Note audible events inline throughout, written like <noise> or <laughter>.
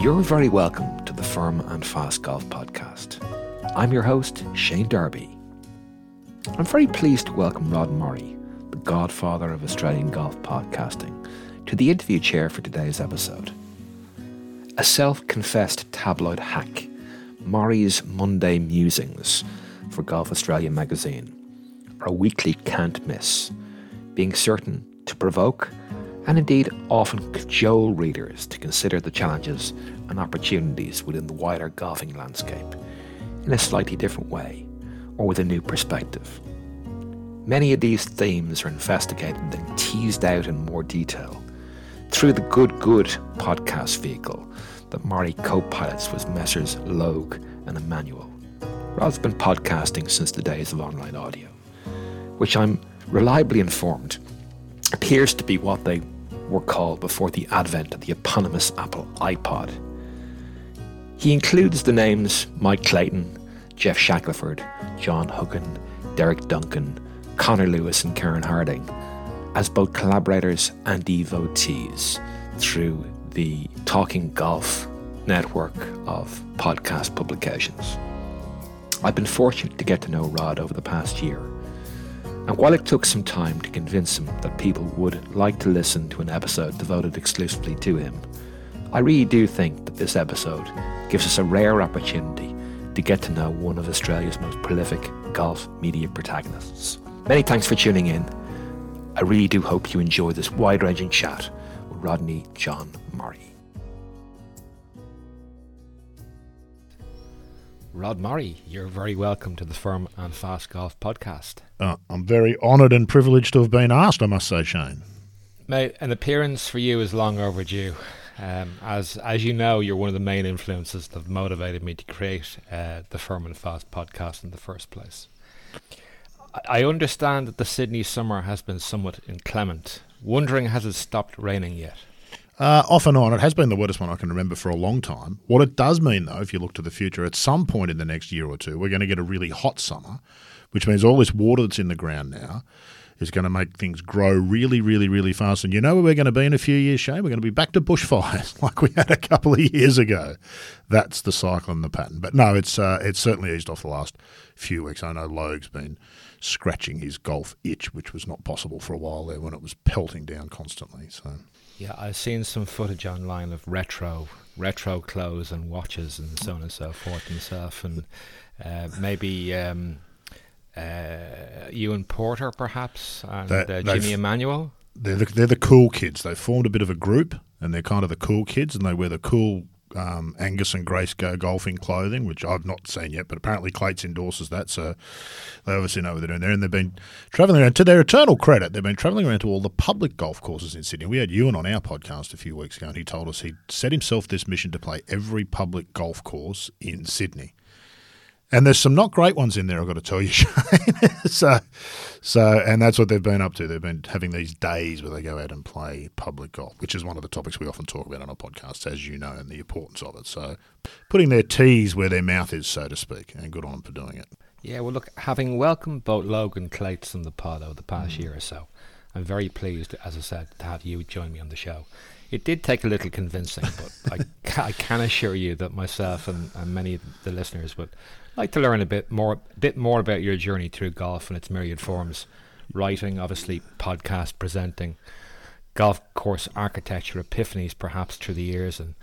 You're very welcome to the Firm and Fast Golf Podcast. I'm your host, Shane Darby. I'm very pleased to welcome Rod Morri, the godfather of Australian golf podcasting, to the interview chair for today's episode. A self confessed tabloid hack, Morri's Monday Musings for Golf Australia magazine are a weekly can't miss, being certain to provoke and indeed often cajole readers to consider the challenges and opportunities within the wider golfing landscape in a slightly different way or with a new perspective. Many of these themes are investigated and teased out in more detail through the Good Good podcast vehicle that Morri co pilots with Messrs. Logue and Emmanuel. Rod's been podcasting since the days of online audio, which I'm reliably informed appears to be what they were called before the advent of the eponymous Apple iPod. He includes the names Mike Clayton, Geoff Shackelford, John Huggan, Derek Duncan, Connor Lewis, and Karen Harding as both collaborators and devotees through the Talking Golf network of podcast publications. I've been fortunate to get to know Rod over the past year and while it took some time to convince him that people would like to listen to an episode devoted exclusively to him, I really do think that this episode gives us a rare opportunity to get to know one of Australia's most prolific golf media protagonists. Many thanks for tuning in. I really do hope you enjoy this wide ranging chat with Rodney John Rod Morri, you're very welcome to the Firm and Fast Golf podcast. Uh, I'm very honoured and privileged to have been asked, I must say, Shane. Mate, an appearance for you is long overdue. Um, as as you know, you're one of the main influences that have motivated me to create uh, the Firm and Fast podcast in the first place. I understand that the Sydney summer has been somewhat inclement. Wondering, has it stopped raining yet? Uh, off and on, it has been the wettest one I can remember for a long time. What it does mean, though, if you look to the future, at some point in the next year or two, we're going to get a really hot summer, which means all this water that's in the ground now is going to make things grow really, really, really fast. And you know where we're going to be in a few years, Shane? We're going to be back to bushfires <laughs> like we had a couple of years ago. That's the cycle and the pattern. But no, it's uh, it's certainly eased off the last few weeks. I know Logue's been scratching his golf itch, which was not possible for a while there when it was pelting down constantly. So yeah, I've seen some footage online of retro retro clothes and watches and so on and so forth and stuff, and uh, maybe um, uh, Ewan Porter perhaps and that, uh, Jimmy Emmanuel. They're the, they're the cool kids. They formed a bit of a group, and they're kind of the cool kids, and they wear the cool um, Angus and Grace Go golfing clothing, which I've not seen yet, but apparently Clates endorses that, so they obviously know what they're doing there. And they've been travelling around, to their eternal credit, they've been travelling around to all the public golf courses in Sydney. We had Ewan on our podcast a few weeks ago, and he told us he'd set himself this mission to play every public golf course in Sydney. And there's some not great ones in there, I've got to tell you, <laughs> Shane. so, so, and that's what they've been up to. They've been having these days where they go out and play public golf, which is one of the topics we often talk about on our podcast, as you know, and the importance of it. So, putting their tees where their mouth is, so to speak, and good on them for doing it. Yeah, well, look, having welcomed both Logue and Clates on the pod over the past mm. year or so, I'm very pleased, as I said, to have you join me on the show. It did take a little convincing, but I, <laughs> I can assure you that myself and, and many of the listeners would like to learn a bit more, bit more about your journey through golf and its myriad forms. Writing, obviously, podcast, presenting, golf course architecture, epiphanies perhaps through the years, and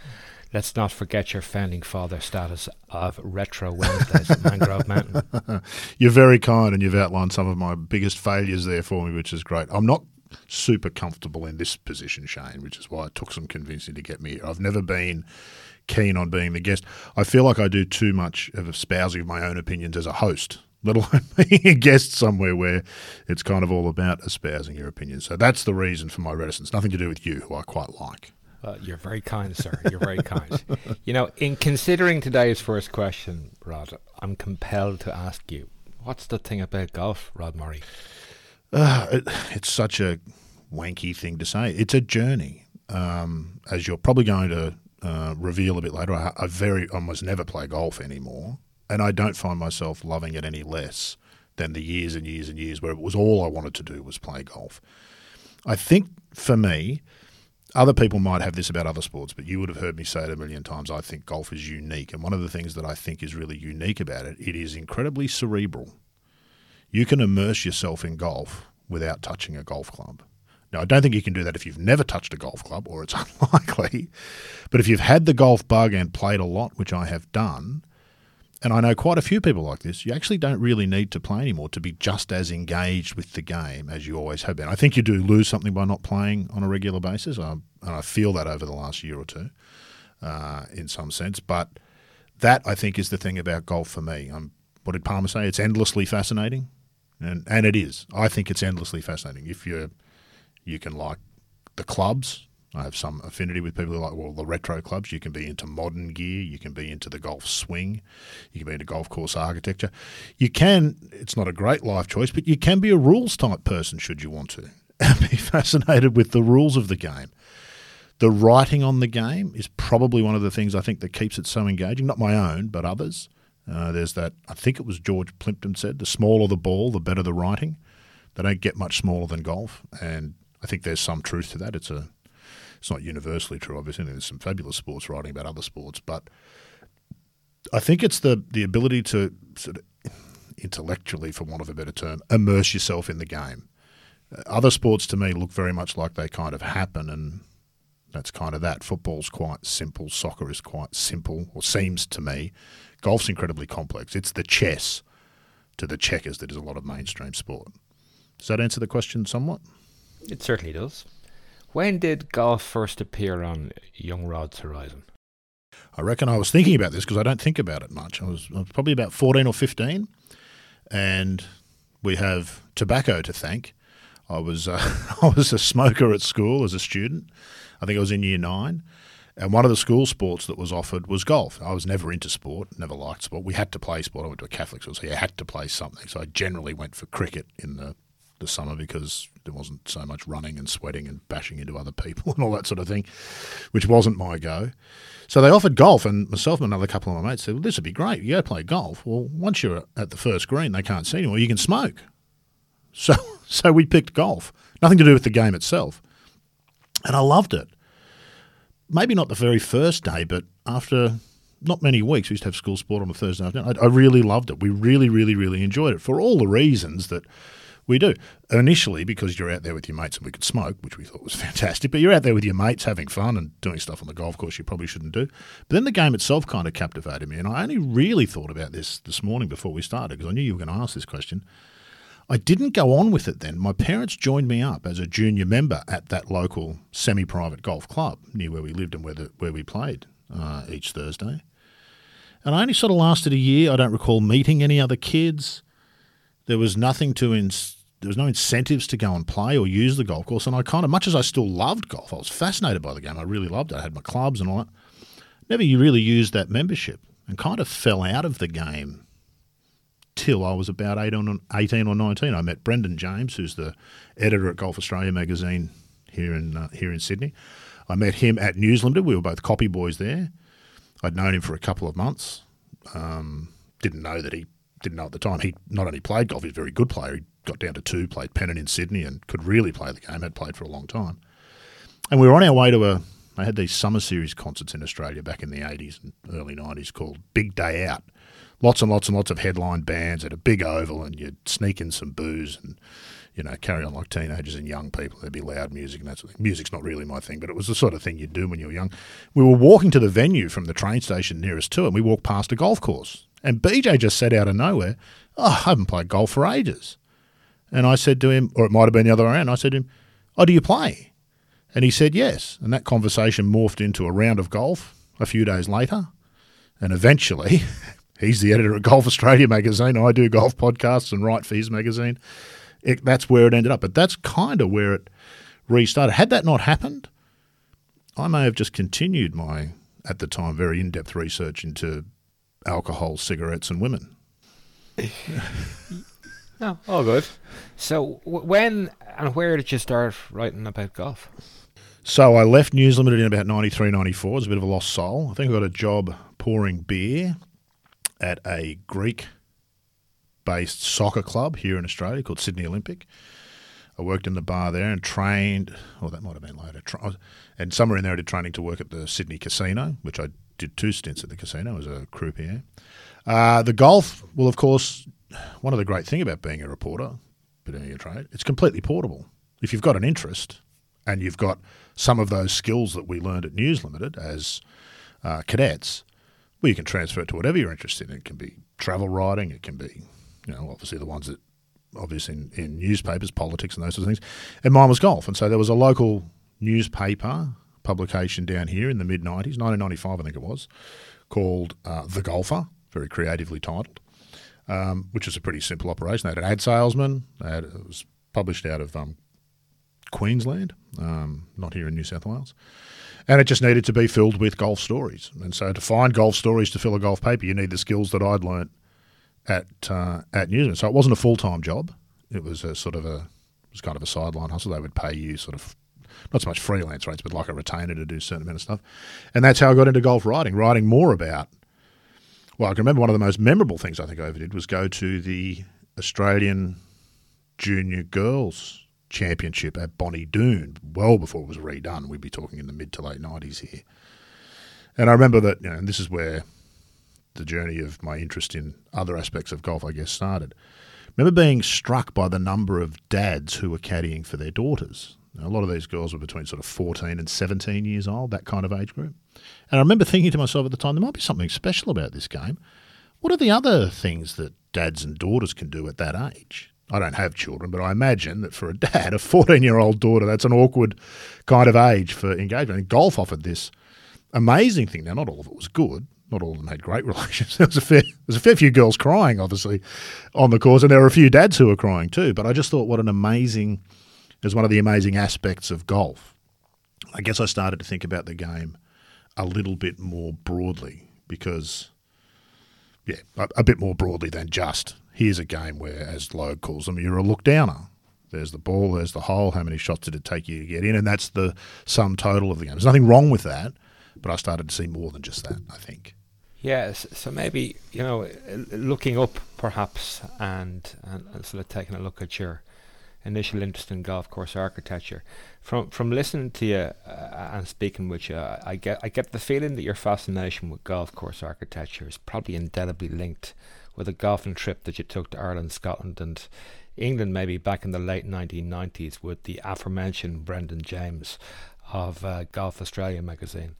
let's not forget your founding father status of Retro Wednesdays Mangrove Mountain. <laughs> You're very kind, and you've outlined some of my biggest failures there for me, which is great. I'm not super comfortable in this position, Shane, which is why it took some convincing to get me here. I've never been keen on being the guest. I feel like I do too much of espousing of my own opinions as a host, let alone <laughs> being a guest somewhere where it's kind of all about espousing your opinions. So that's the reason for my reticence. Nothing to do with you, who I quite like. Well, you're very kind, sir. You're very kind. You know, in considering today's first question, Rod, I'm compelled to ask you, what's the thing about golf, Rod Morri? Uh, it, it's such a wanky thing to say. It's a journey. Um, as you're probably going to uh, reveal a bit later, I, I very almost never play golf anymore, and I don't find myself loving it any less than the years and years and years where it was all I wanted to do was play golf. I think for me, other people might have this about other sports, but you would have heard me say it a million times. I think golf is unique. And one of the things that I think is really unique about it, it is incredibly cerebral. You can immerse yourself in golf without touching a golf club. Now, I don't think you can do that if you've never touched a golf club, or it's <laughs> unlikely. But if you've had the golf bug and played a lot, which I have done, and I know quite a few people like this, you actually don't really need to play anymore to be just as engaged with the game as you always have been. I think you do lose something by not playing on a regular basis, and I feel that over the last year or two uh, in some sense. But that, I think, is the thing about golf for me. Um, what did Palmer say? It's endlessly fascinating, and and it is. I think it's endlessly fascinating. If you you can like the clubs, I have some affinity with people who like well the retro clubs. You can be into modern gear. You can be into the golf swing. You can be into golf course architecture. You can. It's not a great life choice, but you can be a rules type person should you want to. And <laughs> be fascinated with the rules of the game. The writing on the game is probably one of the things I think that keeps it so engaging. Not my own, but others. Uh, there's that. I think it was George Plimpton said, "The smaller the ball, the better the writing." They don't get much smaller than golf, and I think there's some truth to that. It's a it's not universally true, obviously. There's some fabulous sports writing about other sports, but I think it's the the ability to sort of intellectually, for want of a better term, immerse yourself in the game. Uh, other sports to me look very much like they kind of happen, and that's kind of that. Football's quite simple, soccer is quite simple, or seems to me. Golf's incredibly complex. It's the chess to the checkers that is a lot of mainstream sport. Does that answer the question somewhat? It certainly does. When did golf first appear on young Rod's horizon? I reckon I was thinking about this because I don't think about it much. I was, I was, probably about 14 or 15, and we have tobacco to thank. I was uh, <laughs> I was a smoker at school as a student. I think I was in year nine, and one of the school sports that was offered was golf. I was never into sport, never liked sport. We had to play sport. I went to a Catholic school, so you had to play something. So I generally went for cricket in the the summer because there wasn't so much running and sweating and bashing into other people <laughs> and all that sort of thing, which wasn't my go. So they offered golf, and myself and another couple of my mates said, "Well, this would be great. You go play golf. Well, once you're at the first green, they can't see you, anymore. You can smoke." <laughs> So, so we picked golf. Nothing to do with the game itself, and I loved it. Maybe not the very first day, but after not many weeks, we used to have school sport on a Thursday afternoon. I, I really loved it. We really, really, really enjoyed it for all the reasons that we do. Initially, because you're out there with your mates and we could smoke, which we thought was <laughs> fantastic, but you're out there with your mates having fun and doing stuff on the golf course you probably shouldn't do. But then the game itself kind of captivated me. And I only really thought about this this morning before we started because I knew you were going to ask this question. I didn't go on with it then. My parents joined me up as a junior member at that local semi private golf club near where we lived and where, the, where we played uh, each Thursday. And I only sort of lasted a year. I don't recall meeting any other kids. There was nothing to ins- there was no incentives to go and play or use the golf course. And I kind of, much as I still loved golf, I was fascinated by the game. I really loved it. I had my clubs and all that. Never really used that membership and kind of fell out of the game till I was about 18 or 19. I met Brendan James, who's the editor at Golf Australia magazine here in uh, here in Sydney. I met him at News Limited. We were both copy boys there. I'd known him for a couple of months. Um, didn't know that he didn't know at the time. He not only played golf, he's a very good player. He got down to two, played Pennant in Sydney, and could really play the game. Had played for a long time, and we were on our way to a. They had these summer series concerts in Australia back in the eighties and early nineties called Big Day Out. Lots and lots and lots of headline bands at a big oval, and you'd sneak in some booze and you know, carry on like teenagers and young people. There'd be loud music and that sort of thing. Music's not really my thing, but it was the sort of thing you'd do when you were young. We were walking to the venue from the train station nearest to, it, and we walked past a golf course. And BJ just said out of nowhere, Oh, I haven't played golf for ages. And I said to him, or it might have been the other way around, I said to him, Oh, do you play? And he said yes. And that conversation morphed into a round of golf a few days later. And eventually, <laughs> he's the editor of Golf Australia magazine. I do golf podcasts and write for his magazine. It, that's where it ended up. But that's kind of where it restarted. Had that not happened, I may have just continued my, at the time, very in depth research into alcohol, cigarettes, and women. no, <laughs> oh. all good. So, when and where did you start writing about golf? So, I left News Limited in about 93, 94. It was a bit of a lost soul. I think I got a job pouring beer at a Greek based soccer club here in Australia called Sydney Olympic. I worked in the bar there and trained. Oh, that might have been later. and somewhere in there, I did training to work at the Sydney Casino, which I did two stints at the casino as a croupier. Uh, the golf, well, of course, one of the great thing about being a reporter, being a trade, it's completely portable. If you've got an interest and you've got some of those skills that we learned at News Limited as uh, cadets, well, you can transfer it to whatever you're interested in. It can be travel writing, it can be, you know, obviously the ones that obviously in, in newspapers, politics, and those sorts of things. And mine was golf. And so there was a local newspaper publication down here in the mid 90s, 1995, I think it was, called uh, The Golfer, very creatively titled, um, which was a pretty simple operation. They had an ad salesman, had, it was published out of um, Queensland, um, not here in New South Wales. And it just needed to be filled with golf stories. And so to find golf stories to fill a golf paper, you need the skills that I'd learnt at uh, at Newsman. So it wasn't a full time job. It was a sort of a it was kind of a sideline hustle. They would pay you sort of not so much freelance rates, but like a retainer to do a certain amount of stuff. And that's how I got into golf writing, writing more about. Well, I can remember one of the most memorable things I think I ever did was go to the Australian Junior Girls Championship at Bonnie Doon, well before it was redone. We'd be talking in the mid to late nineties here. And I remember that, you know, and this is where the journey of my interest in other aspects of golf, I guess, started. remember being struck by the number of dads who were caddying for their daughters. A lot of these girls were between sort of 14 and 17 years old, that kind of age group. And I remember thinking to myself at the time, there might be something special about this game. What are the other things that dads and daughters can do at that age? I don't have children, but I imagine that for a dad, a 14 year old daughter, that's an awkward kind of age for engagement. And golf offered this amazing thing. Now, not all of it was good, not all of them had great <laughs> relations. There was a fair, there was a fair few girls crying, obviously, on the course, and there were a few dads who were crying too. But I just thought, what an amazing, is one of the amazing aspects of golf. I guess I started to think about the game a little bit more broadly because, yeah, a, a bit more broadly than just here's a game where, as Logue calls them, you're a look downer. There's the ball, there's the hole. How many shots did it take you to get in? And that's the sum total of the game. There's nothing wrong with that. But I started to see more than just that, I think. Yes, so maybe, you know, looking up perhaps and, and sort of taking a look at your initial interest in golf course architecture. From from listening to you uh, and speaking with you, I get I get the feeling that your fascination with golf course architecture is probably indelibly linked with a golfing trip that you took to Ireland, Scotland, and England, maybe back in the late 1990s, with the aforementioned Brendan James of uh, Golf Australia magazine.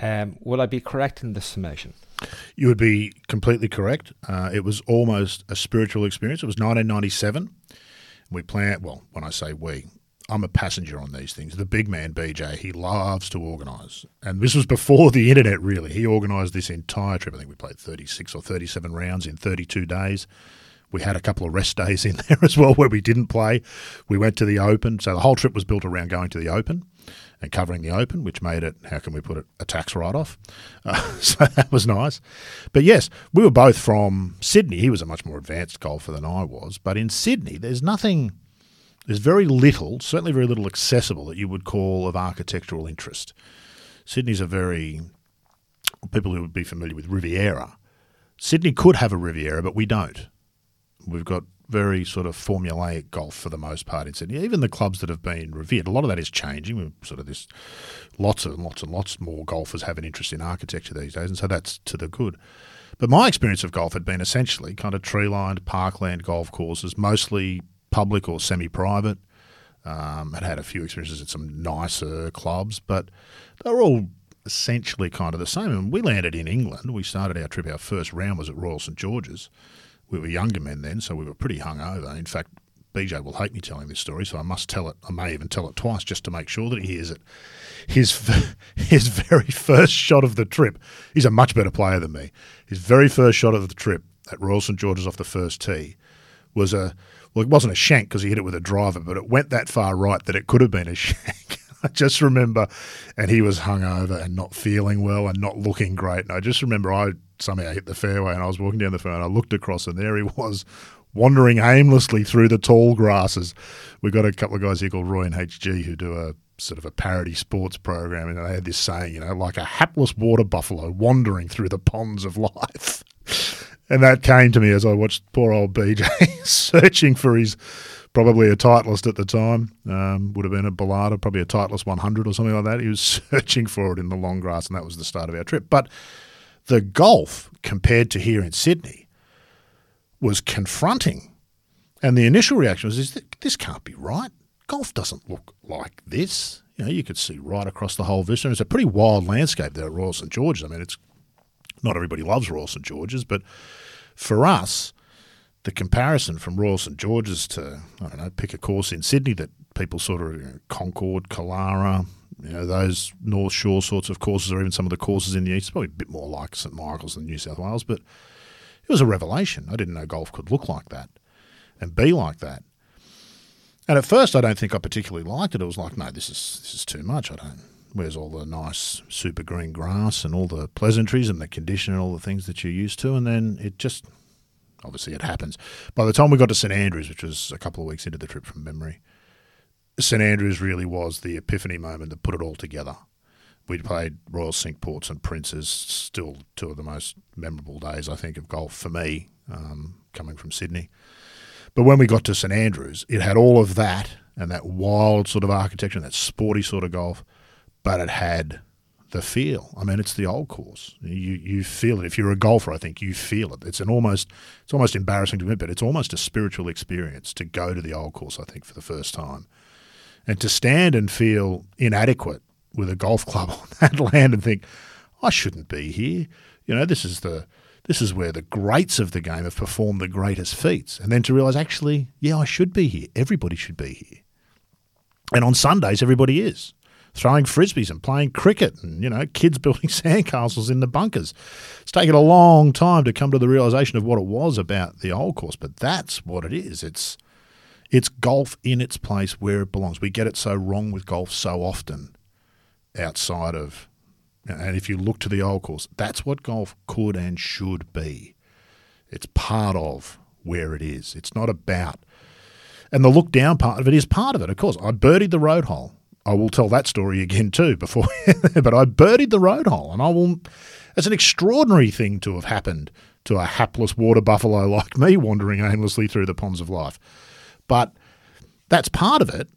Um, will I be correct in this summation? You would be completely correct. Uh, it was almost a spiritual experience. It was 1997. We planned, well, when I say we, I'm a passenger on these things. The big man, BJ, he loves to organise. And this was before the internet, really. He organised this entire trip. I think we played 36 or 37 rounds in 32 days. We had a couple of rest days in <laughs> there as well where we didn't play. We went to the Open. So the whole trip was built around going to the Open and covering the Open, which made it, how can we put it, a tax write off. <laughs> Uh, so that was nice. But yes, we were both from Sydney. He was a much more advanced golfer than I was. But in Sydney, there's nothing, there's very little, certainly very little accessible that you would call of architectural interest. Sydney's a very, people who would be familiar with Riviera. Sydney could have a Riviera, but we don't. We've got very sort of formulaic golf for the most part in Sydney. Even the clubs that have been revered, a lot of that is changing. We're sort of this, lots and lots and lots more golfers have an interest in architecture these days, and so that's to the good. But my experience of golf had been essentially kind of tree lined parkland golf courses, mostly public or semi private. Um, I'd had a few experiences at some nicer clubs, but they were all essentially kind of the same. And we landed in England. We started our trip, our first round was at Royal St George's we were younger men then, so we were pretty hungover. In fact, BJ will hate me telling this story, so I must tell it. I may even tell it twice just to make sure that he hears it. His <laughs> his very first shot of the trip. He's a much better player than me. His very first shot of the trip at Royal St George's off the first tee was a well, it wasn't a shank because he hit it with a driver, but it went that far right that it could have been a <laughs> shank. I just remember, and he was hungover and not feeling well and not looking great. And I just remember I somehow hit the fairway and I was walking down the fairway and I looked across and there he was wandering aimlessly through the tall grasses. We've got a couple of guys here called Roy and HG who do a sort of a parody sports program and they had this saying, you know, like a hapless water buffalo wandering through the ponds of life. <laughs> and that came to me as I watched poor old BJ <laughs> searching for his probably a Titleist at the time. Um, would have been a Balata, probably a Titleist 100 or something like that. He was <laughs> searching for it in the long grass, and that was the start of our trip. But the golf compared to here in Sydney was confronting. And the initial reaction was, "Is this can't be right? Golf doesn't look like this." You know, you could see right across the whole vista. And it's a pretty wild landscape there at Royal St George's. I mean, it's not everybody loves Royal St George's, but for us, the comparison from Royal St George's to I don't know, pick a course in Sydney that people sort of you know, Concord, Killara, you know, those North Shore sorts of courses, or even some of the courses in the east, probably a bit more like St Michael's than New South Wales, but it was a revelation. I didn't know golf could look like that and be like that. And at first, I don't think I particularly liked it. It was like, no, this is this is too much. I don't. Where's all the nice super green grass and all the pleasantries and the condition and all the things that you're used to? And then it just, obviously, it happens. By the time we got to St Andrews, which was a couple of weeks into the trip from memory, St Andrews really was the epiphany moment that put it all together. We'd played Royal Cinque Ports and Princes, still two of the most memorable days, I think, of golf for me, um, coming from Sydney. But when we got to St Andrews, it had all of that and that wild sort of architecture and that sporty sort of golf, but it had the feel. I mean, it's the old course. You you feel it. If you're a golfer, I think you feel it. It's an almost it's almost embarrassing to admit, but it's almost a spiritual experience to go to the old course. I think for the first time, and to stand and feel inadequate with a golf club <laughs> on that land and think, I shouldn't be here. You know, this is the this is where the greats of the game have performed the greatest feats. And then to realise, actually, yeah, I should be here. Everybody should be here. And on Sundays, everybody is throwing frisbees and playing cricket and, you know, kids <laughs> building sandcastles in the bunkers. It's taken a long time to come to the realisation of what it was about the old course, but that's what it is. It's it's golf in its place where it belongs. We get it so wrong with golf so often outside of and if you look to the old course, that's what golf could and should be. It's part of where it is. It's not about. And the look down part of it is part of it, of course. I birdied the road hole. I will tell that story again too before, <laughs> but I birdied the road hole, and I will. It's an extraordinary thing to have happened to a hapless water buffalo like me wandering aimlessly through the ponds of life. But that's part of it.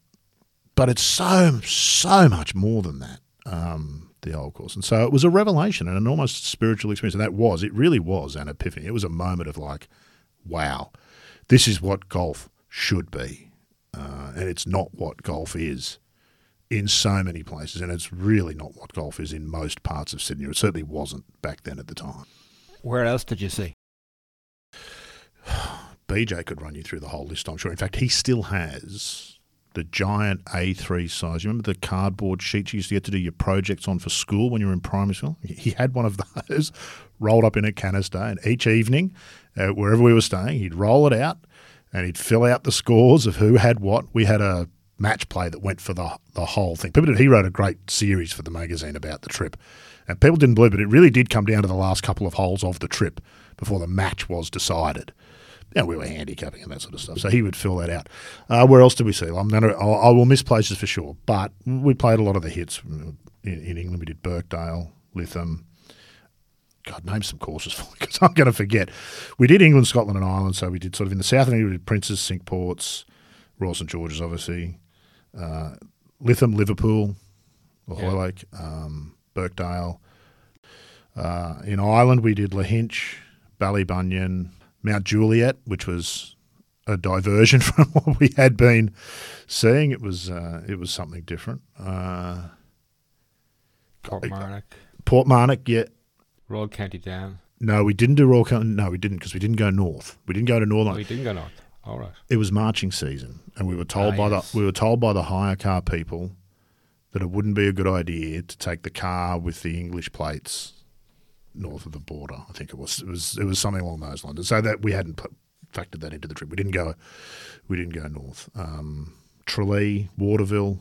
But it's so so much more than that. Um, the old course. And so it was a revelation and an almost spiritual experience. And that was, it really was an epiphany. It was a moment of like, wow, this is what golf should be. Uh, and it's not what golf is in so many places. And it's really not what golf is in most parts of Sydney. It certainly wasn't back then at the time. Where else did you see? <sighs> BJ could run you through the whole list, I'm sure. In fact, he still has the giant A3 size. You remember the cardboard sheets you used to get to do your projects on for school when you were in primary school? He had one of <laughs> those rolled up in a canister, and each evening, uh, wherever we were staying, he'd roll it out and he'd fill out the scores of who had what. We had a match play that went for the the whole thing. People did, he wrote a great series for the magazine about the trip, and people didn't believe it. It really did come down to the last couple of holes of the trip before the match was decided you know, we were handicapping and that sort of stuff. So he would fill that out. Uh, where else did we see? I'm gonna, I will miss places for sure, but we played a lot of the hits in, in England. We did Birkdale, Lytham. God, name some courses for me because I'm going to forget. We did England, Scotland, and Ireland. So we did sort of in the south of England, we did Princes, Cinque Ports, Royal St George's, obviously, uh, Lytham, Liverpool, or yeah. Hoylake, um, Birkdale. Uh, in Ireland, we did Lahinch, Ballybunion, Mount Juliet, which was a diversion <laughs> from what we had been seeing. It was uh, it was something different. Uh, Portmarnock. Portmarnock, yeah. Royal County Down. No, we didn't do Royal County. No, we didn't because we didn't go north. We didn't go to Northern. we didn't go north. All right. It was marching season, and we were told ah, by yes. the we were told by the hire car people that it wouldn't be a good idea to take the car with the English plates north of the border. I think it was it was it was something along those lines. So that we hadn't put, factored that into the trip. We didn't go we didn't go north. Um, Tralee, Waterville.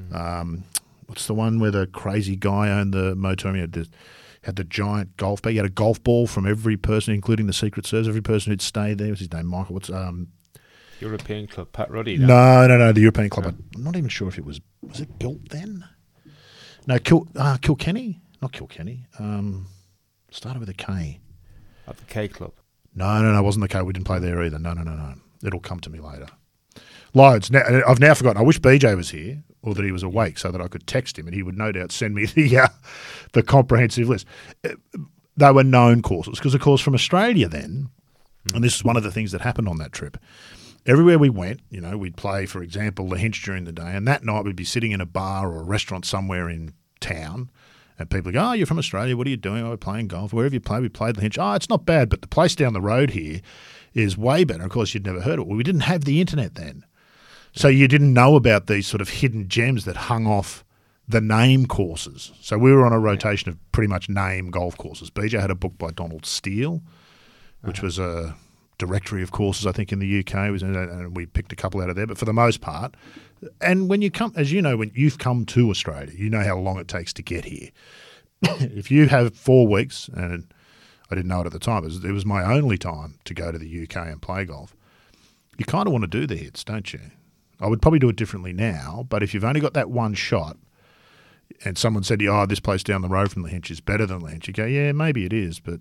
Mm. Um, what's the one where the crazy guy owned the motor? He had the, had the giant golf bag. He had a golf ball from every person, including the Secret Service. Every person who'd stayed there. What's his name? Michael. What's um. European Club, Pat Ruddy. No, no, no. The European Club. I'm not even sure if it was was it built then. No, Kil, uh, Kilkenny, not Kilkenny. Um, Started with a K. At the K Club. No, no, no, it wasn't the K. We didn't play there either. No, no, no, no. It'll come to me later. Loads. Now, I've now forgotten. I wish BJ was here or that he was awake so that I could text him and he would no doubt send me <laughs> the uh, the comprehensive list. Uh, they were known courses because, of course, from Australia then, and this is one of the things that happened on that trip. Everywhere we went, you know, we'd play, for example, the Hinch during the day, and that night we'd be sitting in a bar or a restaurant somewhere in town, and people go, "Oh, you're from Australia. What are you doing? Oh, we're playing golf. Wherever you play, we played the Hinch. Oh, it's not bad, but the place down the road here is way better. Of course, you'd never heard of it. Well, we didn't have the internet then, so you didn't know about these sort of hidden gems that hung off the name courses. So we were on a rotation of pretty much name golf courses. BJ had a book by Donald Steel, which uh-huh. was a directory of courses, I think, in the UK. And we picked a couple out of there. But for the most part, and when you come, as you know, when you've come to Australia, you know how long it takes to get here. <coughs> if you have four weeks, and I didn't know it at the time, it was my only time to go to the UK and play golf. You kind of want to do the hits, don't you? I would probably do it differently now, but if you've only got that one shot, and someone said "Oh, this place down the road from the is better than the Hinch," you go, "Yeah, maybe it is, but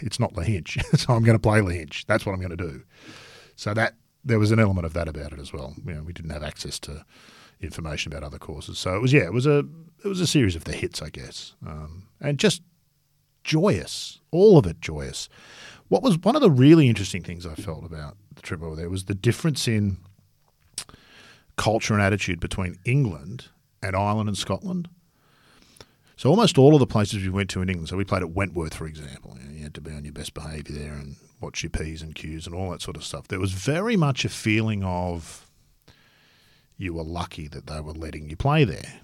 it's not the <laughs> so I'm going to play the. That's what I'm going to do." So that there was an element of that about it as well. You know, we didn't have access to information about other courses, so it was yeah, it was a it was a series of the hits, I guess, um, and just joyous, all of it joyous. What was one of the really interesting things I felt about the trip over there was the difference in culture and attitude between England and Ireland and Scotland. So almost all of the places we went to in England, so we played at Wentworth, for example. You, know, you had to be on your best behaviour there and watch your P's and Q's and all that sort of stuff. There was very much a feeling of you were lucky that they were letting you play there.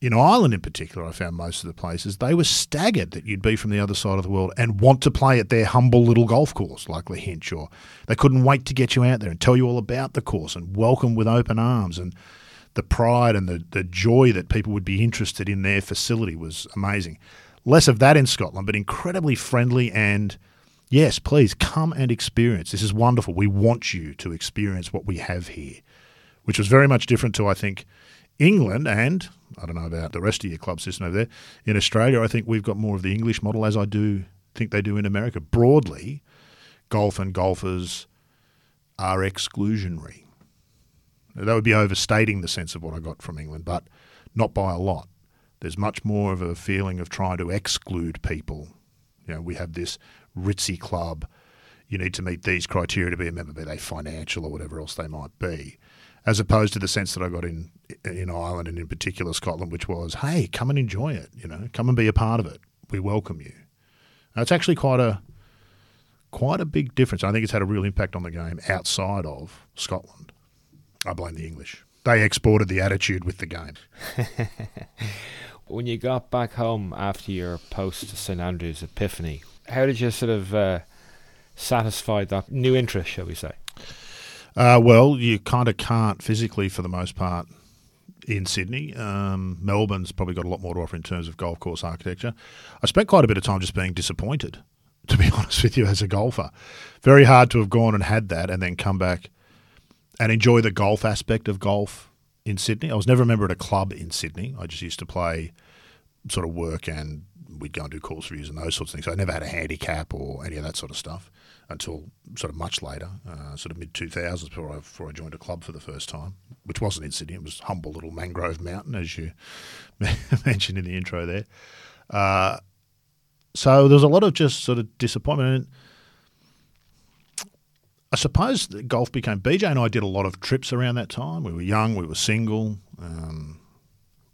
In Ireland, in particular, I found most of the places they were staggered that you'd be from the other side of the world and want to play at their humble little golf course like Lahinch, or they couldn't wait to get you out there and tell you all about the course and welcome with open arms and the pride and the, the joy that people would be interested in their facility was amazing. Less of that in Scotland, but incredibly friendly and yes, please come and experience. This is wonderful. We want you to experience what we have here, which was very much different to, I think, England and I don't know about the rest of your club system over there. In Australia, I think we've got more of the English model, as I do think they do in America. Broadly, golf and golfers are exclusionary. That would be overstating the sense of what I got from England, but not by a lot. There's much more of a feeling of trying to exclude people. You know, we have this ritzy club. You need to meet these criteria to be a member, be they financial or whatever else they might be, as opposed to the sense that I got in in Ireland and in particular Scotland, which was, hey, come and enjoy it. You know, come and be a part of it. We welcome you. It's actually quite a quite a big difference. I think it's had a real impact on the game outside of Scotland. I blame the English. They exported the attitude with the game. <laughs> when you got back home after your post St Andrews epiphany, how did you sort of uh, satisfy that new interest, shall we say? Uh, well, you kind of can't physically, for the most part, in Sydney. Um, Melbourne's probably got a lot more to offer in terms of golf course architecture. I spent quite a bit of time just being disappointed, <laughs> to be <laughs> honest with you, as a golfer. Very hard to have gone and had that and then come back and enjoy the golf aspect of golf in Sydney. I was never a member at a club in Sydney. I just used to play sort of work and we'd go and do course reviews and those sorts of things. So I never had a handicap or any of that sort of stuff until sort of much later, uh, sort of mid 2000s before I, before I joined a club for the first time, which wasn't in Sydney. It was humble little Mangrove Mountain, as you <laughs> mentioned in the intro there. Uh, so there was a lot of just sort of disappointment. I suppose golf became BJ and I did a lot of trips around that time. We were young, we were single, um,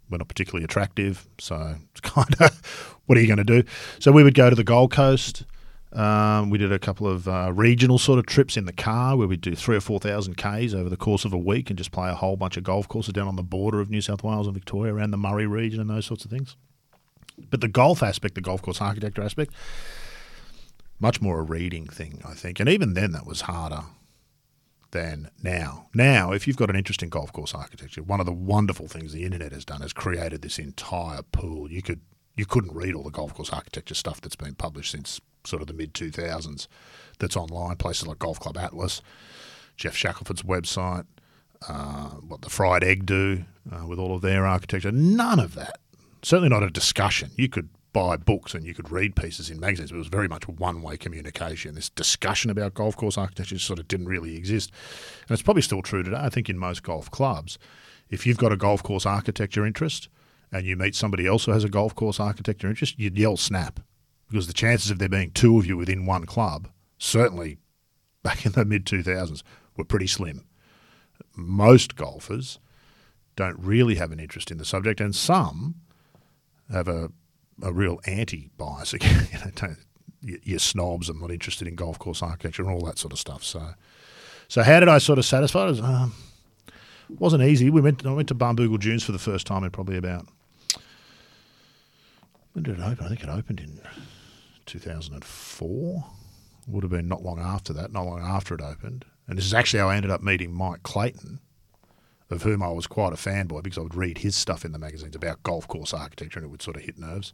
we're not particularly attractive, so it's <laughs> kind of what are you going to do? So we would go to the Gold Coast. Um, we did a couple of uh, regional sort of trips in the car where we'd do three or four thousand k's over the course of a week and just play a whole bunch of golf courses down on the border of New South Wales and Victoria, around the Murray region, and those sorts of things. But the golf aspect, the golf course architecture aspect, much more a reading thing, I think. And even then, that was harder than now. Now, if you've got an interest in golf course architecture, one of the wonderful things the internet has done is created this entire pool. You could you couldn't read all the golf course architecture stuff that's been published since sort of the mid 2000s that's online. Places like Golf Club Atlas, Geoff Shackelford's website, uh, what the Fried Egg do uh, with all of their architecture. None of that. Certainly not a discussion. You could buy books and you could read pieces in magazines. It was very much one way communication. This discussion about golf course architecture sort of didn't really exist. And it's probably still true today, I think, in most golf clubs. If you've got a golf course architecture interest and you meet somebody else who has a golf course architecture interest, you'd yell snap because the chances of there being two of you within one club, certainly back in the mid 2000s, were pretty slim. Most golfers don't really have an interest in the subject, and some have a, a real anti bias <laughs> again. you know, you're snobs I'm not interested in golf course architecture and all that sort of stuff. So, so how did I sort of satisfy? It um, wasn't easy. We went. I went to Barnbougle Dunes for the first time in probably about when did it open? I think it opened in 2004. Would have been not long after that, not long after it opened. And this is actually how I ended up meeting Mike Clayton, of whom I was quite a fanboy because I would read his stuff in the magazines about golf course architecture and it would sort of hit nerves.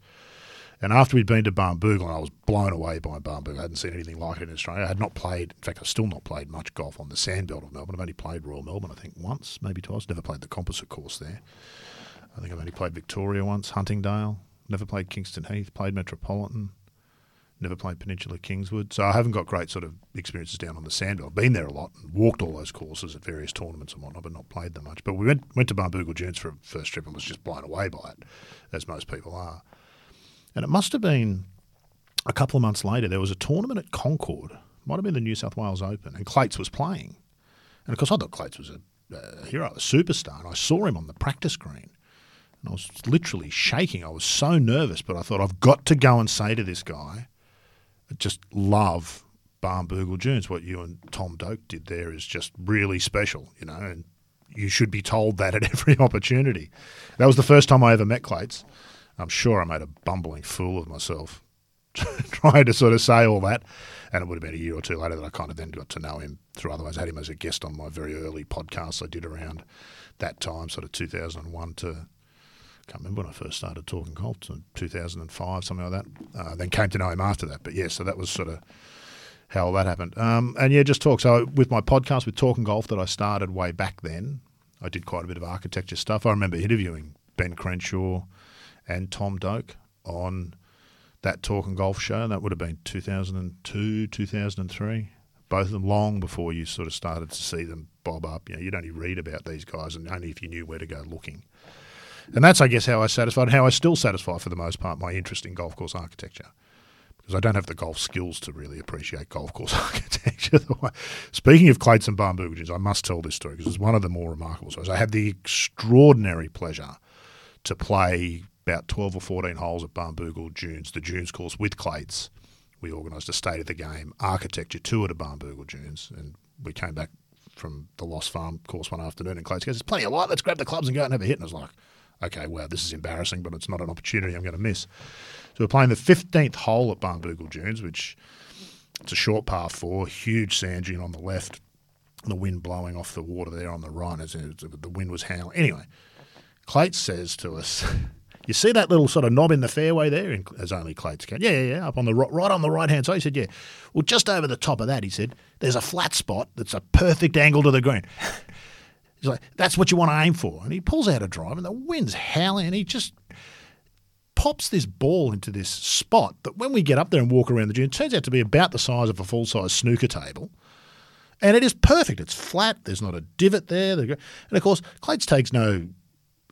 And after we'd been to Barnbougle, and I was blown away by Barnbougle. I hadn't seen anything like it in Australia. I had not played, in fact, I've still not played much golf on the sandbelt of Melbourne. I've only played Royal Melbourne, I think, once, maybe twice. Never played the composite course there. I think I've only played Victoria once, Huntingdale. Never played Kingston Heath, played Metropolitan. Never played Peninsula Kingswood. So I haven't got great sort of experiences down on the sandbelt. I've been there a lot and walked all those courses at various tournaments and whatnot, but not played them much. But we went went to Barnbougle Dunes for a first trip and was just blown away by it, as most people are. And it must have been a couple of months later, there was a tournament at Concord. Might have been the New South Wales Open, and Clates was playing. And of course, I thought Clates was a, a hero, a superstar, and I saw him on the practice green. And I was literally shaking. I was so nervous, but I thought, I've got to go and say to this guy, just love Barnbougle Dunes. What you and Tom Doak did there is just really special, you know, and you should be told that at <laughs> every opportunity. That was the first time I ever met Clates. I'm sure I made a bumbling fool of myself <laughs> trying to sort of say all that. And it would have been a year or two later that I kind of then got to know him through otherwise. I had him as a guest on my very early podcast I did around that time, sort of 2001 to, can't remember when I first started talking golf, 2005, something like that. Uh, then came to know him after that. But yeah, so that was sort of how that happened. Um, and yeah, just talk. So with my podcast with Talking Golf that I started way back then, I did quite a bit of architecture stuff. I remember interviewing Ben Crenshaw and Tom Doak on that Talking Golf show. That would have been 2002, 2003. Both of them long before you sort of started to see them bob up. You know, you'd only read about these guys and only if you knew where to go looking. And that's, I guess, how I satisfied, how I still satisfy for the most part my interest in golf course architecture. Because I don't have the golf skills to really appreciate golf course <laughs> architecture. Speaking of Clates and Barnbougle I must tell this story because it's one of the more remarkable stories. I had the extraordinary pleasure to play about 12 or 14 holes at Barnbougle Dunes, the Dunes course with Clates. We organised a state of the game architecture tour to Barnbougle Dunes, and we came back from the Lost Farm course one afternoon, and Clates goes, "There's plenty of light. Let's grab the clubs and go and have a hit." And I was like, "Okay, wow, this is embarrassing, but it's not an opportunity I'm going to miss." So we're playing the 15th hole at Barnbougle Dunes, which it's a short par four, huge sand dune on the left, the wind blowing off the water there on the right as the wind was howling. Anyway, Clates says to us. <laughs> You see that little sort of knob in the fairway there, as only Clates can. Yeah, yeah, yeah, up on the right on the right hand side. He said, yeah. Well, just over the top of that, he said, there's a flat spot that's a perfect angle to the green. <laughs> He's like, that's what you want to aim for. And he pulls out a drive, and the wind's howling, and he just pops this ball into this spot that when we get up there and walk around the gym, it turns out to be about the size of a full size snooker table. And it is perfect. It's flat. There's not a divot there. And of course, Clates takes no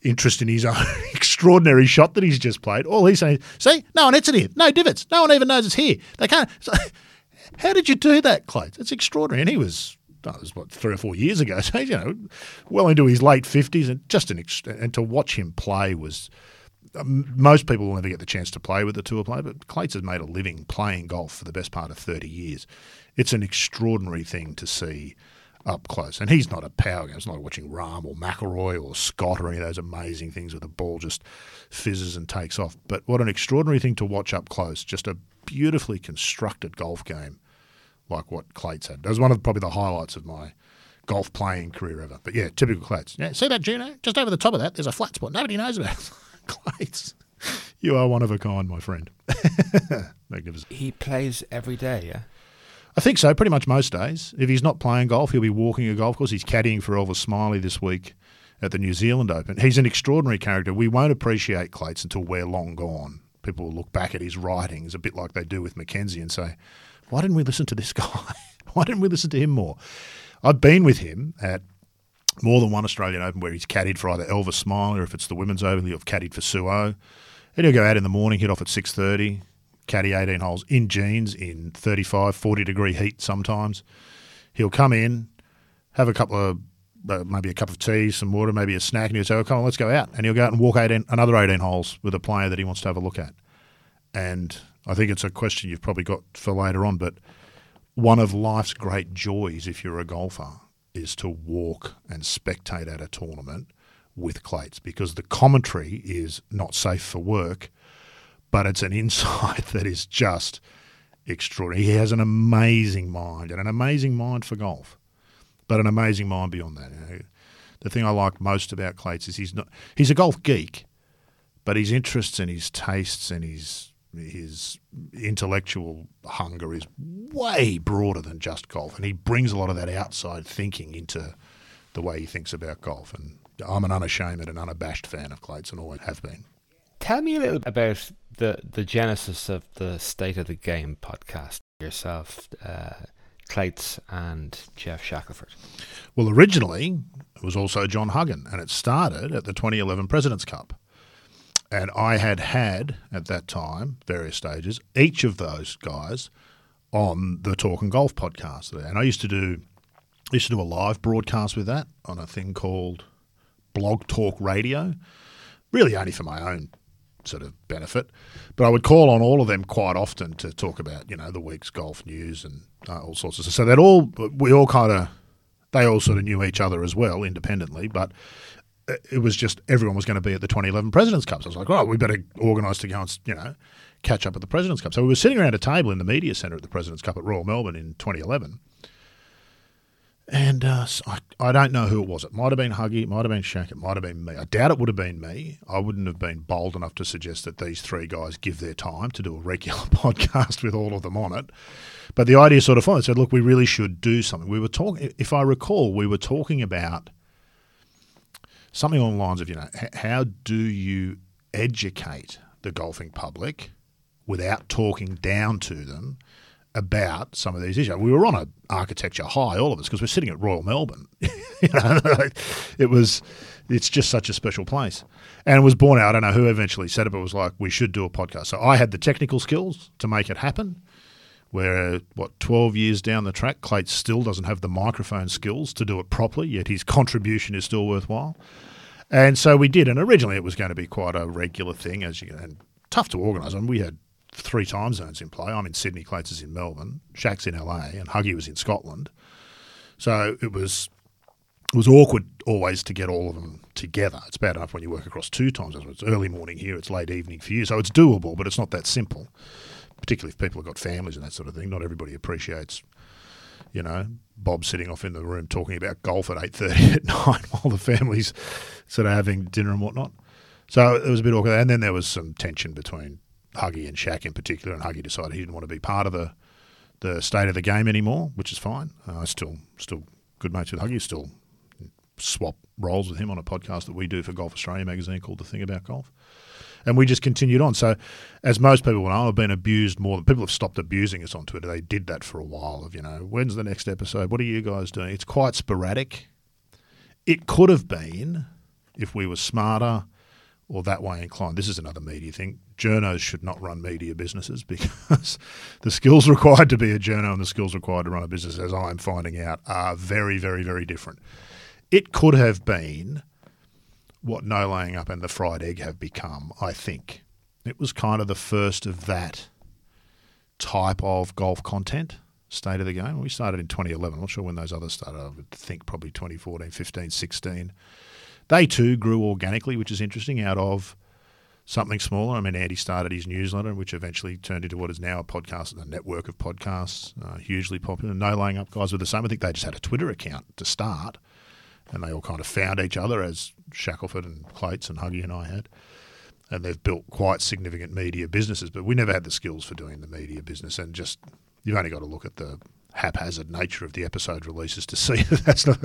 interest in his <laughs> own extraordinary shot that he's just played. All he's saying, is, see, no one hits it here. No divots. No one even knows it's here. They can't. <laughs> How did you do that, Clay? It's extraordinary. And he was, that was what, three or four years ago. <laughs> So, you know, well into his late 50s. And just an, and to watch him play was, um, most people will never get the chance to play with the tour player, but Clates has made a living playing golf for the best part of 30 years. It's an extraordinary thing to see up close. And he's not a power guy. It's not like watching Rahm or McIlroy or Scott or any of those amazing things where the ball just fizzes and takes off. But what an extraordinary thing to watch up close. Just a beautifully constructed golf game like what Clates had. That was one of the, probably the highlights of my golf playing career ever. But yeah, typical Clates. Yeah, see that Juno? Just over the top of that, there's a flat spot. Nobody knows about. <laughs> Clates. You are one of a kind, my friend. <laughs> Magnificent. He plays every day, yeah? I think so, pretty much most days. If he's not playing golf, he'll be walking a golf course. He's caddying for Elvis Smylie this week at the New Zealand Open. He's an extraordinary character. We won't appreciate Clates until we're long gone. people will look back at his writings a bit like they do with Mackenzie and say, why didn't we listen to this <laughs> guy? why didn't we listen to him more? I've been with him at more than one Australian Open where he's caddied for either Elva Smylie or if it's the women's Open, he'll have caddied for Suo. And he'll go out in the morning, hit off at 6.30, caddy 18 holes in jeans in 35, 40 degree heat sometimes. He'll come in, have a couple of uh, maybe a cup of tea, some water, maybe a snack, and he'll say, oh, come on, let's go out. And he'll go out and walk 18, another 18 holes with a player that he wants to have a look at. And I think it's a question you've probably got for later on, but one of life's great joys if you're a golfer is to walk and spectate at a tournament with Clates because the commentary is not safe for work, but it's an <laughs> insight that is just extraordinary. He has an amazing mind and an amazing mind for golf, but an amazing mind beyond that. You know, the thing I like most about Clates is he's not he's a golf geek, but his interests and his tastes and his his intellectual hunger is way broader than just golf, and he brings a lot of that outside thinking into the way he thinks about golf. And I'm an unashamed and unabashed fan of Clates, and always have been. Tell me a little about the the genesis of the State of the Game podcast. Yourself, uh, Clates, and Geoff Shackelford. Well, originally it was also John Huggan, and it started at the 2011 Presidents Cup. And I had had at that time, various stages, each of those guys on the Talking Golf podcast. And I used to do used to do a live broadcast with that on a thing called Blog Talk Radio. Really only for my own sort of benefit. But I would call on all of them quite often to talk about, you know, the week's golf news and uh, all sorts of stuff. So that all we all kind of they all sort of knew each other as well independently, but it was just everyone was going to be at the 2011 Presidents Cup. So I was like, oh, we better organise to go and you know catch up at the Presidents Cup. So we were sitting around a table in the media centre at the Presidents Cup at Royal Melbourne in 2011. And uh, I, I don't know who it was. It might have been Huggy, it might have been Shaq, it might have been me. I doubt it would have been me. I wouldn't have been bold enough to suggest that these three guys give their time to do a regular <laughs> podcast with all of them on it. But the idea sort of followed. Said, look, we really should do something. We were talking, if I recall, we were talking about something along the lines of, you know, how do you educate the golfing public without talking down to them about some of these issues? We were on an architecture high, all of us, because we're sitting at Royal Melbourne. <laughs> <laughs> it was, it's just such a special place. And it was born out, I don't know who eventually said it, but it was like, we should do a podcast. So I had the technical skills to make it happen where what 12 years down the track Clates still doesn't have the microphone skills to do it properly yet his contribution is still worthwhile and so we did and originally it was going to be quite a regular thing as you and tough to organise I mean, we had three time zones in play I'm in Sydney Clates is in Melbourne Shaq's in LA and Huggy was in Scotland so it was it was awkward always to get all of them together. It's bad enough when you work across two times. It's early morning here, it's late evening for you. So it's doable, but it's not that simple particularly if people have got families and that sort of thing. Not everybody appreciates, you know, Bob sitting off in the room talking about golf at eight thirty <laughs> at night while the family's sort of having dinner and whatnot. So it was a bit awkward, and then there was some tension between Huggy and Shaq in particular, and Huggy decided he didn't want to be part of the the state of the game anymore, which is fine. Uh, I still still good mates with Huggy, still swap roles with him on a podcast that we do for Golf Australia magazine called The Thing About Golf and we just continued on. So, as most people will know, I've been abused more than people have stopped abusing us on Twitter. They did that for a while. Of you know, when's the next episode? What are you guys doing? It's quite sporadic. It could have been if we were smarter or that way inclined. This is another media thing. Journos should not run media businesses <laughs> because the skills required to be a journo and the skills required to run a business, as I'm finding out, are very, very, very different. It could have been what No Laying Up and the Fried Egg have become, I think. It was kind of the first of that type of golf content, state of the game. We started in 2011. I'm not sure when those others started. I would think probably 2014, 15, 16. They too grew organically, which is interesting, out of something smaller. I mean, Andy started his newsletter, which eventually turned into what is now a podcast, a network of podcasts, uh, hugely popular. No Laying Up guys were the same. I think they just had a Twitter account to start and they all kind of found each other as Shackelford and Clates and Huggy and I had. And they've built quite significant media businesses, but we never had the skills for doing the media business. And just, you've only got to look at the haphazard nature of the episode releases to see <laughs> that that's not,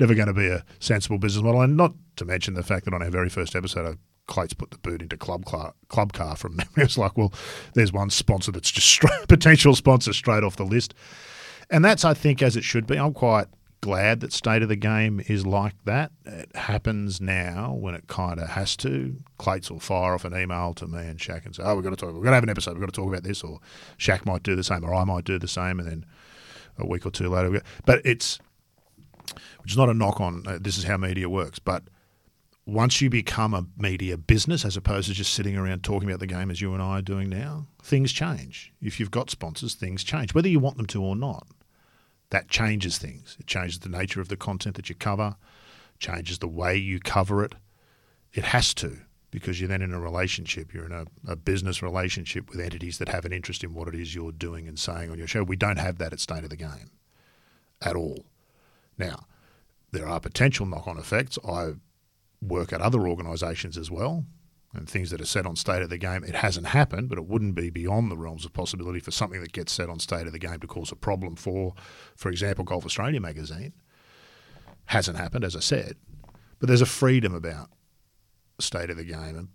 never going to be a sensible business model. And not to mention the fact that on our very first episode, uh, I Clates put the boot into club car, club car from <laughs> memory. It was like, well, there's one sponsor that's just <laughs> straight, potential sponsor straight off the list. And that's, I think, as it should be. I'm quite glad that state of the game is like that. It happens now when it kind of has to. Clates will fire off an email to me and Shaq and say, "Oh, we've got to talk. We're going to have an episode. We've got to talk about this." Or Shaq might do the same, or I might do the same, and then a week or two later. But it's which is not a knock on. Uh, this is how media works, but once you become a media business as opposed to just sitting around talking about the game as you and I are doing now, things change. If you've got sponsors, things change, whether you want them to or not. That changes things. It changes the nature of the content that you cover, changes the way you cover it. It has to, because you're then in a relationship. You're in a, a business relationship with entities that have an interest in what it is you're doing and saying on your show. We don't have that at State of the Game at all. Now, there are potential knock on effects. I work at other organisations as well, and things that are said on State of the Game. It hasn't happened, but it wouldn't be beyond the realms of possibility for something that gets said on State of the Game to cause a problem for, for example, Golf Australia magazine. Hasn't happened, as I said, but there's a freedom about State of the Game, and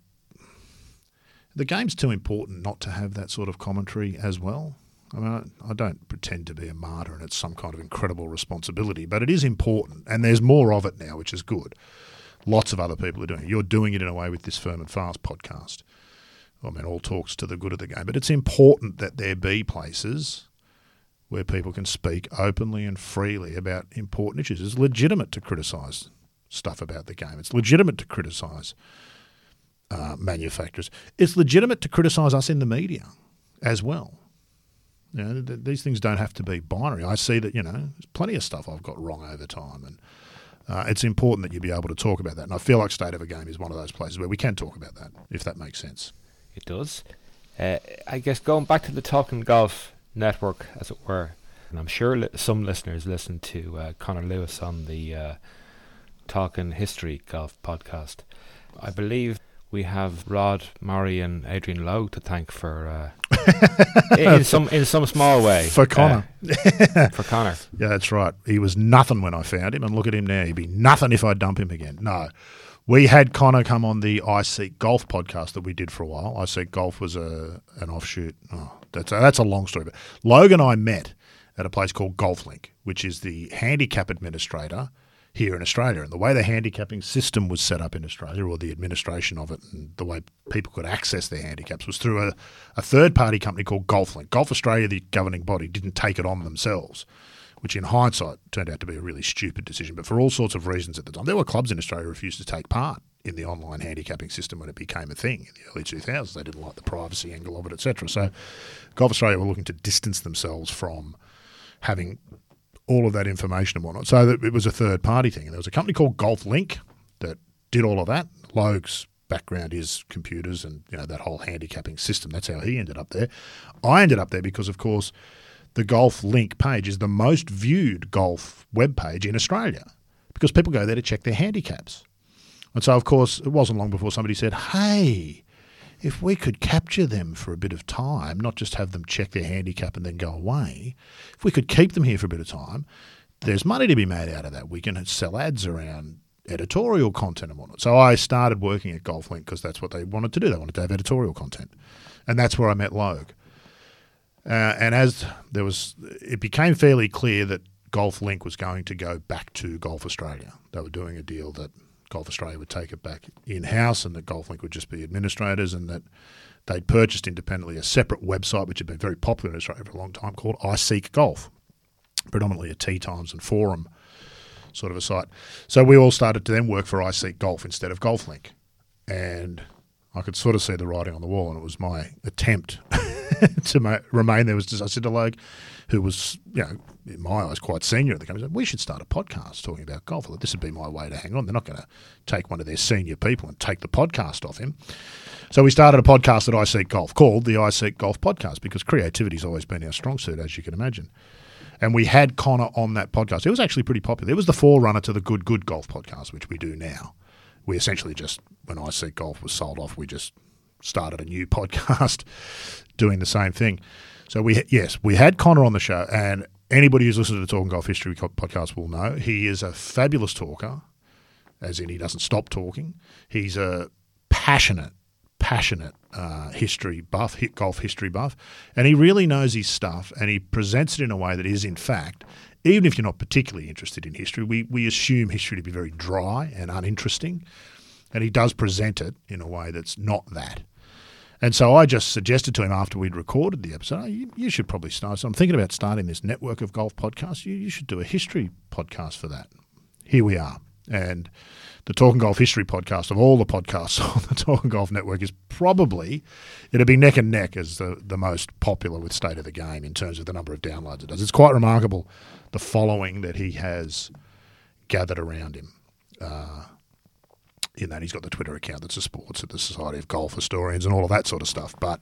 the game's too important not to have that sort of commentary as well. I mean, I don't pretend to be a martyr and it's some kind of incredible responsibility, but it is important, and there's more of it now, which is good. Lots of other people are doing it. You're doing it in a way with this Firm and Fast podcast. I mean, all talks to the good of the game, but it's important that there be places where people can speak openly and freely about important issues. It's legitimate to criticise stuff about the game. It's legitimate to criticise uh, manufacturers. It's legitimate to criticise us in the media as well. You know, th- these things don't have to be binary. I see that you know there's plenty of stuff I've got wrong over time, and uh, it's important that you be able to talk about that. And I feel like State of a Game is one of those places where we can talk about that, if that makes sense. It does. Uh, I guess going back to the Talking Golf network, as it were, and I'm sure li- some listeners listen to uh, Connor Lewis on the uh, Talking History Golf podcast. I believe we have Rod Morri and Adrian Logue to thank for uh, <laughs> in some in some small way For Connor. uh, <laughs> for Connor. Yeah, that's right. He was nothing when I found him, and look at him now. He'd be nothing if I dump him again. No. We had Connor come on the iSeek Golf podcast that we did for a while. iSeek Golf was a an offshoot. Oh, that's a, that's a long story. But Logue and I met at a place called Golf Link, which is the handicap administrator here in Australia. And the way the handicapping system was set up in Australia, or the administration of it, and the way people could access their handicaps was through a, a third party company called GolfLink. Golf Australia, the governing body, didn't take it on themselves which in hindsight turned out to be a really stupid decision. But for all sorts of reasons at the time, there were clubs in Australia who refused to take part in the online handicapping system when it became a thing in the early 2000s. They didn't like the privacy angle of it, etc. So Golf Australia were looking to distance themselves from having all of that information and whatnot. So it was a third party thing. And there was a company called Golf Link that did all of that. Logue's background is computers and you know that whole handicapping system. That's how he ended up there. I ended up there because, of course, the Golf Link page is the most viewed golf web page in Australia because people go there to check their handicaps. And so, of course, it wasn't long before somebody said, hey, if we could capture them for a bit of time, not just have them check their handicap and then go away, if we could keep them here for a bit of time, there's money to be made out of that. We can sell ads around editorial content and whatnot. So I started working at GolfLink because that's what they wanted to do. They wanted to have editorial content. And that's where I met Logue. Uh, and as there was, it became fairly clear that Golf Link was going to go back to Golf Australia. They were doing a deal that Golf Australia would take it back in house and that Golf Link would just be administrators and that they'd purchased independently a separate website which had been very popular in Australia for a long time called iSeek Golf, predominantly a tea times and forum sort of a site. So we all started to then work for iSeek Golf instead of Golf Link. And I could sort of see the writing on the wall, and it was my attempt <laughs> to ma- remain there. Was just, I said to Logue, who was, you know, in my eyes, quite senior at the company, we should start a podcast talking about golf. This would be my way to hang on. They're not going to take one of their senior people and take the podcast off him. So we started a podcast at iSeek Golf called the iSeek Golf Podcast because creativity's always been our strong suit, as you can imagine. And we had Connor on that podcast. It was actually pretty popular. It was the forerunner to the Good Good Golf podcast, which we do now. We essentially just, when iSeek Golf was sold off, we just started a new <laughs> podcast doing the same thing. So we yes, we had Connor on the show, and anybody who's listened to the Talking Golf History podcast will know he is a fabulous talker, as in he doesn't stop talking. He's a passionate, passionate uh, history buff, hit golf history buff, and he really knows his stuff, and he presents it in a way that is, in fact, even if you're not particularly interested in history, we, we assume history to be very dry and uninteresting, and he does present it in a way that's not that. And so I just suggested to him after we'd recorded the episode, oh, you, you, should probably start. So I'm thinking about starting this network of golf podcasts. You, you should do a history podcast for that. Here we are. And the Talking Golf History podcast of all the podcasts <laughs> on the Talking Golf Network is probably, it'd be neck and neck as the, the most popular with State of the Game in terms of the number of downloads it does. It's quite remarkable the following that he has gathered around him. Uh, in that he's got the Twitter account that supports it, the Society of Golf Historians, and all of that sort of stuff. But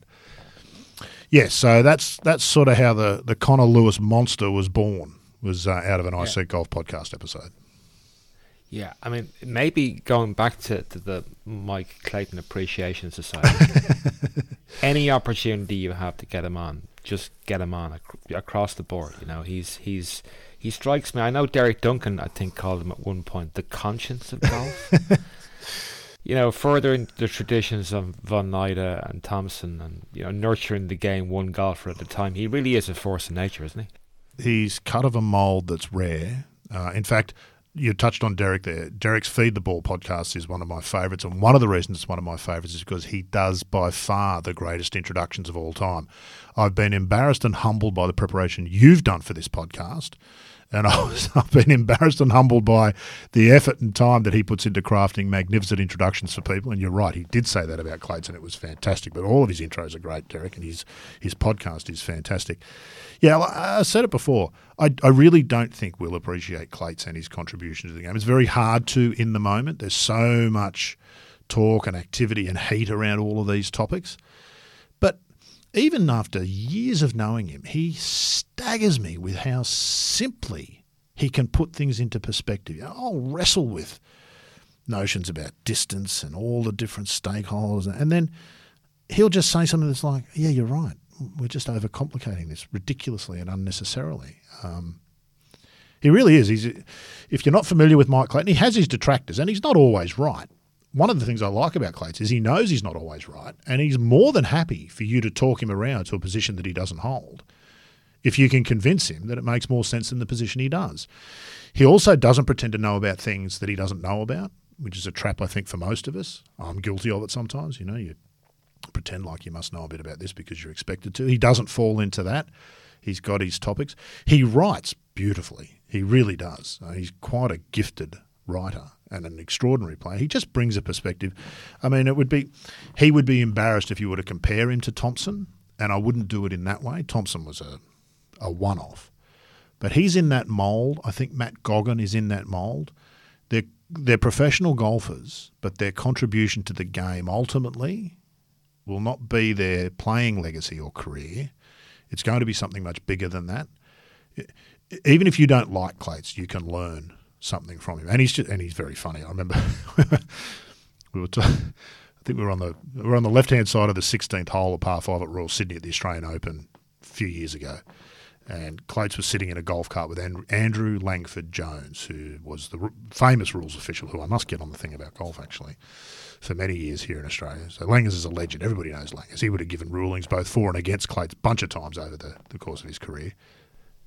yes, yeah, so that's that's sort of how the the Connor Lewis monster was born. Was uh, out of an yeah. Golf podcast episode. Yeah, I mean, maybe going back to, to the Mike Clayton Appreciation Society, <laughs> any opportunity you have to get him on, just get him on ac- across the board. You know, he's he's he strikes me. I know Derek Duncan, I think, called him at one point the conscience of golf. <laughs> you know, furthering the traditions of Von Nida and Thomson, and you know, nurturing the game one golfer at a time. He really is a force of nature, isn't he? He's cut of a mold that's rare. Uh, in fact, you touched on Derek there. Derek's Feed the Ball podcast is one of my favourites, and one of the reasons it's one of my favourites is because he does by far the greatest introductions of all time. I've been embarrassed and humbled by the preparation you've done for this podcast, and <laughs> I was, I've been embarrassed and humbled by the effort and time that he puts into crafting magnificent introductions for people. And you're right, he did say that about Clayton. And it was fantastic. But all of his intros are great, Derek, and his his podcast is fantastic. Yeah, I said it before. I, I really don't think we'll appreciate Clates and his contribution to the game. It's very hard to in the moment. There's so much talk and activity and heat around all of these topics. Even after years of knowing him, he staggers me with how simply he can put things into perspective. I'll wrestle with notions about distance and all the different stakeholders, and then he'll just say something that's like, "Yeah, you're right we're just overcomplicating this ridiculously and unnecessarily. Um, he really is. He's, if you're not familiar with Mike Clayton, he has his detractors, and he's not always right. One of the things I like about Clayton is he knows he's not always right, and he's more than happy for you to talk him around to a position that he doesn't hold if you can convince him that it makes more sense than the position he does. He also doesn't pretend to know about things that he doesn't know about, which is a trap, I think, for most of us. I'm guilty of it sometimes. You know, you pretend like you must know a bit about this because you're expected to. He doesn't fall into that. He's got his topics. He writes beautifully. He really does. Uh, he's quite a gifted writer and an extraordinary player. He just brings a perspective. I mean, it would be he would be embarrassed if you were to compare him to Thomson, and I wouldn't do it in that way. Thomson was a a one off. But he's in that mold. I think Matt Goggin is in that mold. They're they're professional golfers, but their contribution to the game ultimately will not be their playing legacy or career. It's going to be something much bigger than that. Even if you don't like Clates, you can learn something from him, and he's just, and he's very funny. I remember <laughs> we were. T- I think we were on the we were on the left hand side of the 16th hole of par five at Royal Sydney at the Australian Open a few years ago, and Clates was sitting in a golf cart with Andrew Langford Jones, who was the famous rules official, who I must get on the thing about golf actually for many years here in Australia. So Langers is a legend. Everybody knows Langers. He would have given rulings both for and against Clates a bunch of times over the, the course of his career.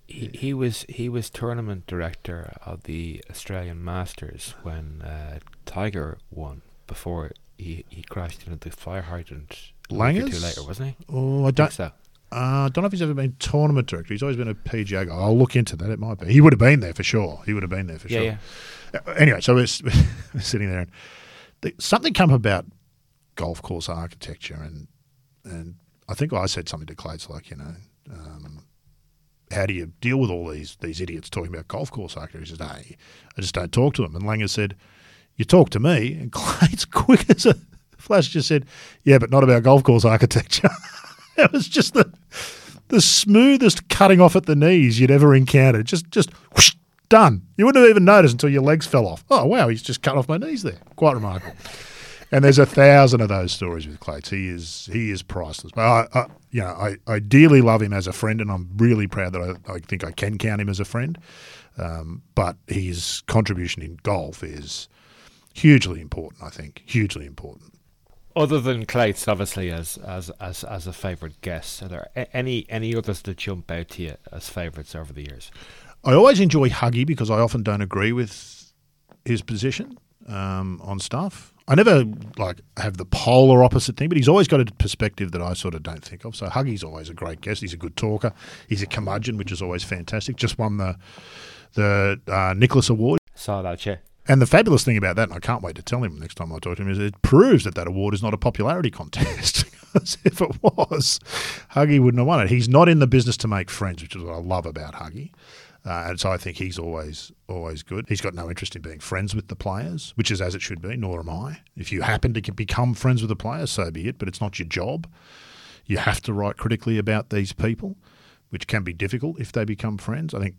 He, he was he was tournament director of the Australian Masters when uh, Tiger won before he, he crashed into the fire hydrant. Langers too later, wasn't he? Oh, I don't. so. Uh, I don't know if he's ever been tournament director. He's always been a PGA guy. I'll look into that. It might be. He would have been there for sure. He would have been there for yeah, sure. Yeah. Uh, anyway, so we're, <laughs> we're sitting there, and something come about golf course architecture, and and I think I said something to Clates like, you know, um, how do you deal with all these these idiots talking about golf course architecture? He said, hey, I just don't talk to them. And Langer said, you talk to me, and <laughs> Clates, quick as a flash, just said, yeah, but not about golf course architecture. <laughs> it was just the the smoothest cutting off at the knees you'd ever encountered. Just just whoosh, Done. You wouldn't have even noticed until your legs fell off. Oh, wow, he's just cut off my knees there. Quite remarkable. And there's a thousand of those stories with Clates. He is he is priceless. But I, I you know, I, I dearly love him as a friend, and I'm really proud that I, I think I can count him as a friend. Um, but his contribution in golf is hugely important. I think hugely important. other than Clates, obviously, as as as as a favourite guest, are there any any others that jump out to you as favourites over the years? I always enjoy Huggy because I often don't agree with his position um, on stuff. I never like have the polar opposite thing, but he's always got a perspective that I sort of don't think of. So Huggy's always a great guest. He's a good talker. He's a curmudgeon, which is always fantastic. Just won the the uh, Nicholas Award. Saw that, yeah. And the fabulous thing about that, and I can't wait to tell him next time I talk to him, is it proves that that award is not a popularity contest. <laughs> Because if it was, Huggy wouldn't have won it. He's not in the business to make friends, which is what I love about Huggy. Uh, and so I think he's always always good. He's got no interest in being friends with the players, which is as it should be. Nor am I. If you happen to become friends with the players, so be it. But it's not your job. You have to write critically about these people, which can be difficult if they become friends. I think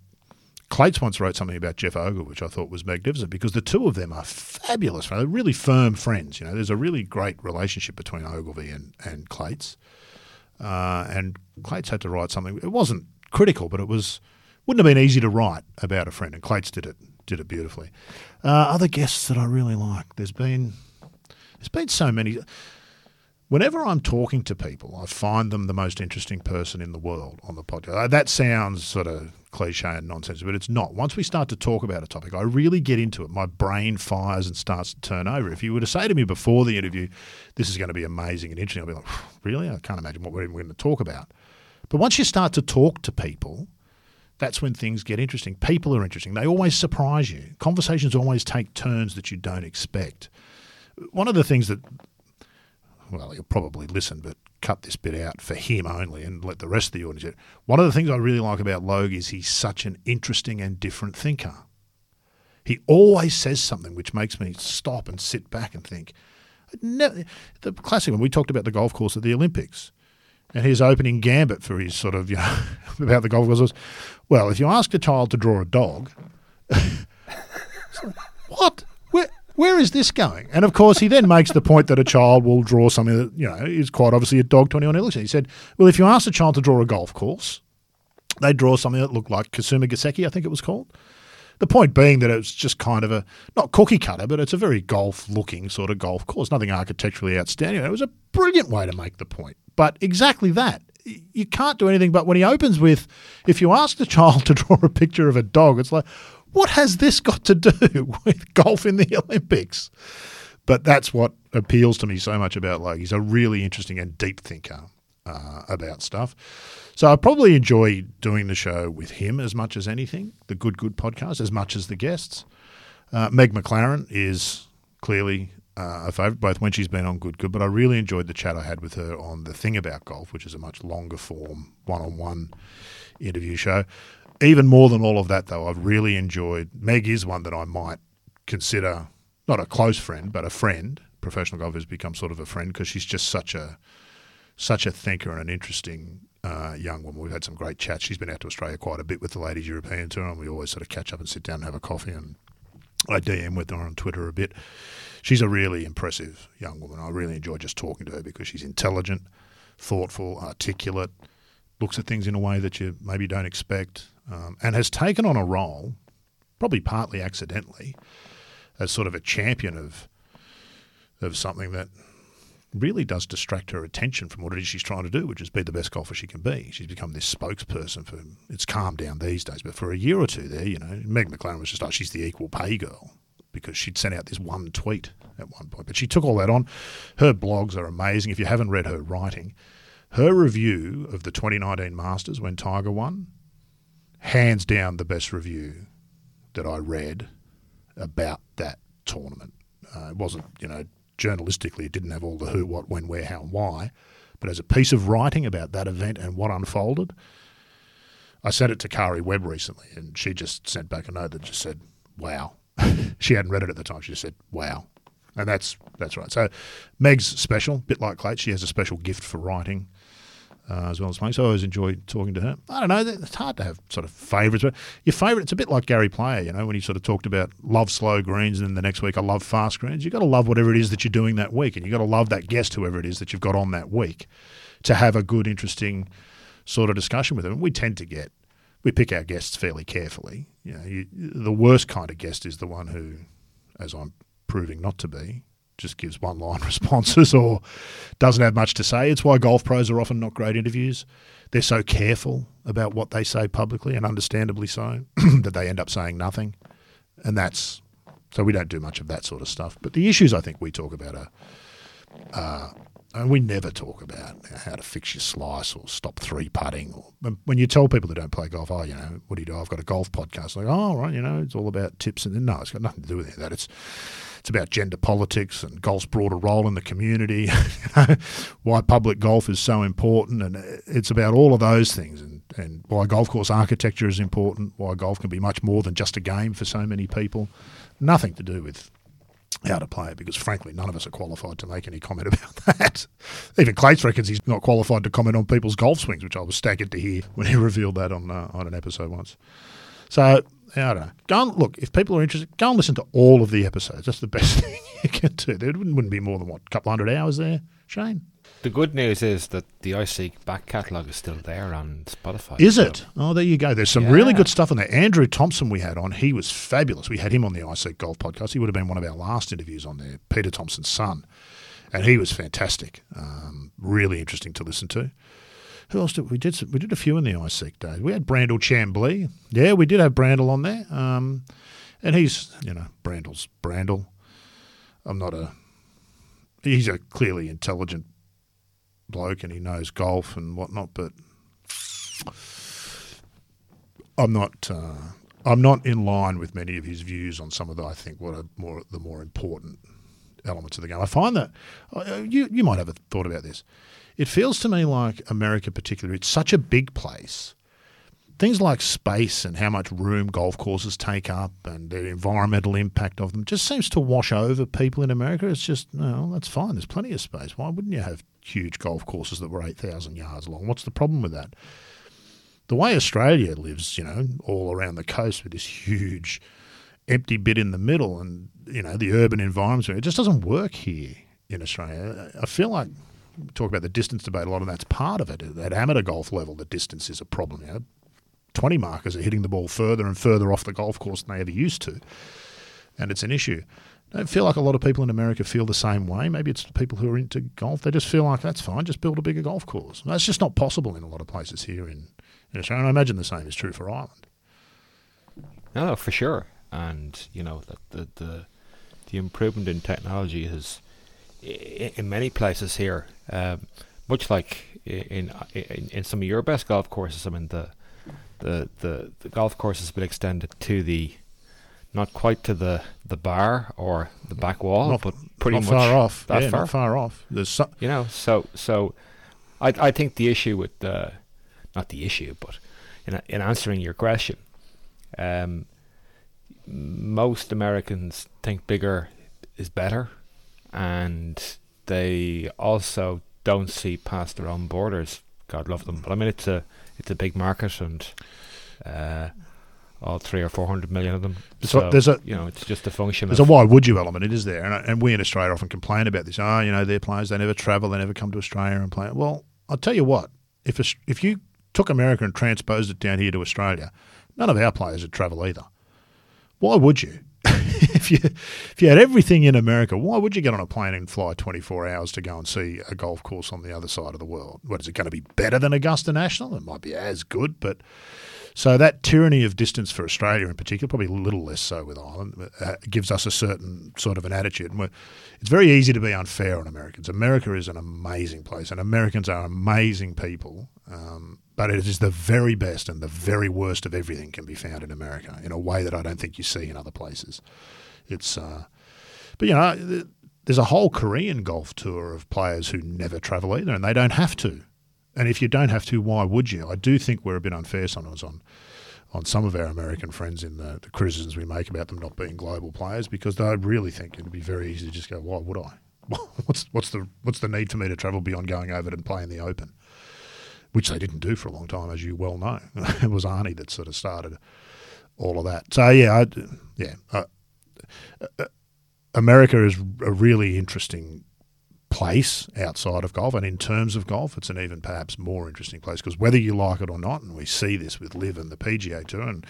Clates once wrote something about Geoff Ogilvy, which I thought was magnificent because the two of them are fabulous. They're really firm friends. You know, there's a really great relationship between Ogilvy and and Clates. Uh, and Clates had to write something. It wasn't critical, but it was wouldn't have been easy to write about a friend, and Clates did it did it beautifully. Uh, other guests that I really like, there's been there's been so many. Whenever I'm talking to people, I find them the most interesting person in the world on the podcast. Uh, that sounds sort of cliche and nonsense, but it's not. Once we start to talk about a topic, I really get into it. My brain fires and starts to turn over. If you were to say to me before the interview, this is going to be amazing and interesting, I'll be like, really? I can't imagine what we're even going to talk about. But once you start to talk to people, that's when things get interesting. People are interesting. They always surprise you. Conversations always take turns that you don't expect. One of the things that, well, you'll probably listen, but cut this bit out for him only and let the rest of the audience. One of the things I really like about Logue is he's such an interesting and different thinker. He always says something which makes me stop and sit back and think. The classic one, we talked about the golf course at the Olympics. And his opening gambit for his sort of, you know, <laughs> about the golf course was, well, if you ask a child to draw a dog, <laughs> what? Where, where is this going? And of course, he then makes the point that a child will draw something that, you know, is quite obviously a dog to anyone who looks at it. He said, well, if you ask a child to draw a golf course, they draw something that looked like Kasumigaseki, I think it was called. The point being that it's just kind of a, not cookie cutter, but it's a very golf looking sort of golf course, nothing architecturally outstanding. It was a brilliant way to make the point. But exactly that. You can't do anything but when he opens with, if you ask the child to draw a picture of a dog, it's like, what has this got to do <laughs> with golf in the Olympics? But that's what appeals to me so much about Logue. He's a really interesting and deep thinker uh, about stuff. So I probably enjoy doing the show with him as much as anything, the Good Good podcast, as much as the guests. Uh, Meg MacLaren is clearly uh, a favourite, both when she's been on Good Good, but I really enjoyed the chat I had with her on The Thing About Golf, which is a much longer form, one on one interview show. Even more than all of that, though, I've really enjoyed. Meg is one that I might consider not a close friend, but a friend. Professional golf has become sort of a friend because she's just such a such a thinker and an interesting uh, young woman. We've had some great chats. She's been out to Australia quite a bit with the Ladies European Tour, and we always sort of catch up and sit down and have a coffee. And I DM with her on Twitter a bit. She's a really impressive young woman. I really enjoy just talking to her because she's intelligent, thoughtful, articulate, looks at things in a way that you maybe don't expect, um, and has taken on a role, probably partly accidentally, as sort of a champion of of something that really does distract her attention from what it is she's trying to do, which is be the best golfer she can be. She's become this spokesperson for. It's calmed down these days, but for a year or two there, you know, Meg MacLaren was just like she's the equal pay girl because she'd sent out this one tweet at one point. But she took all that on. Her blogs are amazing. If you haven't read her writing, her review of the 2019 Masters when Tiger won, hands down the best review that I read about that tournament. Uh, it wasn't, you know, journalistically, it didn't have all the who, what, when, where, how, and why. But as a piece of writing about that event and what unfolded, I sent it to Karrie Webb recently, and she just sent back a note that just said, "Wow." <laughs> she hadn't read it at the time. She just said, "Wow," and that's that's right. So Meg's special, bit like Clate. She has a special gift for writing uh, as well as playing. So I always enjoy talking to her. I don't know. It's hard to have sort of favourites, but your favourite, it's a bit like Gary Player, you know, when he sort of talked about love slow greens and then the next week I love fast greens. You've got to love whatever it is that you're doing that week and you've got to love that guest, whoever it is that you've got on that week, to have a good, interesting sort of discussion with them. And we tend to get, we pick our guests fairly carefully. You know, you, the worst kind of guest is the one who, as I'm proving not to be, just gives one line <laughs> responses or doesn't have much to say. It's why golf pros are often not great interviews. They're so careful about what they say publicly, and understandably so, <clears throat> that they end up saying nothing. And that's so we don't do much of that sort of stuff. But the issues I think we talk about are, uh, and we never talk about how to fix your slice or stop three putting. Or when you tell people that don't play golf, oh, you know, what do you do? I've got a golf podcast. Like, oh, right, you know, it's all about tips. And then no, it's got nothing to do with that. It's it's about gender politics and golf's broader role in the community. <laughs> why public golf is so important, and it's about all of those things, and, and why golf course architecture is important. Why golf can be much more than just a game for so many people. Nothing to do with how to play it because, frankly, none of us are qualified to make any comment <laughs> about that. Even Clates reckons he's not qualified to comment on people's golf swings, which I was staggered to hear when he <laughs> revealed that on uh, on an episode once. So I don't know. Go and look if people are interested. Go and listen to all of the episodes. That's the <laughs> best thing you can do. There wouldn't be more than what a couple hundred hours there, Shane. The good news is that the iSeek back catalogue is still there on Spotify. Is so. it? Oh, there you go. There's some yeah. really good stuff on there. Andrew Thomson, we had on, he was fabulous. We had him on the iSeek Golf podcast. He would have been one of our last interviews on there, Peter Thomson's son. And he was fantastic. Um, really interesting to listen to. Who else did we did? We did a few in the iSeek days. We had Brandel Chamblee. Yeah, we did have Brandel on there. Um, and he's, you know, Brandel's Brandel. I'm not a. He's a clearly intelligent bloke and he knows golf and whatnot, but I'm not. Uh, I'm not in line with many of his views on some of the. I think what are more the more important elements of the game. I find that uh, you you might have a thought about this. It feels to me like America, particularly, it's such a big place. Things like space and how much room golf courses take up and the environmental impact of them just seems to wash over people in America. It's just, no, that's fine. There's plenty of space. Why wouldn't you have huge golf courses that were 8,000 yards long. What's the problem with that? The way Australia lives, you know, all around the coast with this huge empty bit in the middle and, you know, the urban environments, it just doesn't work here in Australia. I feel like talk about the distance debate, a lot and that's part of it. At amateur golf level, the distance is a problem. You know, 20 markers are hitting the ball further and further off the golf course than they ever used to. And it's an issue. I don't feel like a lot of people in America feel the same way. Maybe it's people who are into golf. They just feel like that's fine, just build a bigger golf course. That's just not possible in a lot of places here in, in Australia. And I imagine the same is true for Ireland. No, for sure. And, you know, the, the, the, the improvement in technology has, in many places here, um, much like in, in, in some of your best golf courses, I mean, the, the, the, the golf course has been extended to the not quite to the, the bar or the back wall, not, but pretty much far off. That yeah, far. Not far off. There's so you know, so so I I think the issue with the not the issue, but in in answering your question, um, most Americans think bigger is better, and they also don't see past their own borders. God love them, but I mean it's a it's a big market and. Uh, all three or four hundred million of them. So, so, there's a you know it's just a function. There's a why would you element. It is there, and, and we in Australia often complain about this. Oh, you know, their players they never travel, they never come to Australia and play. Well, I'll tell you what. If if you took America and transposed it down here to Australia, none of our players would travel either. Why would you? If you if you had everything in America, why would you get on a plane and fly 24 hours to go and see a golf course on the other side of the world? What is it going to be better than Augusta National? It might be as good, but so that tyranny of distance for Australia in particular, probably a little less so with Ireland, uh, gives us a certain sort of an attitude. And it's very easy to be unfair on Americans. America is an amazing place, and Americans are amazing people. Um, but it is the very best and the very worst of everything can be found in America in a way that I don't think you see in other places. It's, uh, but you know, there's a whole Korean golf tour of players who never travel either, and they don't have to. And if you don't have to, why would you? I do think we're a bit unfair sometimes on on some of our American friends in the, the criticisms we make about them not being global players because they really think it'd be very easy to just go, why would I? <laughs> what's what's the what's the need for me to travel beyond going over to and playing the Open, which they didn't do for a long time, as you well know. <laughs> it was Arnie that sort of started all of that. So yeah, I, yeah, Uh, America is a really interesting place outside of golf. And in terms of golf, it's an even perhaps more interesting place because whether you like it or not, and we see this with LIV and the PGA Tour, and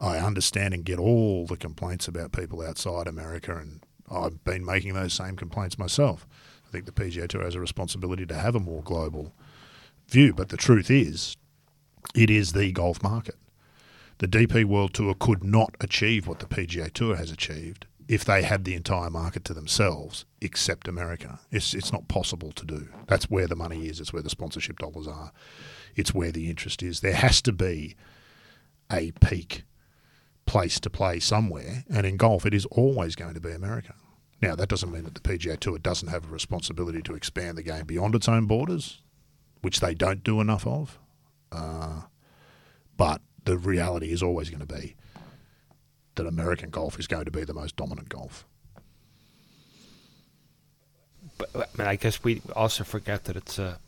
I understand and get all the complaints about people outside America, and I've been making those same complaints myself. I think the PGA Tour has a responsibility to have a more global view, but the truth is, it is the golf market. The DP World Tour could not achieve what the PGA Tour has achieved if they had the entire market to themselves, except America. It's it's not possible to do. That's where the money is. It's where the sponsorship dollars are. It's where the interest is. There has to be a peak place to play somewhere, and in golf, it is always going to be America. Now, that doesn't mean that the PGA Tour doesn't have a responsibility to expand the game beyond its own borders, which they don't do enough of. Uh, but the reality is always going to be that American golf is going to be the most dominant golf. But I, mean, I guess we also forget that it's a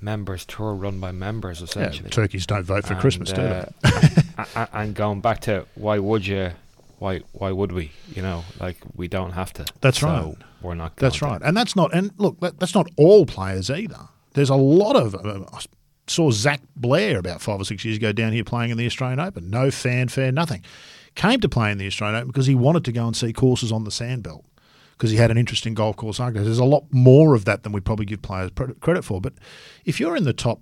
members tour run by members essentially. Yeah, turkeys don't vote for and, Christmas, do uh, <laughs> they? and going back to why would you? Why why would we? You know, like we don't have to. That's so right. We're not. That's right, and that's not. And look, that, that's not all players either. There's a lot of. Uh, saw Zac Blair about five or six years ago down here playing in the Australian Open. No fanfare, nothing. Came to play in the Australian Open because he wanted to go and see courses on the sandbelt because he had an interesting golf course argument. There's a lot more of that than we probably give players credit for. But if you're in the top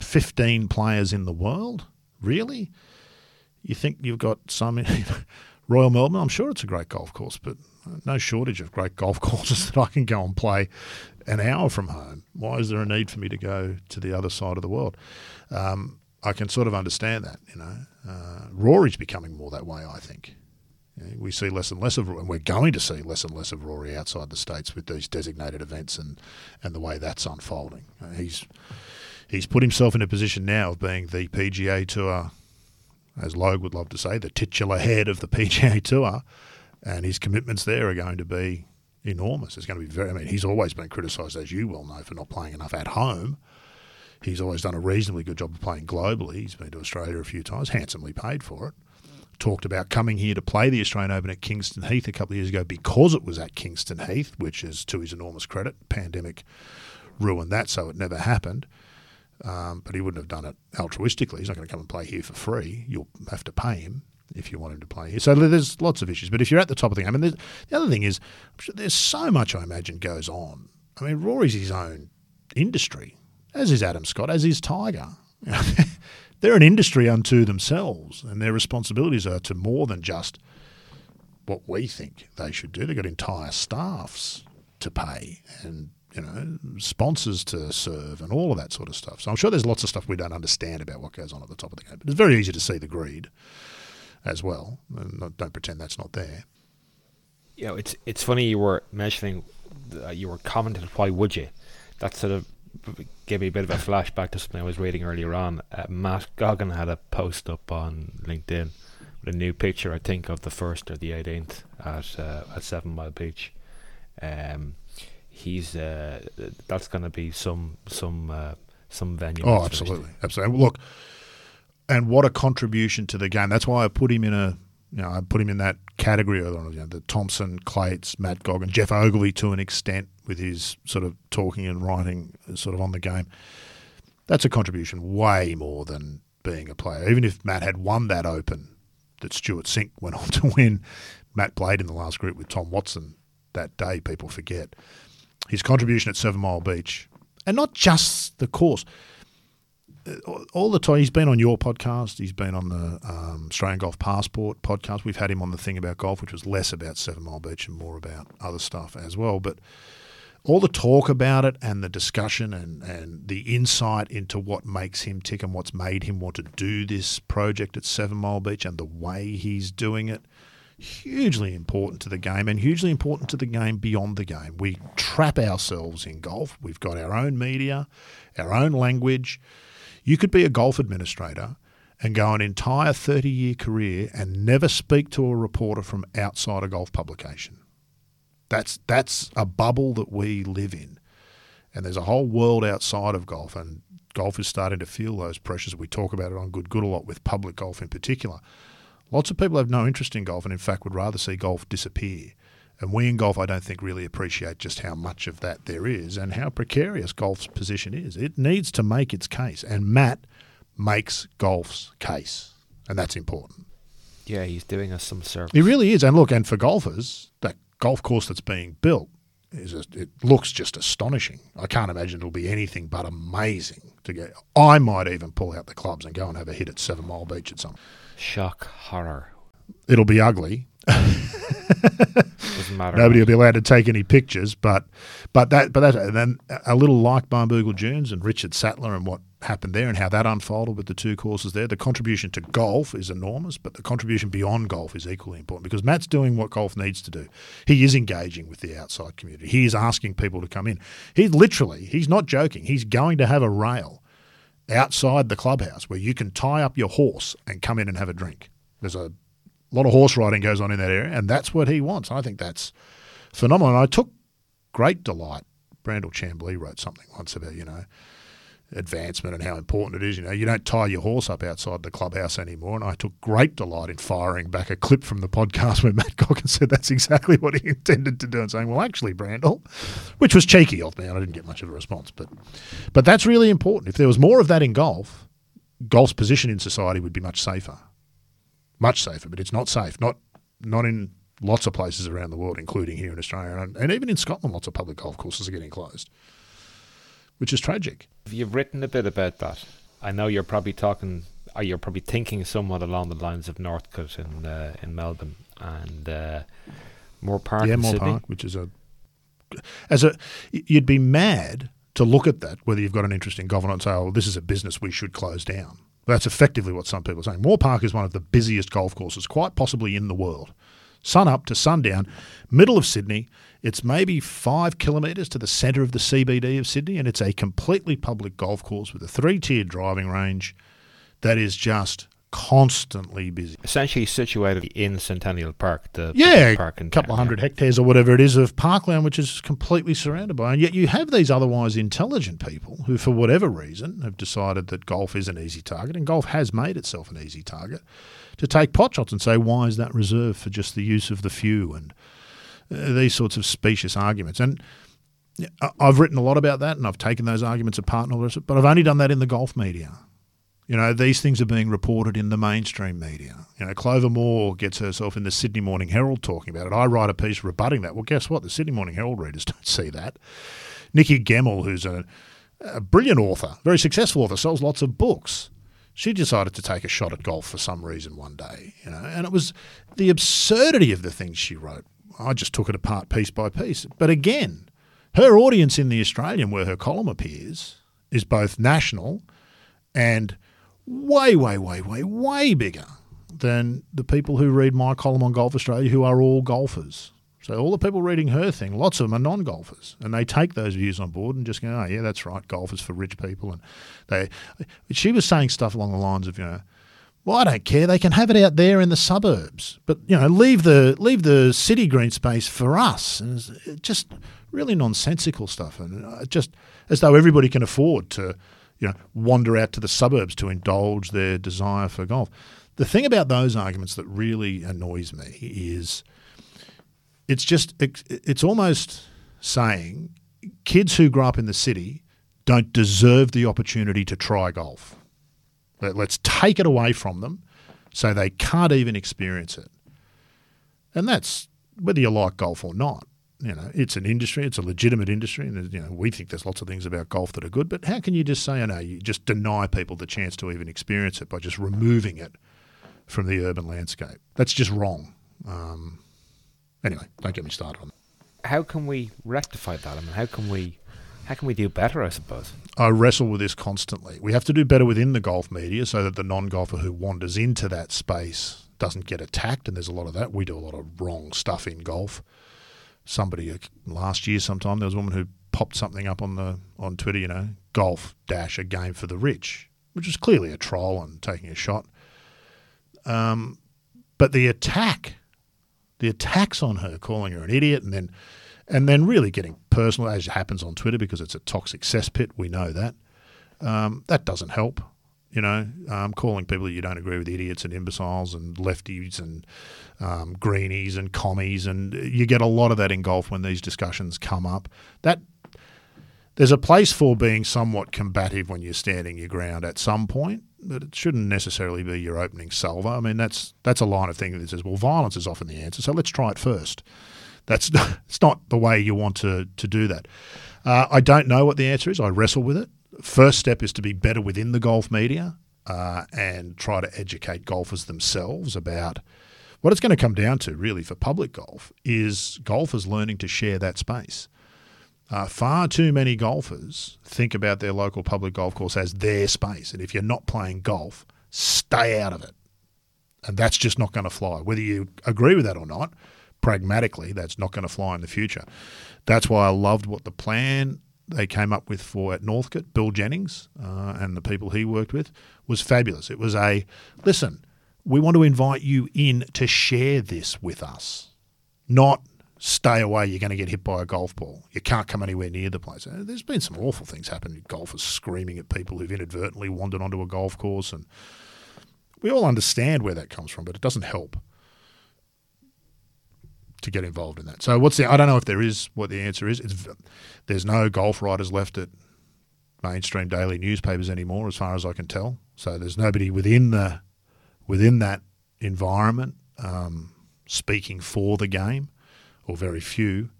15 players in the world, really, you think you've got some <laughs> Royal Melbourne? I'm sure it's a great golf course, but no shortage of great golf <laughs> courses that I can go and play an hour from home. Why is there a need for me to go to the other side of the world? Um, I can sort of understand that. You know, uh, Rory's becoming more that way. I think. We see less and less of, and we're going to see less and less of Rory outside the states with these designated events and, and the way that's unfolding. Uh, he's he's put himself in a position now of being the PGA Tour, as Logue would love to say, the titular <laughs> head of the PGA Tour, and his commitments there are going to be enormous. It's going to be very. I mean, he's always been criticised, as you well know, for not playing enough at home. He's always done a reasonably good job of playing globally. He's been to Australia a few times, handsomely paid for it talked about coming here to play the Australian Open at Kingston Heath a couple of years ago because it was at Kingston Heath, which is to his enormous credit. Pandemic ruined that, so it never happened. Um, but he wouldn't have done it altruistically. He's not going to come and play here for free. You'll have to pay him if you want him to play here. So there's lots of issues. But if you're at the top of the game, and the other thing is, there's so much I imagine goes on. I mean, Rory's his own industry, as is Adam Scott, as is Tiger. <laughs> they're an industry unto themselves, and their responsibilities are to more than just what we think they should do. They've got entire staffs to pay and you know sponsors to serve and all of that sort of stuff. So I'm sure there's lots of stuff we don't understand about what goes on at the top of the game. But it's very easy to see the greed as well. And don't pretend that's not there. You know, it's it's funny you were mentioning uh, you were commenting why would you? That sort of gave me a bit of a flashback to something I was reading earlier on. Uh, Matt Goggin had a post up on LinkedIn with a new picture, I think, of the first or the 18th at uh, at Seven Mile Beach. Um, he's uh, that's going to be some some uh, some venue. Oh, absolutely, absolutely. Look, and what a contribution to the game. That's why I put him in a you know I put him in that category of you know, the Thomson, Clates, Matt Goggin, Geoff Ogilvy to an extent with his sort of talking and writing sort of on the game. That's a contribution way more than being a player. Even if Matt had won that Open that Stewart Cink went on to win, Matt played in the last group with Tom Watson that day. People forget his contribution at Seven Mile Beach, and not just the course all the time. He's been on your podcast. He's been on the um, Australian Golf Passport podcast. We've had him on the thing about golf, which was less about Seven Mile Beach and more about other stuff as well. But all the talk about it and the discussion and, and the insight into what makes him tick and what's made him want to do this project at Seven Mile Beach and the way he's doing it, hugely important to the game and hugely important to the game beyond the game. We trap ourselves in golf. We've got our own media, our own language you could be a golf administrator and go an entire 30 year career and never speak to a reporter from outside a golf publication. That's, that's a bubble that we live in. And there's a whole world outside of golf, and golf is starting to feel those pressures. We talk about it on Good Good a lot with public golf in particular. Lots of people have no interest in golf and, in fact, would rather see golf disappear. And we in golf, I don't think, really appreciate just how much of that there is and how precarious golf's position is. It needs to make its case. And Matt makes golf's case. And that's important. Yeah, he's doing us some service. He really is. And look, and for golfers, that golf course that's being built is a, it looks just astonishing. I can't imagine it'll be anything but amazing to get. I might even pull out the clubs and go and have a hit at Seven Mile Beach at some. Shock horror. It'll be ugly. Doesn't matter. Nobody will be allowed to take any pictures, but but that but that and then a little like Barnbougle Dunes and Richard Sattler and what happened there and how that unfolded with the two courses there. The contribution to golf is enormous, but the contribution beyond golf is equally important because Matt's doing what golf needs to do. He is engaging with the outside community. He is asking people to come in. He literally, he's not joking. He's going to have a rail outside the clubhouse where you can tie up your horse and come in and have a drink. There's a lot of horse riding goes on in that area, and that's what he wants. I think that's phenomenal. And I took great delight. Brandel Chamblee wrote something once about, you know, advancement and how important it is. You know, you don't tie your horse up outside the clubhouse anymore. And I took great delight in firing back a clip from the podcast <laughs> where Matt Goggins said that's exactly what he intended to do and saying, well, actually, Brandel, which was cheeky of me. And I didn't get much of a response. But, but that's really important. If there was more of that in golf, golf's position in society would be much safer. Much safer, but it's not safe. Not, not in lots of places around the world, including here in Australia. And, and even in Scotland, lots of public golf courses are getting closed, which is tragic. You've written a bit about that. I know you're probably talking, or you're probably thinking somewhat along the lines of Northcote in uh, in Melbourne and uh, Moore Park. Yeah, Moore Sydney. Park, which is a as a you'd be mad to look at that whether you've got an interest in golf or and say, oh, this is a business we should close down. That's effectively what some people are saying. Moore Park is one of the busiest golf courses, quite possibly in the world. Sun up to sundown, middle of Sydney. It's maybe five kilometres to the centre of the CBD of Sydney, and it's a completely public golf course with a three tiered driving range that is just constantly busy. Essentially situated in Centennial Park, the Yeah, park a couple of hundred hectares or whatever it is of parkland, which is completely surrounded by. And yet you have these otherwise intelligent people who, for whatever reason, have decided that golf is an easy target, and golf has made itself an easy target, to take pot shots and say, why is that reserved for just the use of the few? And uh, these sorts of specious arguments. And I've written a lot about that, and I've taken those arguments apart and all the rest of it, but I've only done that in the golf media. You know, these things are being reported in the mainstream media. You know, Clover Moore gets herself in the Sydney Morning Herald talking about it. I write a piece rebutting that. Well, guess what? The Sydney Morning Herald readers <laughs> don't see that. Nikki Gemmell, who's a, a brilliant author, very successful author, sells lots of books. She decided to take a shot at golf for some reason one day, you know, and it was the absurdity of the things she wrote. I just took it apart piece by piece. But again, her audience in the Australian, where her column appears, is both national and way, way, way, way, way bigger than the people who read my column on Golf Australia, who are all golfers. So all the people reading her thing, lots of them are non-golfers, and they take those views on board and just go, "Oh, yeah, that's right, golf is for rich people." And they, she was saying stuff along the lines of, you know, well, I don't care. They can have it out there in the suburbs, but you know, leave the leave the city green space for us. And it's just really nonsensical stuff, and uh, just as though everybody can afford to, you know, wander out to the suburbs to indulge their desire for golf. The thing about those arguments that really annoys me is it's just it's almost saying kids who grow up in the city don't deserve the opportunity to try golf. Let's take it away from them so they can't even experience it. And that's whether you like golf or not. You know, it's an industry, it's a legitimate industry, and you know we think there's lots of things about golf that are good. But how can you just say, "Oh no"? You just deny people the chance to even experience it by just removing it from the urban landscape. That's just wrong. Um, anyway, don't get me started on that. How can we rectify that? I mean, how can we how can we do better? I suppose. I wrestle with this constantly. We have to do better within the golf media so that the non golfer who wanders into that space doesn't get attacked. And there's a lot of that. We do a lot of wrong stuff in golf. Somebody last year, sometime there was a woman who popped something up on the on Twitter. You know, golf dash a game for the rich, which is clearly a troll and taking a shot. Um, but the attack, the attacks on her, calling her an idiot, and then and then really getting personal, as happens on Twitter because it's a toxic cesspit. We know that. Um, that doesn't help. You know, um, calling people that you don't agree with idiots and imbeciles and lefties and um, greenies and commies, and you get a lot of that in golf when these discussions come up. That there's a place for being somewhat combative when you're standing your ground at some point, but it shouldn't necessarily be your opening salvo. I mean, that's that's a line of thinking that says, well, violence is often the answer, so let's try it first. That's <laughs> it's not the way you want to to do that. Uh, I don't know what the answer is. I wrestle with it. First step is to be better within the golf media uh, and try to educate golfers themselves about what it's going to come down to. Really, for public golf, is golfers learning to share that space. Uh, far too many golfers think about their local public golf course as their space, and if you're not playing golf, stay out of it. And that's just not going to fly. Whether you agree with that or not, pragmatically, that's not going to fly in the future. That's why I loved what the plan they came up with for at Northcote, Bill Jennings uh, and the people he worked with, was fabulous. It was a listen, we want to invite you in to share this with us, not stay away, you're going to get hit by a golf ball. You can't come anywhere near the place. Uh, there's been some awful things happen. Golfers screaming at people who've inadvertently wandered onto a golf course. And we all understand where that comes from, but it doesn't help to get involved in that. So what's the? I don't know if there is what the answer is. It's, there's no golf writers left at mainstream daily newspapers anymore, as far as I can tell. So there's nobody within the within that environment um, speaking for the game or very few.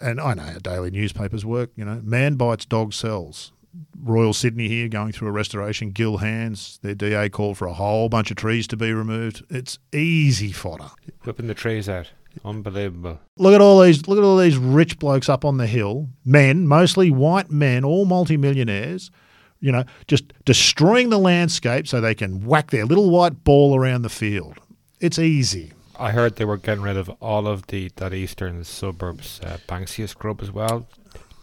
And I know how daily newspapers work. You know, man bites, dog sells. Royal Sydney here going through a restoration. Gil Hanse, their DA called for a whole bunch of trees to be removed. It's easy fodder. Whipping the trees out. Unbelievable. Look at all these look at all these rich blokes up on the hill. Men, mostly white men, all multimillionaires, you know, just destroying the landscape so they can whack their little white ball around the field. It's easy. I heard they were getting rid of all of the that eastern suburbs uh, Banksia scrub as well,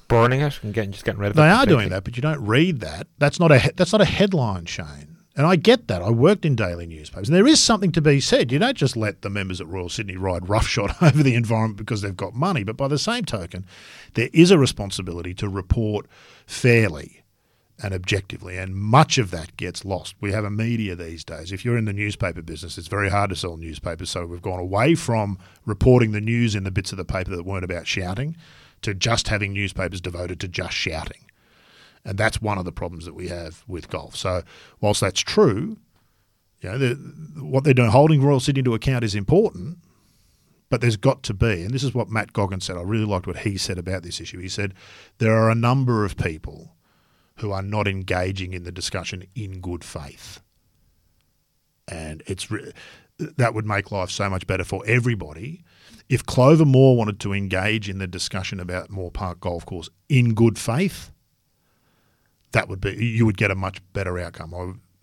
burning it and getting just getting rid of They it. are doing that, but you don't read that. That's not a that's not a headline, Shane. And I get that. I worked in daily newspapers, and there is something to be said. You don't just let the members at Royal Sydney ride roughshod <laughs> over the environment because they've got money. But by the same token, there is a responsibility to report fairly and objectively, and much of that gets lost. We have a media these days. If you're in the newspaper business, it's very hard to sell newspapers. So we've gone away from reporting the news in the bits of the paper that weren't about shouting to just having newspapers devoted to just shouting. And that's one of the problems that we have with golf. So, whilst that's true, you know, the, what they're doing, holding Royal Sydney to account is important, but there's got to be, and this is what Matt Goggins said. I really liked what he said about this issue. He said there are a number of people who are not engaging in the discussion in good faith, and it's that would make life so much better for everybody. If Clover Moore wanted to engage in the discussion about Moore Park Golf Course in good faith, that would be you would get a much better outcome.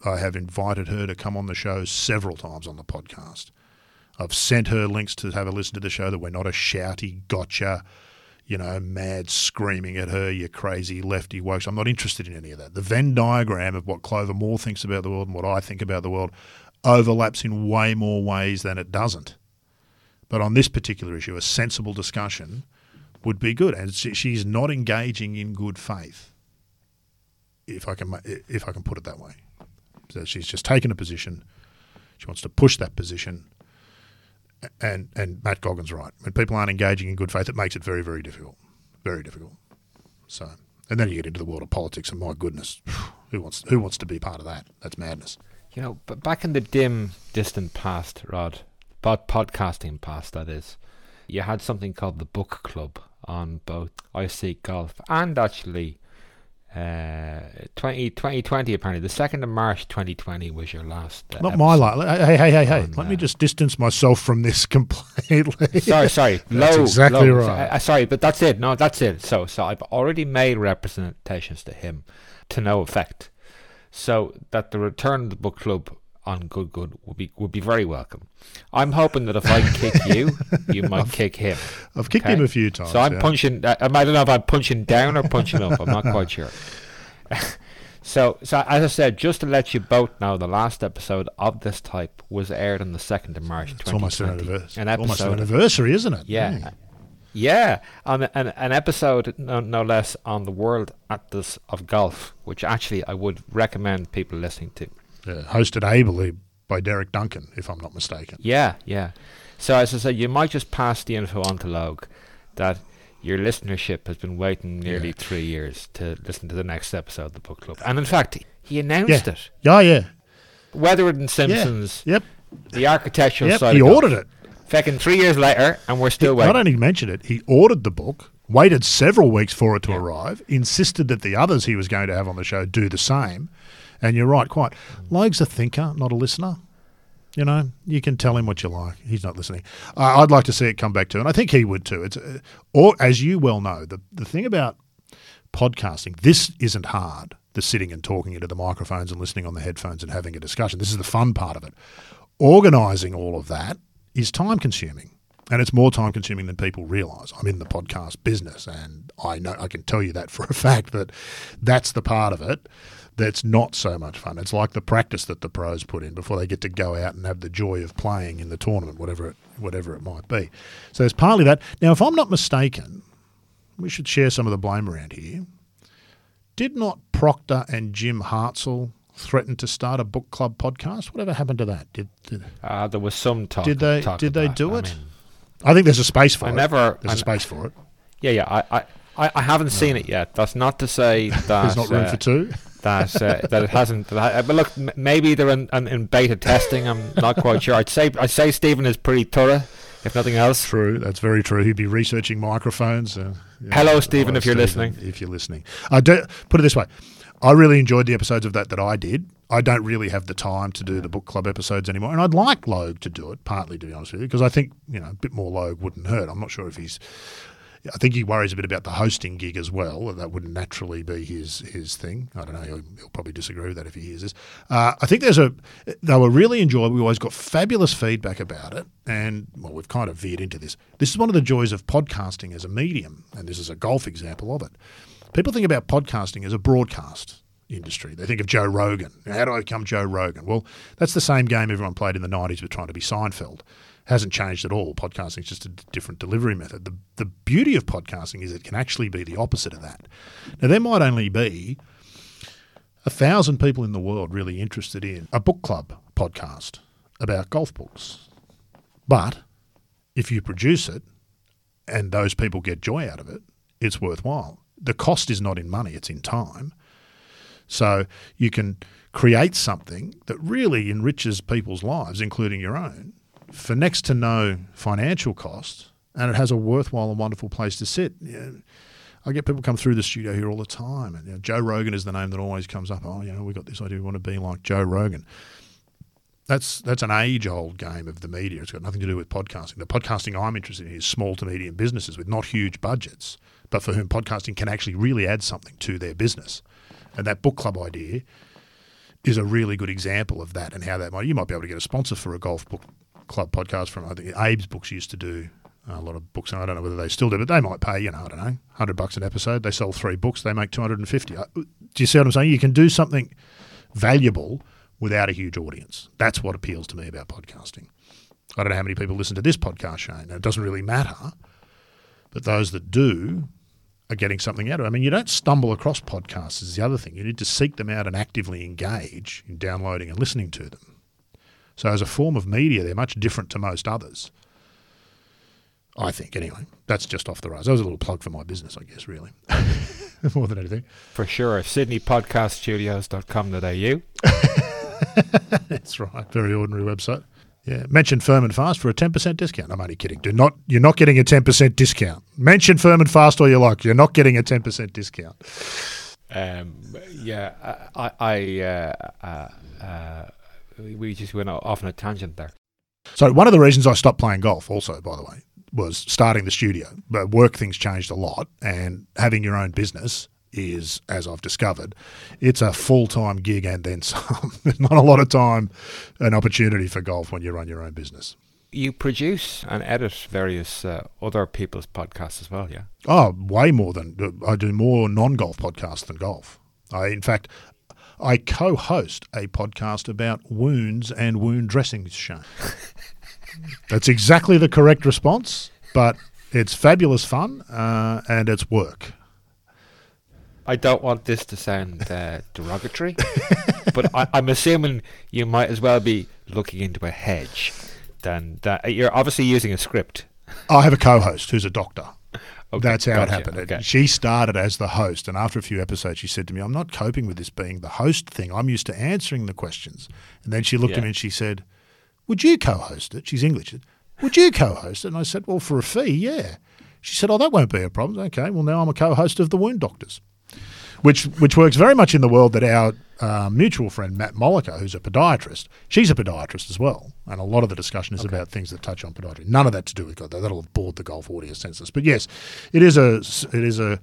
I, I have invited her to come on the show several times on the podcast. I've sent her links to have a listen to the show that we're not a shouty gotcha, you know, mad screaming at her, you crazy lefty woke. I'm not interested in any of that. The Venn diagram of what Clover Moore thinks about the world and what I think about the world overlaps in way more ways than it doesn't. But on this particular issue, a sensible discussion would be good, and she's not engaging in good faith if I can if I can put it that way. So she's just taken a position. She wants to push that position. And and Matt Goggins right. When people aren't engaging in good faith, it makes it very very difficult, very difficult. So and then you get into the world of politics, and my goodness, who wants who wants to be part of that? That's madness. You know, but back in the dim, distant past, Rod, pod- podcasting past, that is, you had something called the Book Club on both I iSeek Golf and actually uh, 20, 2020, apparently. The 2nd of March 2020 was your last. Uh, Not my last. Hey hey hey hey! on, Let me uh, just distance myself from this <laughs> completely. sorry, sorry. That's low, exactly low. right. Uh, sorry, but that's it. No, that's it. So, so I've already made representations to him to no effect. So that the return of the book club on Good Good would be would be very welcome. I'm hoping that if I kick you, you might kick him. I've kicked Okay. him a few times. So I'm yeah. punching. I, I don't know if I'm punching down or punching up. I'm not quite sure. <laughs> so, so as I said, just to let you both know, the last episode of this type was aired on the second of March, It's almost an anniversary. An almost an episode anniversary, isn't it? yeah. Mm. Yeah, on an, an episode, no, no less, on the World Atlas of Golf, which actually I would recommend people listening to. Yeah, hosted ably by Derek Duncan, if I'm not mistaken. Yeah, yeah. So as I said, you might just pass the info on to Logue that your listenership has been waiting nearly Yeah. three years to listen to the next episode of the book club. And in fact, he announced Yeah. it. Yeah, yeah. Wethered and Simpsons, Yep. the architectural Yep. side He ordered it. Fucking three years later, and we're still waiting. Not only mentioned it, he ordered the book, waited several weeks for it to arrive, insisted that the others he was going to have on the show do the same. And you're right, quite. Logue's a thinker, not a listener. You know, you can tell him what you like. He's not listening. Uh, I'd like to see it come back to, and I think he would too. It's, uh, or as you well know, the the thing about podcasting, this isn't hard. The sitting and talking into the microphones and listening on the headphones and having a discussion. This is the fun part of it. Organising all of that is time consuming. And it's more time consuming than people realise. I'm in the podcast business and I know I can tell you that for a fact that that's the part of it that's not so much fun. It's like the practice that the pros put in before they get to go out and have the joy of playing in the tournament, whatever it whatever it might be. So there's partly that. Now if I'm not mistaken, we should share some of the blame around here. Did not Proctor and Jim Hartsell threaten to start a book club podcast? Whatever happened to that? Did, did uh, there was some talk. Did they talk did they do I it? mean, I think there's a space for I it. never- There's a I- space for it. yeah, yeah. I, I, I, I haven't seen it yet. That's not to say that <laughs> There's not room uh, for two. That uh, that it hasn't. That, but look, m- maybe they're in, in, in beta testing. I'm not quite sure. I'd say I'd say Stephen is pretty thorough, if nothing else. True, that's very true. He'd be researching microphones. Uh, yeah. Hello, Stephen, if you're Stephen, listening. If you're listening, I do, put it this way: I really enjoyed the episodes of that that I did. I don't really have the time to do the book club episodes anymore, and I'd like Logue to do it. Partly, to be honest with you, because I think you know a bit more Logue wouldn't hurt. I'm not sure if he's. I think he worries a bit about the hosting gig as well. That wouldn't naturally be his his thing. I don't know. He'll, he'll probably disagree with that if he hears this. Uh, I think there's a. They were really enjoyable. We always got fabulous feedback about it, and well, we've kind of veered into this. This is one of the joys of podcasting as a medium, and this is a golf example of it. People think about podcasting as a broadcast industry. They think of Joe Rogan. How do I become Joe Rogan? Well, that's the same game everyone played in the 90s with trying to be Seinfeld. Hasn't changed at all. Podcasting is just a different delivery method. The, the beauty of podcasting is it can actually be the opposite of that. Now, there might only be a thousand people in the world really interested in a book club podcast about golf books. But if you produce it and those people get joy out of it, it's worthwhile. The cost is not in money, it's in time. So you can create something that really enriches people's lives, including your own, for next to no financial cost, and it has a worthwhile and wonderful place to sit. Know, I get people come through the studio here all the time, and you know, Joe Rogan is the name that always comes up. Oh, you know, we got this idea, we want to be like Joe Rogan. That's that's an age-old game of the media. It's got nothing to do with podcasting. The podcasting I'm interested in is small to medium businesses with not huge budgets, but for whom podcasting can actually really add something to their business. And that book club idea is a really good example of that and how that might. You might be able to get a sponsor for a golf book club podcast from. I think Abe's Books used to do a lot of books, and I don't know whether they still do, but they might pay you know I don't know hundred bucks an episode. They sell three books, they make two hundred and fifty. Uh, Do you see what I'm saying? You can do something valuable without a huge audience. That's what appeals to me about podcasting. I don't know how many people listen to this podcast, Shane. It doesn't really matter, but those that do are getting something out of it. I mean, you don't stumble across podcasts is the other thing. You need to seek them out and actively engage in downloading and listening to them. So as a form of media, they're much different to most others. I think, anyway. That's just off the rails. That was a little plug for my business, I guess, really. <laughs> More than anything. For sure. SydneyPodcastStudios.com.au. <laughs> That's right. Very ordinary website. Yeah. Mention Firm and Fast for a 10% discount. I'm only kidding. Do not, you're not getting a 10% discount. Mention Firm and Fast all you like. You're not getting a 10% discount. Um, yeah, I, I, uh, uh, uh, we just went off on a tangent there. So one of the reasons I stopped playing golf, also by the way, was starting the studio. But work things changed a lot, and having your own business is, as I've discovered, it's a full time gig and then <laughs> some. There's not a lot of time and opportunity for golf when you run your own business. You produce and edit various uh, other people's podcasts as well, yeah? Oh, way more than I do more non golf podcasts than golf. I, in fact, I co-host a podcast about wounds and wound dressings. Shane. <laughs> That's exactly the correct response, but it's fabulous fun uh, and it's work. I don't want this to sound uh, derogatory, <laughs> but I, I'm assuming you might as well be looking into a hedge than that. You're obviously using a script. I have a co-host who's a doctor. Okay, That's how it happened. okay. She started as the host, and after a few episodes, she said to me, "I'm not coping with this being the host thing. I'm used to answering the questions." And then she looked at me and she said, "Would you co-host it?" She's English. Would you co-host it? And I said, Well, for a fee, yeah. She said, Oh, that won't be a problem. Okay, well now I'm a co-host of the Wound Doctors, which which works very much in the world that our uh, mutual friend Matt Molliker, who's a podiatrist, she's a podiatrist as well, and a lot of the discussion is about things that touch on podiatry. None of that to do with God. That'll have bored the golf audience census. But yes, it is a it is a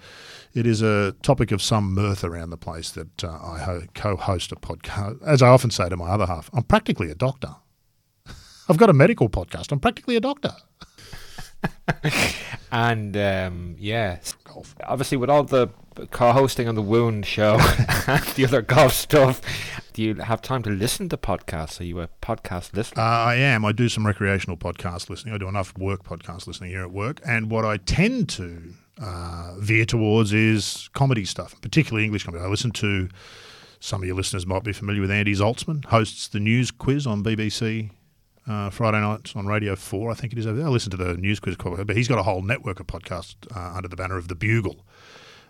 it is a topic of some mirth around the place that uh, I ho- co-host a podcast. As I often say to my other half, I'm practically a doctor. <laughs> I've got a medical podcast. I'm practically a doctor. <laughs> <laughs> And um, yeah, Golf. obviously with all the co-hosting on the Wound show and <laughs> the other golf stuff, do you have time to listen to podcasts? Are you a podcast listener? Uh, I am. I do some recreational podcast listening. I do enough work podcast listening here at work. And what I tend to uh, veer towards is comedy stuff, particularly English comedy. I listen to some of your listeners might be familiar with Andy Zaltzman, hosts the news quiz on BBC uh, Friday nights on Radio 4, I think it is over there. I listen to the news quiz, but he's got a whole network of podcasts uh, under the banner of The Bugle,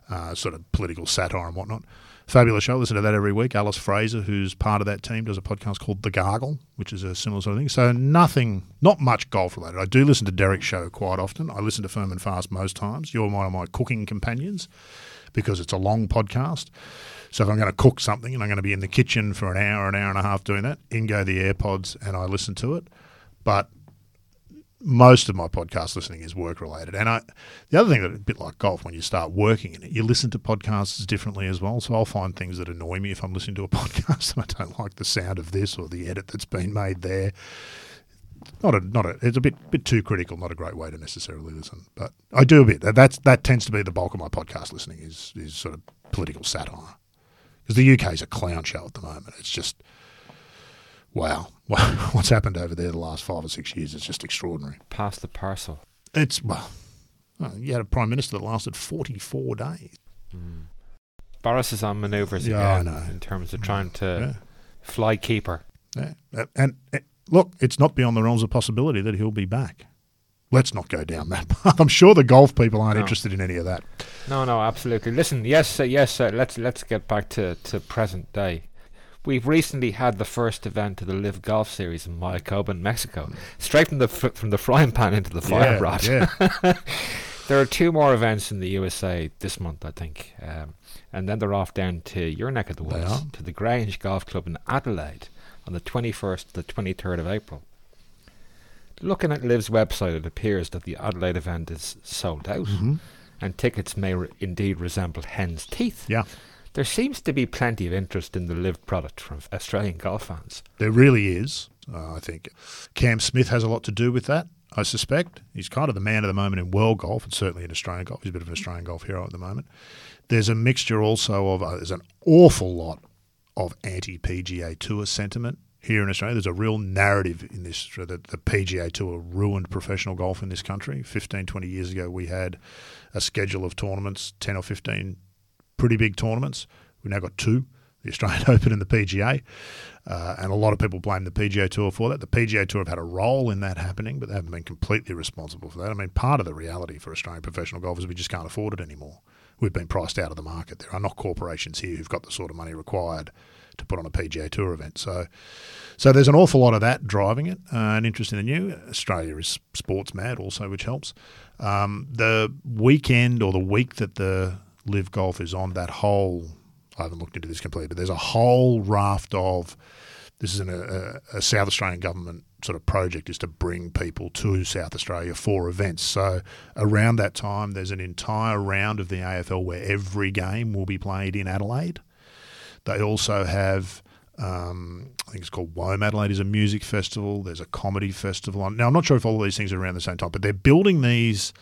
uh, sort of political satire and whatnot. Fabulous show. Listen to that every week. Alice Fraser, who's part of that team, does a podcast called The Gargle, which is a similar sort of thing. So nothing, not much golf related. I do listen to Derek's show quite often. I listen to Firm and Fast most times. You're one of my cooking companions because it's a long podcast. So if I'm going to cook something and I'm going to be in the kitchen for an hour, an hour and a half doing that, in go the AirPods and I listen to it. But most of my podcast listening is work related. And I, the other thing that a bit like golf, when you start working in it, you listen to podcasts differently as well. So I'll find things that annoy me if I'm listening to a <laughs> podcast and I don't like the sound of this or the edit that's been made there. Not a, not a, it's a bit, bit too critical. Not a great way to necessarily listen, but I do a bit. That's that tends to be the bulk of my podcast listening is is sort of political satire because the UK is a clown show at the moment. It's just wow, <laughs> what's happened over there the last five or six years is just extraordinary. Pass the parcel. It's well, you had a prime minister that lasted forty four days. Boris is on manoeuvres Yeah, again in terms of trying to Yeah. fly keeper. Yeah. And, uh, look, it's not beyond the realms of possibility that he'll be back. Let's not go down that path. <laughs> I'm sure the golf people aren't No. interested in any of that. No, no, absolutely. Listen, yes, uh, yes. Uh, let's let's get back to, to present day. We've recently had the first event of the LIV Golf Series in Mayakoba, Mexico. Straight from the fr- from the frying pan into the fire yeah, rod. yeah. <laughs> There are two more events in the USA this month, I think, um, and then they're off down to your neck of the woods, to the Grange Golf Club in Adelaide, on the 21st to the 23rd of April. Looking at LIV's website, it appears that the Adelaide event is sold out, Mhm. and tickets may re- indeed resemble hen's teeth. Yeah, There seems to be plenty of interest in the LIV product from Australian golf fans. there really is. Uh, I think Cam Smith has a lot to do with that. I suspect he's kind of the man of the moment in world golf, and certainly in Australian golf. He's a bit of an Australian golf hero at the moment. There's a mixture also of uh, there's an awful lot of anti PGA Tour sentiment here in Australia. There's a real narrative in this that the PGA Tour ruined professional golf in this country. 15, 20 years ago, we had a schedule of tournaments, 10 or 15 pretty big tournaments. We've now got two the Australian <laughs> Open and the PGA. Uh, and a lot of people blame the PGA Tour for that. The PGA Tour have had a role in that happening, but they haven't been completely responsible for that. I mean, part of the reality for Australian professional golf is we just can't afford it anymore. We've been priced out of the market. There are not corporations here who've got the sort of money required to put on a PGA Tour event. So, so there's an awful lot of that driving it. Uh, and interest in the new Australia is sports mad also, which helps. Um, the weekend or the week that the LIV Golf is on, that whole I haven't looked into this completely, but there's a whole raft of this is an, a, a South Australian government sort of project is to bring people to South Australia for events. So around that time, there's an entire round of the AFL where every game will be played in Adelaide. They also have, um, I think it's called WOMADelaide, is a music festival. There's a comedy festival. on Now I'm not sure if all of these things are around the same time, but they're building these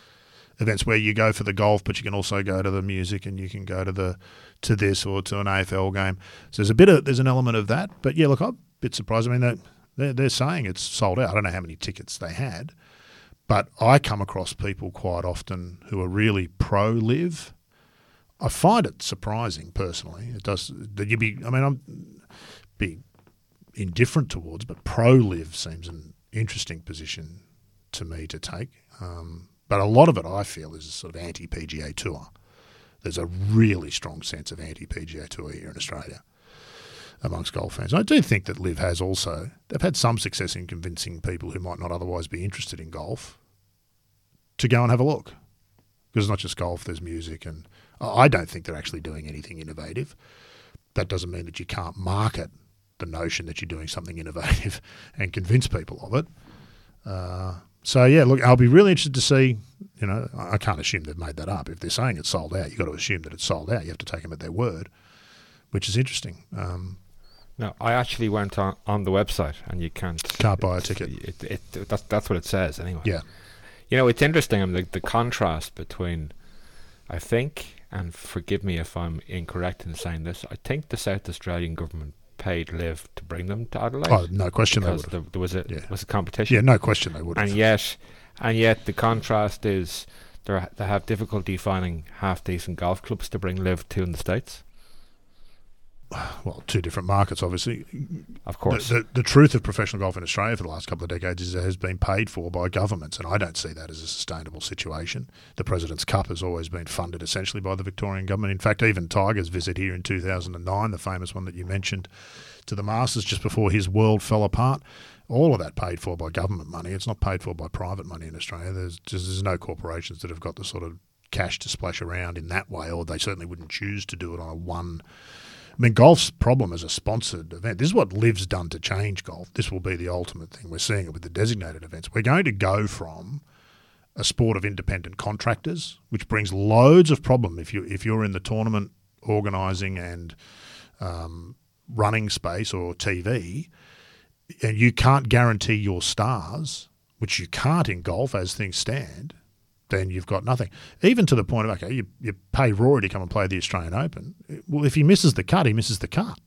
events where you go for the golf, but you can also go to the music and you can go to the to this or to an AFL game. So there's a bit of there's an element of that. But yeah, look, I'm a bit surprised. I mean, they they're, they're saying it's sold out. I don't know how many tickets they had, but I come across people quite often who are really pro LIV. I find it surprising personally. It does that you be. I mean, I'm be indifferent towards, but pro LIV seems an interesting position to me to take. Um, but a lot of it, I feel, is sort of anti PGA Tour. There's a really strong sense of anti PGA Tour here in Australia. amongst golf fans. I do think that LIV has also they've had some success in convincing people who might not otherwise be interested in golf to go and have a look. Because it's not just golf, there's music, and I don't think they're actually doing anything innovative. That doesn't mean that you can't market the notion that you're doing something innovative <laughs> and convince people of it. Uh, so yeah, look, I'll be really interested to see. You know, I can't assume they've made that up. If they're saying it's sold out, you've got to assume that it's sold out. You have to take them at their word, which is interesting. Um, no, I actually went on, on the website, and you can't can't buy a ticket. It, it, it, that's that's what it says anyway. Yeah, you know, it's interesting. I mean, the, the contrast between, I think, and forgive me if I'm incorrect in saying this. I think the South Australian government paid LIV to bring them to Adelaide. Oh, no question because they there, would. there was a Yeah. was a competition. Yeah, no question they would. and yet, and yet the contrast is they they have difficulty finding half decent golf clubs to bring LIV to in the states. Well, two different markets, obviously. Of course, The, the, the truth of professional golf in Australia for the last couple of decades is it has been paid for by governments, and I don't see that as a sustainable situation. The President's Cup has always been funded essentially by the Victorian government. In fact, even Tiger's visit here in 2009, the famous one that you mentioned, to the Masters just before his world fell apart, all of that paid for by government money. It's not paid for by private money in Australia. There's just there's no corporations that have got the sort of cash to splash around in that way, or they certainly wouldn't choose to do it on a one I mean, golf's problem as a sponsored event. This is what LIV's done to change golf. This will be the ultimate thing. We're seeing it with the designated events. We're going to go from a sport of independent contractors, which brings loads of problem if you if you're in the tournament organising and um, running space or TV, and you can't guarantee your stars, which you can't in golf as things stand. Then you've got nothing. Even to the point of okay, you, you pay Rory to come and play the Australian Open. Well, if he misses the cut, he misses the cut.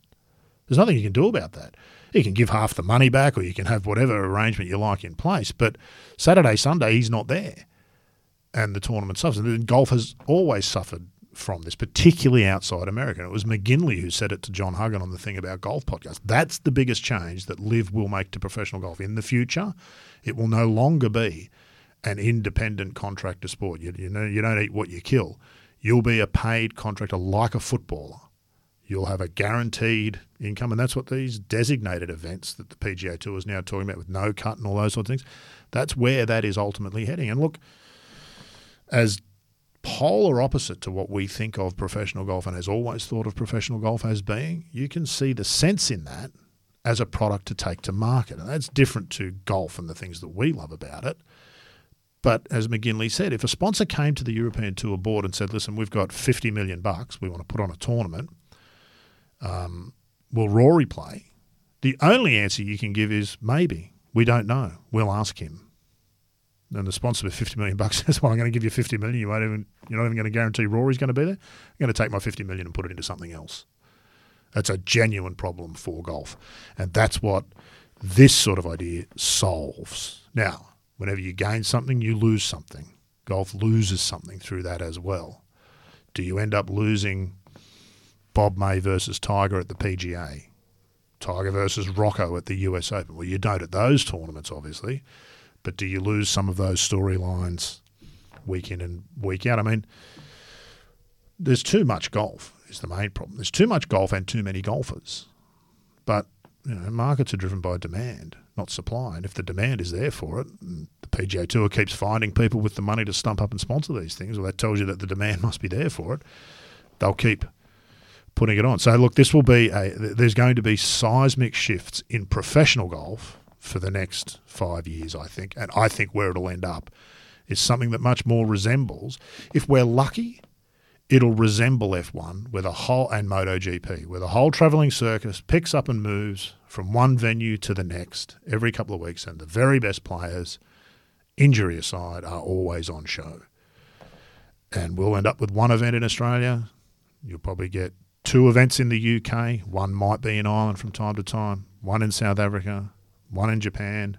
There's nothing you can do about that. You can give half the money back, or you can have whatever arrangement you like in place. But Saturday, Sunday, he's not there, and the tournament suffers. And golf has always suffered from this, particularly outside America. And it was McGinley who said it to John Huggan on the Thing About Golf podcast. That's the biggest change that LIV will make to professional golf in the future. It will no longer be an independent contractor sport. You, you know, you don't eat what you kill. You'll be a paid contractor like a footballer. You'll have a guaranteed income, and that's what these designated events that the PGA Tour is now talking about with no cut and all those sort of things. That's where that is ultimately heading. And look, as polar opposite to what we think of professional golf and has always thought of professional golf as being, you can see the sense in that as a product to take to market. And that's different to golf and the things that we love about it. But as McGinley said, if a sponsor came to the European Tour board and said, "Listen, we've got 50 million bucks, we want to put on a tournament. Um, will Rory play?" The only answer you can give is maybe. We don't know. We'll ask him. And the sponsor with 50 million bucks <laughs> says, "Well, I'm going to give you 50 million. You won't even. You're not even going to guarantee Rory's going to be there. I'm going to take my 50 million and put it into something else." That's a genuine problem for golf, and that's what this sort of idea solves. Now, whenever you gain something, you lose something. Golf loses something through that as well. Do you end up losing Bob May versus Tiger at the PGA? Tiger versus Rocco at the US Open? Well, you don't at those tournaments, obviously, but do you lose some of those storylines week in and week out? I mean, there's too much golf is the main problem. There's too much golf and too many golfers. But you know, markets are driven by demand, not supply. And if the demand is there for it, the PGA Tour keeps finding people with the money to stump up and sponsor these things, well, that tells you that the demand <laughs> must be there for it. They'll keep putting it on. So look, this will be a. There's going to be seismic shifts in professional golf for the next five years, I think, and I think where it'll end up is something that much more resembles, if we're lucky, it'll resemble F1 where the whole and MotoGP, where the whole travelling circus picks up and moves from one venue to the next every couple of weeks, and the very best players, injury aside, are always on show. And we'll end up with one event in Australia. You'll probably get two events in the UK. One might be in Ireland from time to time. One in South Africa. One in Japan,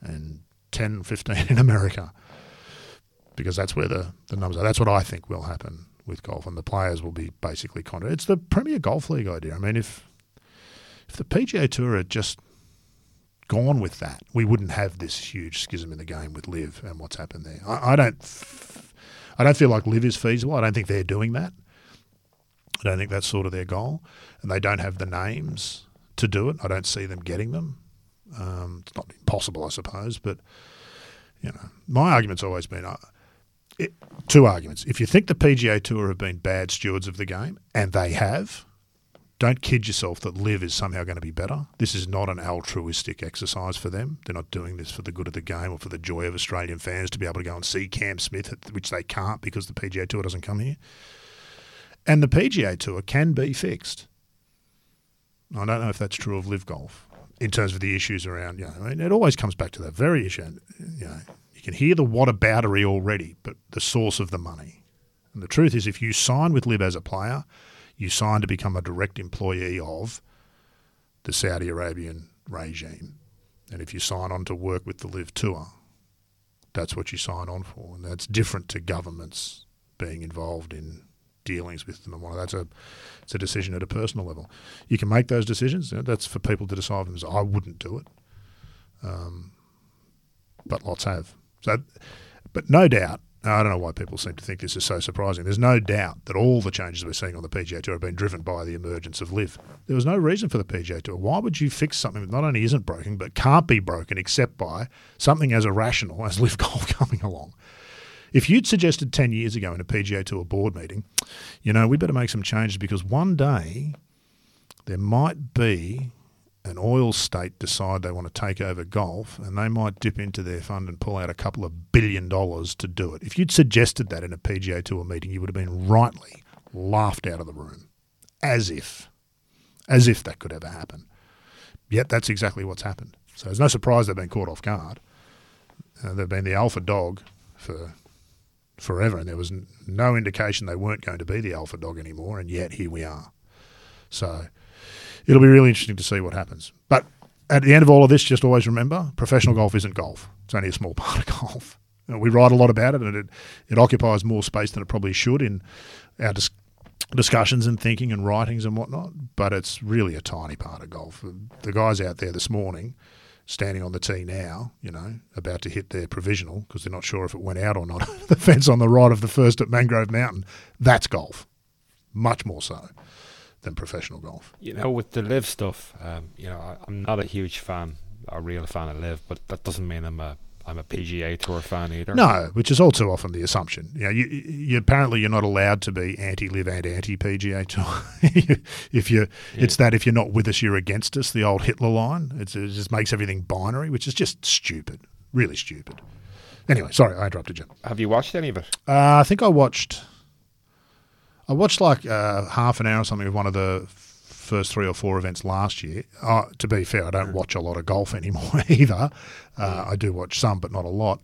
and 10, 15 <laughs> in America. Because that's where the, the numbers are. That's what I think will happen with golf, and the players will be basically contra. It's the Premier Golf League idea. I mean, if if the PGA Tour had just gone with that, we wouldn't have this huge schism in the game with LIV and what's happened there. I, I don't, I don't feel like LIV is feasible. I don't think they're doing that. I don't think that's sort of their goal, and they don't have the names to do it. I don't see them getting them. Um, it's not impossible, I suppose, but you know, my argument's always been uh, it, two arguments. If you think the PGA Tour have been bad stewards of the game, and they have, don't kid yourself that LIV is somehow going to be better. This is not an altruistic exercise for them. They're not doing this for the good of the game or for the joy of Australian fans to be able to go and see Cam Smith, which they can't because the PGA Tour doesn't come here. And the PGA Tour can be fixed. I don't know if that's true of LIV Golf in terms of the issues around. You know, I mean, it always comes back to that very issue. You know, can hear the whataboutery already, but the source of the money. And the truth is, if you sign with LIV as a player, you sign to become a direct employee of the Saudi Arabian regime. And if you sign on to work with the LIV Tour, that's what you sign on for. And that's different to governments being involved in dealings with them and. That's a it's a decision at a personal level. You can make those decisions. That's for people to decide. I wouldn't do it, um, but lots have. So, but no doubt, I don't know why people seem to think this is so surprising. There's no doubt that all the changes we're seeing on the PGA Tour have been driven by the emergence of LIV. There was no reason for the PGA Tour. Why would you fix something that not only isn't broken but can't be broken except by something as irrational as LIV Golf <laughs> coming along? If you'd suggested 10 years ago in a PGA Tour board meeting, you know, we better make some changes because one day there might be an oil state decide they want to take over golf and they might dip into their fund and pull out a couple of billion dollars to do it. If you'd suggested that in a PGA Tour meeting, you would have been rightly laughed out of the room. As if. As if that could ever happen. Yet that's exactly what's happened. So it's no surprise they've been caught off guard. Uh, they've been the alpha dog for forever, and there was no indication they weren't going to be the alpha dog anymore, and yet here we are. So it'll be really interesting to see what happens. But at the end of all of this, just always remember professional golf isn't golf, it's only a small <laughs> part of golf. Uh, we write a lot about it, and it, it occupies more space than it probably should in our dis- discussions and thinking and writings and whatnot. But it's really a tiny part of golf. Uh, the guys out there this morning standing on the tee now, you know, about to hit their provisional because they're not sure if it went out or not. <laughs> the fence on the right of the first at Mangrove Mountain, that's golf, much more so than professional golf. You know, with the LIV stuff, um, you know, I, I'm not a huge fan, a real fan of LIV, but that doesn't mean I'm a I'm a PGA Tour fan either. No, which is all too often the assumption. You know, you, you apparently you're not allowed to be anti-LIV and anti-PGA Tour. <laughs> if you, yeah. it's that if you're not with us, you're against us. The old Hitler line. It's, it just makes everything binary, which is just stupid, really stupid. Anyway, sorry, I interrupted you. Have you watched any of it? Uh, I think I watched. I watched like uh, half an hour or something of one of the first three or four events last year. Uh, to be fair, I don't watch a lot of golf anymore <laughs> either. Uh, I do watch some, but not a lot.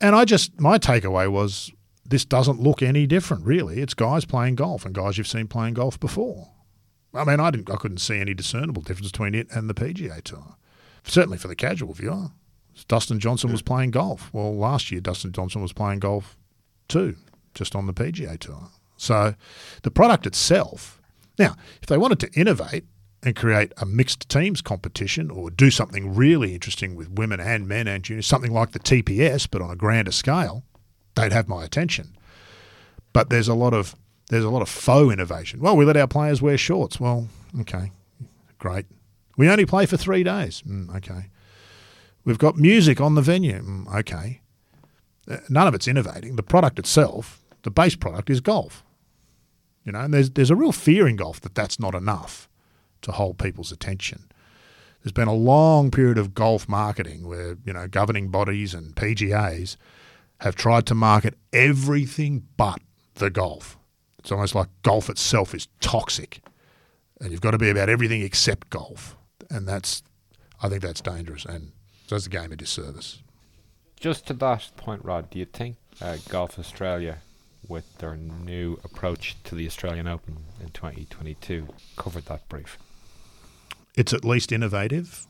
And I just, my takeaway was this doesn't look any different, really. It's guys playing golf and guys you've seen playing golf before. I mean, I didn't, I couldn't see any discernible difference between it and the PGA Tour. Certainly for the casual viewer, Dustin Johnson was playing golf. Well, last year Dustin Johnson was playing golf too, just on the PGA Tour. So the product itself now, if they wanted to innovate and create a mixed teams competition or do something really interesting with women and men and juniors, something like the TPS but on a grander scale, they'd have my attention. But there's a lot of there's a lot of faux innovation. Well, we let our players wear shorts. Well, okay, great. We only play for three days. Mm, okay. We've got music on the venue. Mm, okay. Uh, none of it's innovating. The product itself, the base product, is golf. You know, and there's there's a real fear in golf that that's not enough to hold people's attention. There's been a long period of golf marketing where you know governing bodies and PGAs have tried to market everything but the golf. It's almost like golf itself is toxic, and you've got to be about everything except golf, and that's I think that's dangerous and does the game a disservice. Just to that point, Rod, do you think uh, Golf Australia with their new approach to the Australian Open in 2022 covered that brief. It's at least innovative.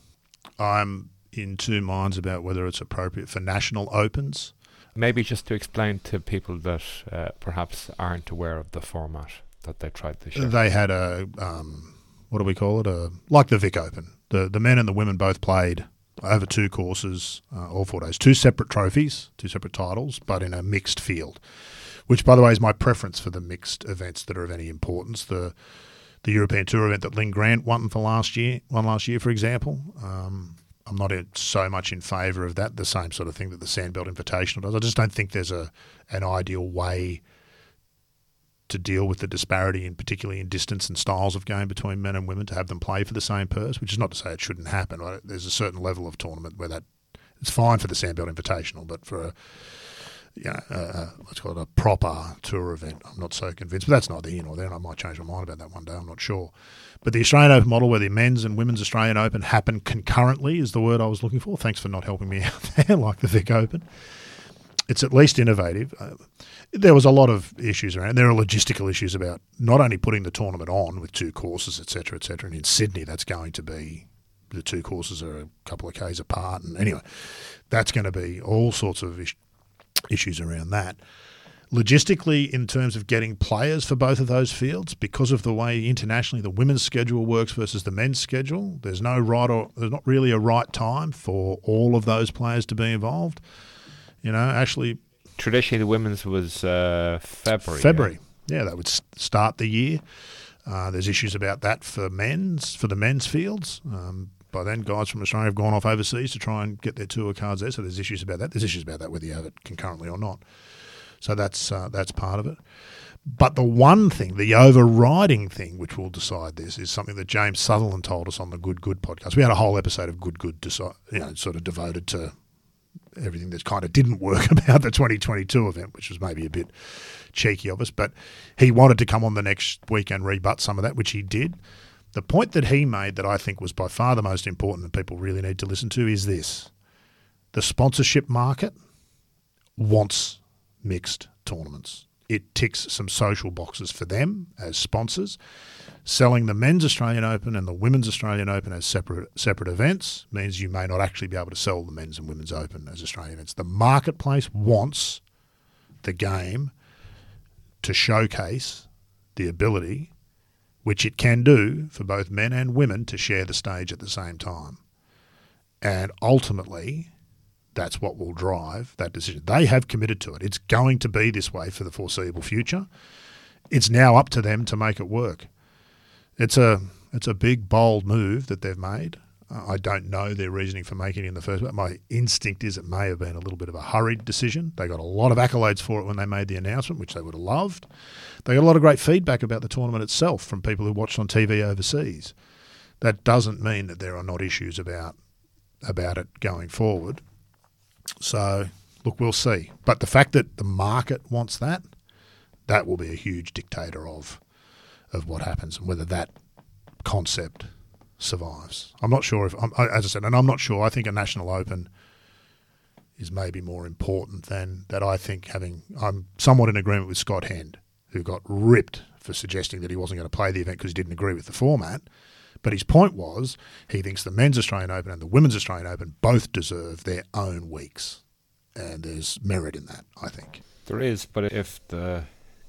I'm in two minds about whether it's appropriate for national opens. Maybe just to explain to people that uh, perhaps aren't aware of the format that they tried this year. They had a um, what do we call it? A like the Vic Open. The the men and the women both played over two courses, uh, all four days, two separate trophies, two separate titles, but in a mixed field which, by the way, is my preference for the mixed events that are of any importance. The the European Tour event that Linn Grant won for last year, won last year, for example. Um, I'm not so much in favour of that. The same sort of thing that the Sandbelt Invitational does. I just don't think there's a an ideal way to deal with the disparity, in particularly in distance and styles of game between men and women, to have them play for the same purse. Which is not to say it shouldn't happen. Right? There's a certain level of tournament where that it's fine for the Sandbelt Invitational, but for a you know, let's call it a proper tour event. I'm not so convinced, but that's not the in or there. I might change my mind about that one day. I'm not sure. But the Australian Open model, where the men's and women's Australian Open happen concurrently, is the word I was looking for. Thanks for not helping me <laughs> out there, like the Vic Open. It's at least innovative. Uh, there was a lot of issues around. There are logistical issues about not only putting the tournament on with two courses, etc., etc. And in Sydney, that's going to be the two courses are a couple of k's apart. And anyway, that's going to be all sorts of issues around that. Logistically, in terms of getting players for both of those fields, because of the way internationally the women's schedule works versus the men's schedule, there's no right or there's not really a right time for all of those players to be involved. You know, actually, traditionally the women's was uh, February. February, yeah, yeah that would start the year. Uh, there's issues about that for men's for the men's fields. Um, by then, guys from Australia have gone off overseas to try and get their tour cards there. So there's issues about that. There's issues about that whether you have it concurrently or not. So that's uh, that's part of it. But the one thing, the overriding thing, which will decide this, is something that James Sutherland told us on the Good Good podcast. We had a whole episode of Good Good, deci- you know, sort of devoted to everything that kind of didn't work <laughs> about the 2022 event, which was maybe a bit cheeky of us. But he wanted to come on the next week and rebut some of that, which he did. The point that he made that I think was by far the most important that people really need to listen to is this the sponsorship market wants mixed tournaments. It ticks some social boxes for them as sponsors. Selling the men's Australian Open and the women's Australian Open as separate separate events means you may not actually be able to sell the men's and women's Open as Australian events. The marketplace wants the game to showcase the ability which it can do for both men and women to share the stage at the same time. And ultimately, that's what will drive that decision. They have committed to it. It's going to be this way for the foreseeable future. It's now up to them to make it work. It's a it's a big bold move that they've made. Uh, I don't know their reasoning for making it in the first place. My instinct is it may have been a little bit of a hurried decision. They got a lot of accolades for it when they made the announcement, which they would have loved. They got a lot of great feedback about the tournament itself from people who watched on TV overseas. That doesn't mean that there are not issues about about it going forward. So, look, we'll see. But the fact that the market wants that, that will be a huge dictator of of what happens and whether that concept survives. I'm not sure if, as I said, and I'm not sure. I think a national open is maybe more important than that. I think having, I'm somewhat in agreement with Scott Hend, who got ripped for suggesting that he wasn't going to play the event because he didn't agree with the format. But his point was he thinks the men's Australian Open and the women's Australian Open both deserve their own weeks. And there's merit in that, I think. There is, but if the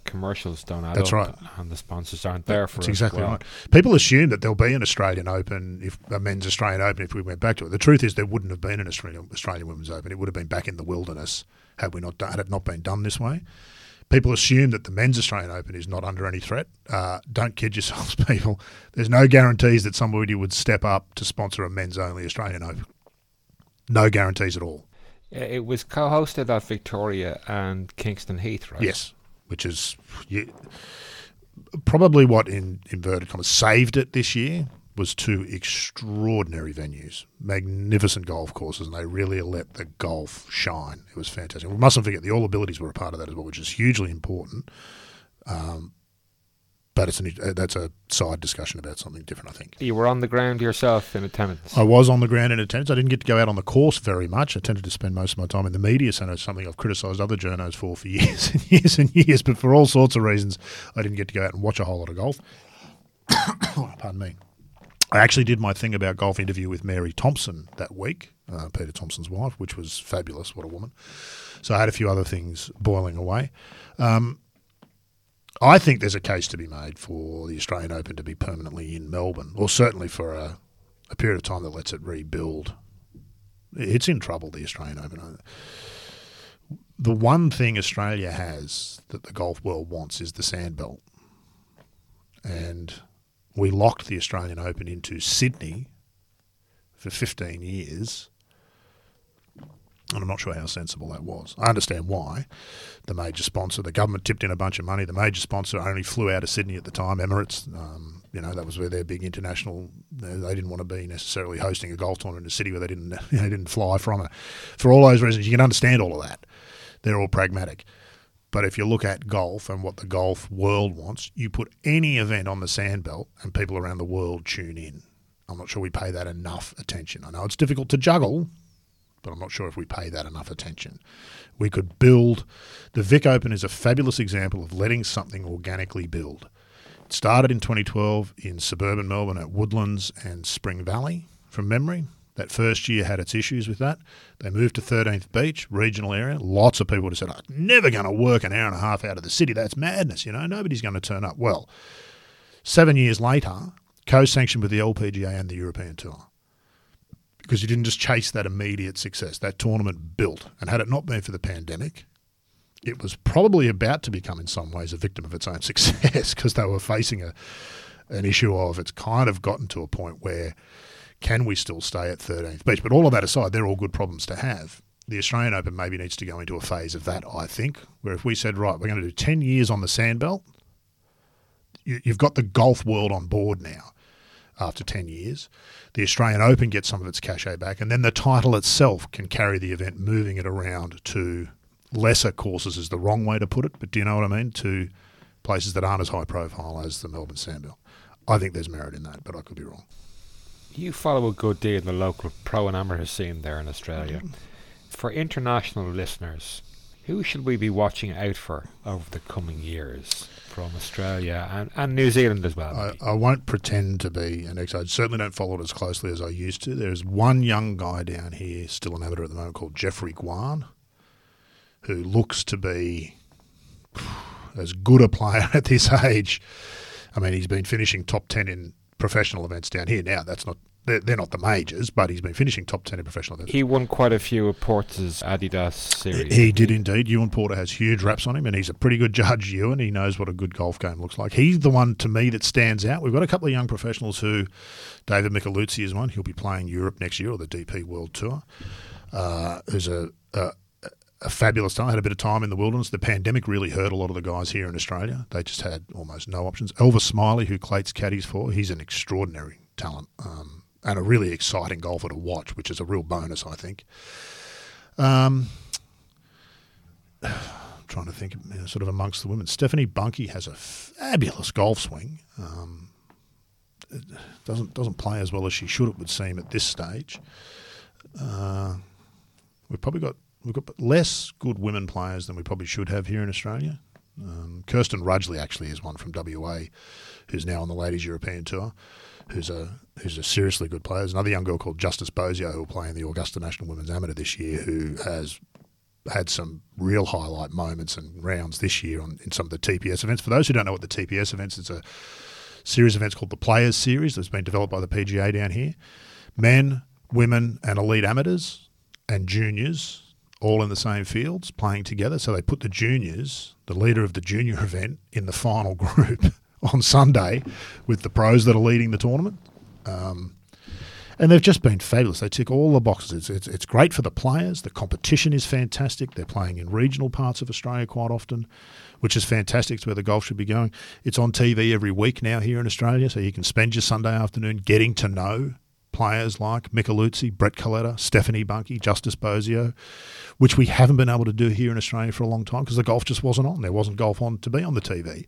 commercials don't add That's up right. and the sponsors aren't there for That's exactly well. right. People assume that there'll be an Australian Open, if a men's Australian Open, if we went back to it. The truth is, there wouldn't have been an Australian Australian Women's Open. It would have been back in the wilderness had we not done, had it not been done this way. People assume that the men's Australian Open is not under any threat. Uh, don't kid yourselves, <laughs> people. There's no guarantees that somebody would step up to sponsor a men's only Australian Open. No guarantees at all. It was co-hosted at Victoria and Kingston Heath, right? Yes, which is yeah, probably what in inverted commas saved it this year was two extraordinary venues, magnificent golf courses, and they really let the golf shine. It was fantastic. We mustn't forget the All Abilities were a part of that as well, which is hugely important. Um, but it's an, uh, that's a side discussion about something different, I think. You were on the ground yourself in attendance. I was on the ground in attendance. I didn't get to go out on the course very much. I tended to spend most of my time in the media centre, something I've criticised other journos for for <laughs> years and years and years. But for all sorts of reasons, I didn't get to go out and watch a whole lot of golf. <coughs> Pardon me. I actually did my thing about golf interview with Mary Thomson that week, uh, Peter Thomson's wife, which was fabulous. What a woman. So I had a few other things boiling away. Um, I think there's a case to be made for the Australian Open to be permanently in Melbourne, or certainly for a, a period of time that lets it rebuild. It's in trouble, the Australian Open. the one thing Australia has that the golf world wants is the sandbelt. And we locked the Australian Open into Sydney for 15 years. And I'm not sure how sensible that was. I understand why. The major sponsor, the government tipped in a bunch of money. The major sponsor only flew out of Sydney at the time, Emirates. Um, you know, that was where their big international. They didn't want to be necessarily hosting a golf tournament in a city where they didn't <laughs> they didn't fly from it. For all those reasons, you can understand all of that. They're all pragmatic. But if you look at golf and what the golf world wants, you put any event on the sandbelt and people around the world tune in. I'm not sure we pay that enough attention. I know it's difficult to juggle, but I'm not sure if we pay that enough attention. We could build. The Vic Open is a fabulous example of letting something organically build. It started in 2012 in suburban Melbourne at Woodlands and Spring Valley, from memory. That first year had its issues with that. They moved to 13th Beach, regional area. Lots of people would have said, I'm never going to work an hour and a half out of the city. That's madness, you know. Nobody's going to turn up. Well, seven years later, co-sanctioned with the LPGA and the European Tour because you didn't just chase that immediate success. That tournament built. And had it not been for the pandemic, it was probably about to become, in some ways, a victim of its own <laughs> success because they were facing a an issue of it's kind of gotten to a point where can we still stay at 13th beach? But all of that aside, they're all good problems to have. The Australian Open maybe needs to go into a phase of that, I think, where if we said, right, we're going to do 10 years on the sandbelt, you, you've got the golf world on board now after 10 years. The Australian Open gets some of its cachet back, and then the title itself can carry the event, moving it around to lesser courses, is the wrong way to put it, but do you know what I mean? To places that aren't as high profile as the Melbourne Sandbelt. I think there's merit in that, but I could be wrong. You follow a good deal in the local pro and amateur scene there in Australia. Mm-hmm. For international listeners, who should we be watching out for over the coming years from Australia and, and New Zealand as well? I, I won't pretend to be an expert. I certainly don't follow it as closely as I used to. There's one young guy down here, still an amateur at the moment, called Jeffrey Guan, who looks to be <sighs> as good a player <laughs> at this age. I mean, he's been finishing top 10 in professional events down here. Now, that's not they're, they're not the majors, but he's been finishing top 10 in professional events. He won quite a few of Porter's Adidas series. He did indeed. Ewan Porter has huge raps on him, and he's a pretty good judge, Ewan. He knows what a good golf game looks like. He's the one, to me, that stands out. We've got a couple of young professionals who, David Micheluzzi is one. He'll be playing Europe next year, or the DP World Tour. Uh, who's a, a, a fabulous time. I Had a bit of time in the wilderness. The pandemic really hurt a lot of the guys here in Australia. They just had almost no options. Elvis Smylie, who Clates caddies for, he's an extraordinary talent. Um, and a really exciting golfer to watch, which is a real bonus, I think. Um, I'm <sighs> trying to think, you know, sort of amongst the women. Stephanie Bunque has a fabulous golf swing. Um, doesn't doesn't play as well as she should. It would seem at this stage. Uh, we've probably got we've got less good women players than we probably should have here in Australia. Um, Kirsten Rudgley actually is one from WA, who's now on the Ladies European Tour who's a who's a seriously good player. There's another young girl called Justice Bosio who will play in the Augusta National Women's Amateur this year, who has had some real highlight moments and rounds this year on in some of the TPS events. For those who don't know what the TPS events, it's a series of events called the Players Series that's been developed by the PGA down here. Men, women, and elite amateurs and juniors all in the same fields playing together. So they put the juniors, the leader of the junior <laughs> event, in the final <laughs> group on Sunday with the pros that are leading the tournament. Um, and they've just been fabulous. They tick all the boxes. It's, it's, it's great for the players. The competition is fantastic. They're playing in regional parts of Australia quite often, which is fantastic. It's where the golf should be going. It's on TV every week now here in Australia, so you can spend your Sunday afternoon getting to know players like Micheluzzi, Brett Coletta, Stephanie Bunque, Justice Bosio, which we haven't been able to do here in Australia for a long time because the golf just wasn't on. There wasn't golf on to be on the TV.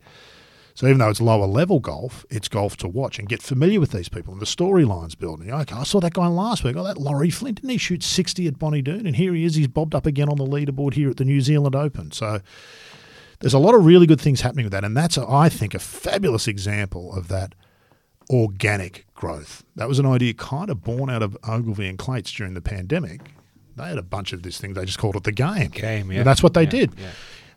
So even though it's lower level golf, it's golf to watch and get familiar with these people and the storylines building. Okay, I saw that guy last week. Oh, that Laurie Flint, didn't he shoot 60 at Bonnie Doon? And here he is. He's bobbed up again on the leaderboard here at the New Zealand Open. So there's a lot of really good things happening with that. And that's, I think, a fabulous example of that organic growth. That was an idea kind of born out of Ogilvy and Clates during the pandemic. They had a bunch of these things. They just called it the game. Game, yeah. And that's what they Yeah, did yeah.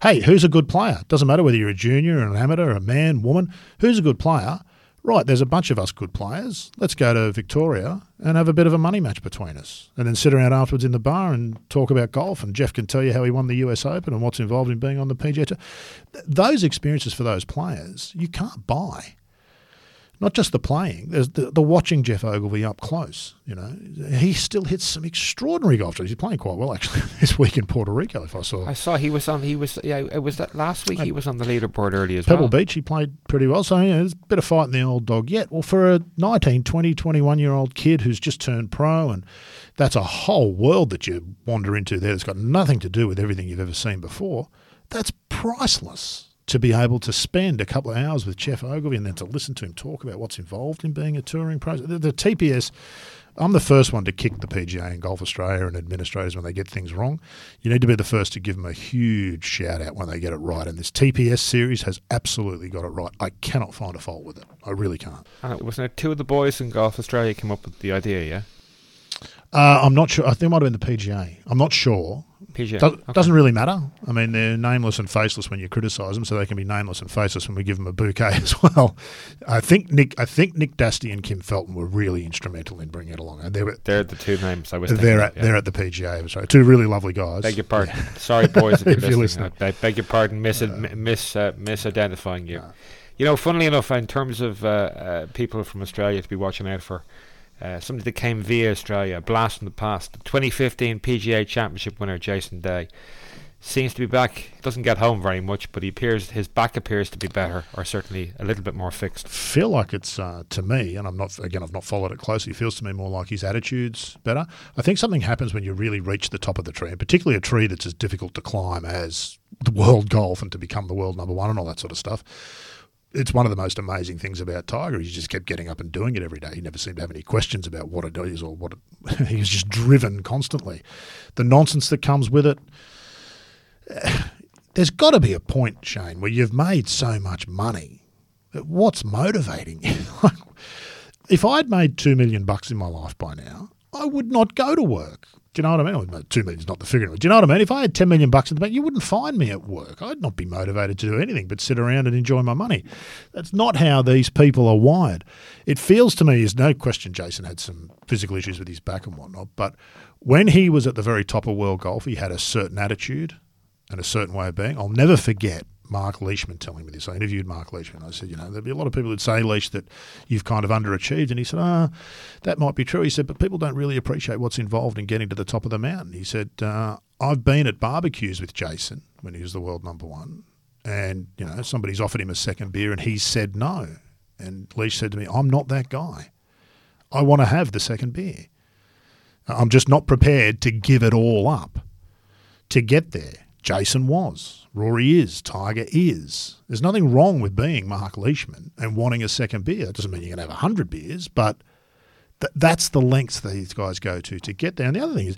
hey, who's a good player? Doesn't matter whether you're a junior, or an amateur, or a man, woman. Who's a good player? right, there's a bunch of us good players. Let's go to Victoria and have a bit of a money match between us. And then sit around afterwards in the bar and talk about golf. And Geoff can tell you how he won the US Open and what's involved in being on the PGA Tour. Those experiences for those players, you can't buy. Not just the playing, there's the, the watching Geoff Ogilvy up close. You know, he still hits some extraordinary golf shots. He's playing quite well actually <laughs> this week in Puerto Rico. If I saw I saw he was on. He was yeah. It was that last week. He was on the leaderboard early as Pebble well. Beach, he played pretty well. So, you know, there's a bit of fight in the old dog yet. Well, for a 19, 20, 21 year old kid who's just turned pro, and that's a whole world that you wander into there that's got nothing to do with everything you've ever seen before, that's priceless to be able to spend a couple of hours with Geoff Ogilvy and then to listen to him talk about what's involved in being a touring pro. The, the TPS, I'm the first one to kick the PGA and Golf Australia and administrators when they get things wrong. You need to be the first to give them a huge shout out when they get it right. And this TPS series has absolutely got it right. I cannot find a fault with it. I really can't. And it wasn't it two of the boys in Golf Australia came up with the idea. Yeah, Uh, I'm not sure. I think it might have been the PGA. I'm not sure. PGA. Does, Okay. Doesn't really matter. I mean, they're nameless and faceless when you criticise them, so they can be nameless and faceless when we give them a bouquet <laughs> as well. I think Nick, I think Nick Dastey and Kim Felton were really instrumental in bringing it along, they were They're the two names I was. they're at of, yeah. they're at the PGA. So two really lovely guys. Beg your pardon. Sorry, boys, if, <laughs> If you're you're listening. listening. I beg your pardon, mis- mis- uh, misidentifying you. You know, funnily enough, in terms of uh, uh, people from Australia to be watching out for, uh, somebody that came via Australia, a blast from the past, the 2015 PGA Championship winner Jason Day seems to be back. Doesn't get home very much, but he appears his back appears to be better, or certainly a little bit more fixed. feel like it's uh, to me, and I'm not again. I've not followed it closely. Feels to me more like his attitude's better. I think something happens when you really reach the top of the tree, and particularly a tree that's as difficult to climb as the world golf and to become the world number one and all that sort of stuff. It's one of the most amazing things about Tiger. He just kept getting up and doing it every day. He never seemed to have any questions about what it is or what it, <laughs> he was just driven constantly. The nonsense that comes with it. <sighs> There's got to be a point, Shane, where you've made so much money what's motivating you? <laughs> If I'd made two million bucks in my life by now, I would not go to work. Do you know what I mean? Well, Two not the figure. Do you know what I mean? If I had ten million bucks in the bank, you wouldn't find me at work. I'd not be motivated to do anything but sit around and enjoy my money. That's not how these people are wired. It feels to me, there's no question Jason had some physical issues with his back and whatnot, but when he was at the very top of world golf, he had a certain attitude and a certain way of being. I'll never forget Mark Leishman telling me this. I interviewed Mark Leishman. I said, you know, there'd be a lot of people who'd say, Leish, that you've kind of underachieved. And he said, ah, that might be true. He said, but people don't really appreciate what's involved in getting to the top of the mountain. He said, uh, I've been at barbecues with Jason when he was the world number one. And, you know, somebody's offered him a second beer and he said no. And Leish said to me, I'm not that guy. I want to have the second beer. I'm just not prepared to give it all up to get there. Jason was. Rory is. Tiger is. There's nothing wrong with being Mark Leishman and wanting a second beer. It doesn't mean you're going to have 100 beers, but th- that's the lengths these guys go to to get there. And the other thing is,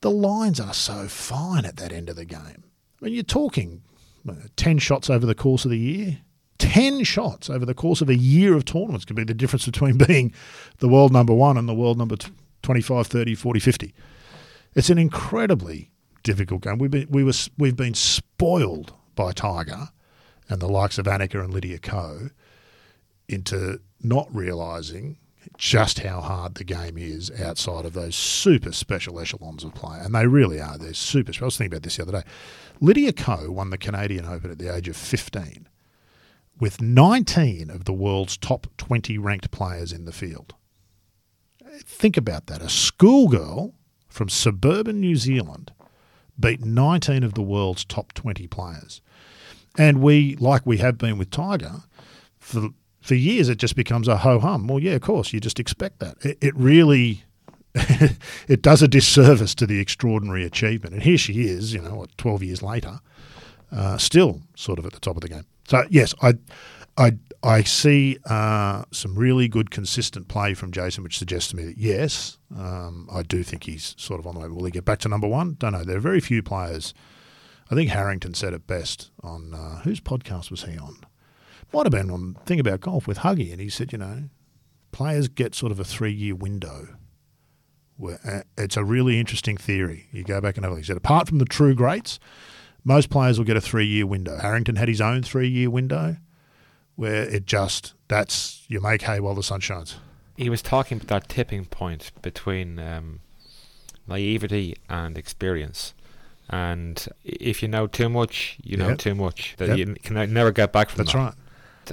the lines are so fine at that end of the game. I mean, you're talking uh, 10 shots over the course of the year. 10 shots over the course of a year of tournaments can be the difference between <laughs> being the world number one and the world number t- 25, 30, 40, 50. It's an incredibly difficult game. We've been, we were, we've been spoiled by Tiger and the likes of Annika and Lydia Ko into not realising just how hard the game is outside of those super special echelons of play. And they really are. They're super special. I was thinking about this the other day. Lydia Ko won the Canadian Open at the age of 15 with 19 of the world's top 20 ranked players in the field. Think about that. A schoolgirl from suburban New Zealand beat 19 of the world's top 20 players. And we, like we have been with Tiger, for, for years it just becomes a ho hum. Well, yeah, of course, you just expect that. It, it really. <laughs> it does a disservice to the extraordinary achievement. And here she is, you know, what, 12 years later, uh, still sort of at the top of the game. So, yes, I, I, I see uh, some really good, consistent play from Jason, which suggests to me that yes, um, I do think he's sort of on the way. Will he get back to number one? Don't know. There are very few players. I think Harrington said it best on uh, whose podcast was he on? Might have been on Thing About Golf with Huggy, and he said, you know, players get sort of a three-year window. Where, uh, it's a really interesting theory. You go back and have a look. He said, apart from the true greats, most players will get a three-year window. Harrington had his own three-year window where it just that's you make hay while the sun shines. He was talking about that tipping point between um, naivety and experience. And if you know too much, you know Yep. too much. That Yep. you can never get back from That's that. right.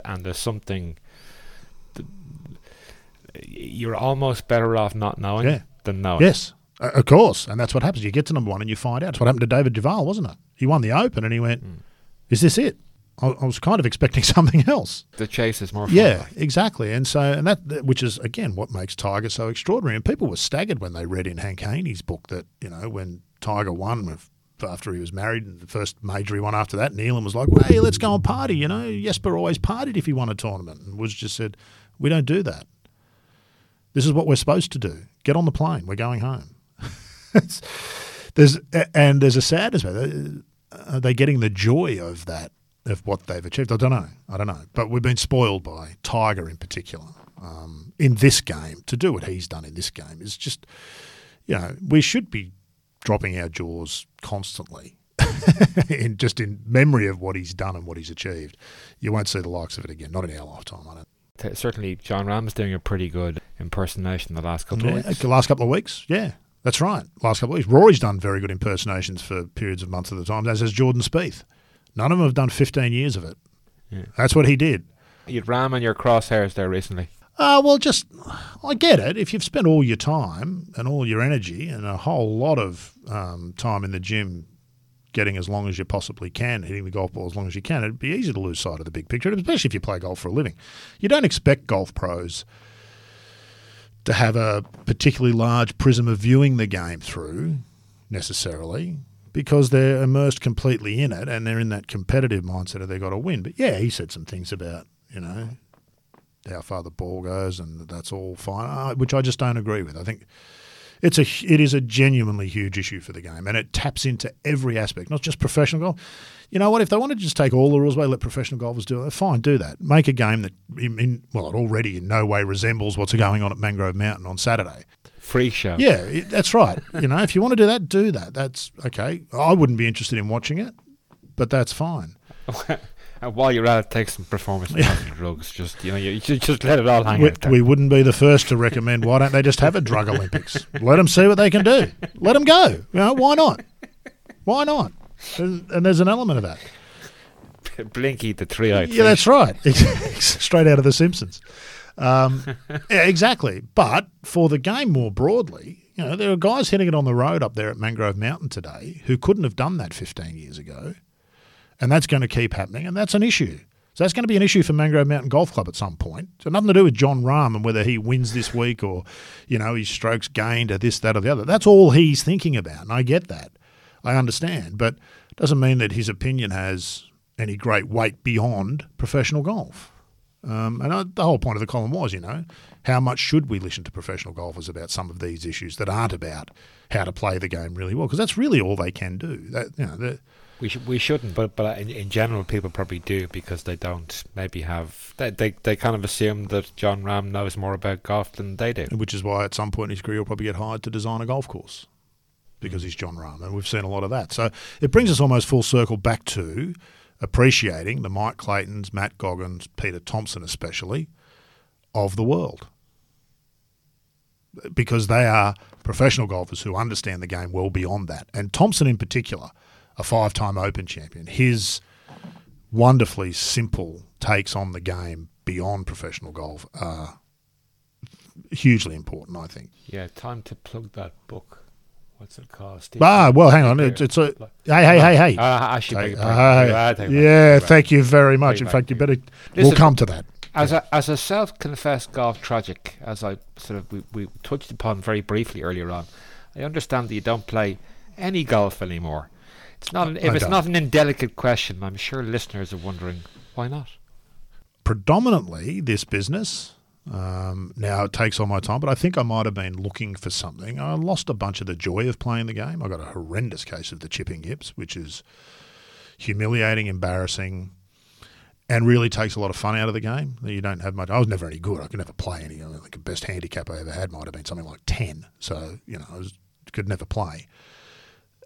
And there's something. You're almost better off not knowing Yeah. than knowing. Yes, uh, of course, and that's what happens. You get to number one and you find out. It's what happened to David Duval, wasn't it? He won the Open and he went, Mm. "Is this it?" I, I was kind of expecting <laughs> something else. The chase is more fun. Yeah, exactly. And so, and that, which is again what makes Tiger so extraordinary. And people were staggered when they read in Hank Haney's book that you know when Tiger won with, after he was married, and the first major he won after that, Neelan was like, well, "Hey, let's go and party." You know, Jesper always partied if he won a tournament, and Woods just said, "We don't do that. This is what we're supposed to do. Get on the plane. We're going home." <laughs> There's and there's a sadness about uh, it. Are uh, they getting the joy of that of what they've achieved? I don't know. I don't know. But we've been spoiled by Tiger in particular um, in this game. To do what he's done in this game is just, you know, we should be dropping our jaws constantly. <laughs> in just in memory of what he's done and what he's achieved, you won't see the likes of it again. Not in our lifetime, I don't. Certainly, Jon Rahm's doing a pretty good impersonation the last couple Yeah, of weeks. the last couple of weeks, yeah, that's right. Last couple of weeks, Rory's done very good impersonations for periods of months at a time, as has Jordan Spieth. None of them have done 15 years of it. Yeah. That's what he did. You'd Rahm in your crosshairs there recently. Uh, well, just, I get it. If you've spent all your time and all your energy and a whole lot of um, time in the gym getting as long as you possibly can, hitting the golf ball as long as you can, it'd be easy to lose sight of the big picture, especially if you play golf for a living. You don't expect golf pros to have a particularly large prism of viewing the game through necessarily because they're immersed completely in it and they're in that competitive mindset of they've got to win. But yeah, he said some things about, you know, how far the ball goes, and that's all fine, uh, which I just don't agree with. I think it's a it is a genuinely huge issue for the game, and it taps into every aspect, not just professional golf. You know what? If they want to just take all the rules away, let professional golfers do it. Fine, do that. Make a game that, in, in well, it already in no way resembles what's going on at Mangrove Mountain on Saturday. Free show. Yeah, it, that's right. <laughs> you know, if you want to do that, do that. That's okay. I wouldn't be interested in watching it, but that's fine. <laughs> and while you're at it, take some performance drugs. Just you know, you, you just let it all hang We, out there. we wouldn't be the first to recommend. Why don't they just have a drug Olympics? <laughs> Let them see what they can do. Let them go. You know, why not? Why not? And, and there's an element of that. Blinky the three-eyed. Oh yeah, that's right. Straight out of The Simpsons. Um, <laughs> yeah, exactly. But for the game more broadly, you know, there are guys hitting it on the road up there at Mangrove Mountain today who couldn't have done that 15 years ago, and that's going to keep happening, and that's an issue. So that's going to be an issue for Mangrove Mountain Golf Club at some point. So nothing to do with Jon Rahm and whether he wins this week or, you know, his strokes gained or this, that, or the other. That's all he's thinking about, and I get that. I understand, but it doesn't mean that his opinion has any great weight beyond professional golf. Um, and I, the whole point of the column was, you know, how much should we listen to professional golfers about some of these issues that aren't about how to play the game really well? Because that's really all they can do. That you know, We should we shouldn't, but but in, in general, people probably do because they don't maybe have they, they they kind of assume that Jon Rahm knows more about golf than they do. which is why at some point in his career he'll probably get hired to design a golf course because he's Jon Rahm, and we've seen a lot of that. So it brings us almost full circle back to appreciating the Mike Claytons, Matt Goggins, Peter Thomson especially of the world. Because they are professional golfers who understand the game well beyond that. And Thomson in particular, a five time open champion, his wonderfully simple takes on the game beyond professional golf are hugely important, I think. Yeah, time to plug that book. What's it? Steve? Ah, well, hang on. It's, it's a hey, hey, hey, hey. Uh, actually, beg Take- ah, Ah, take yeah, thank you very much. In fact, you better. it we'll come to that. As a as a self-confessed golf tragic, as I sort of we, we touched upon very briefly earlier on, I understand that you don't play any golf anymore. It's not an, if I it's don't. not an indelicate question. I'm sure listeners are wondering why not. Predominantly, this business. Um, now it takes all my time, but I think I might have been looking for something. I lost a bunch of the joy of playing the game. I got a horrendous case of the chipping hips, which is humiliating, embarrassing, and really takes a lot of fun out of the game. You don't have much. I was never any good. I could never play any. I think the best handicap I ever had might have been something like ten. So you know, I was, could never play.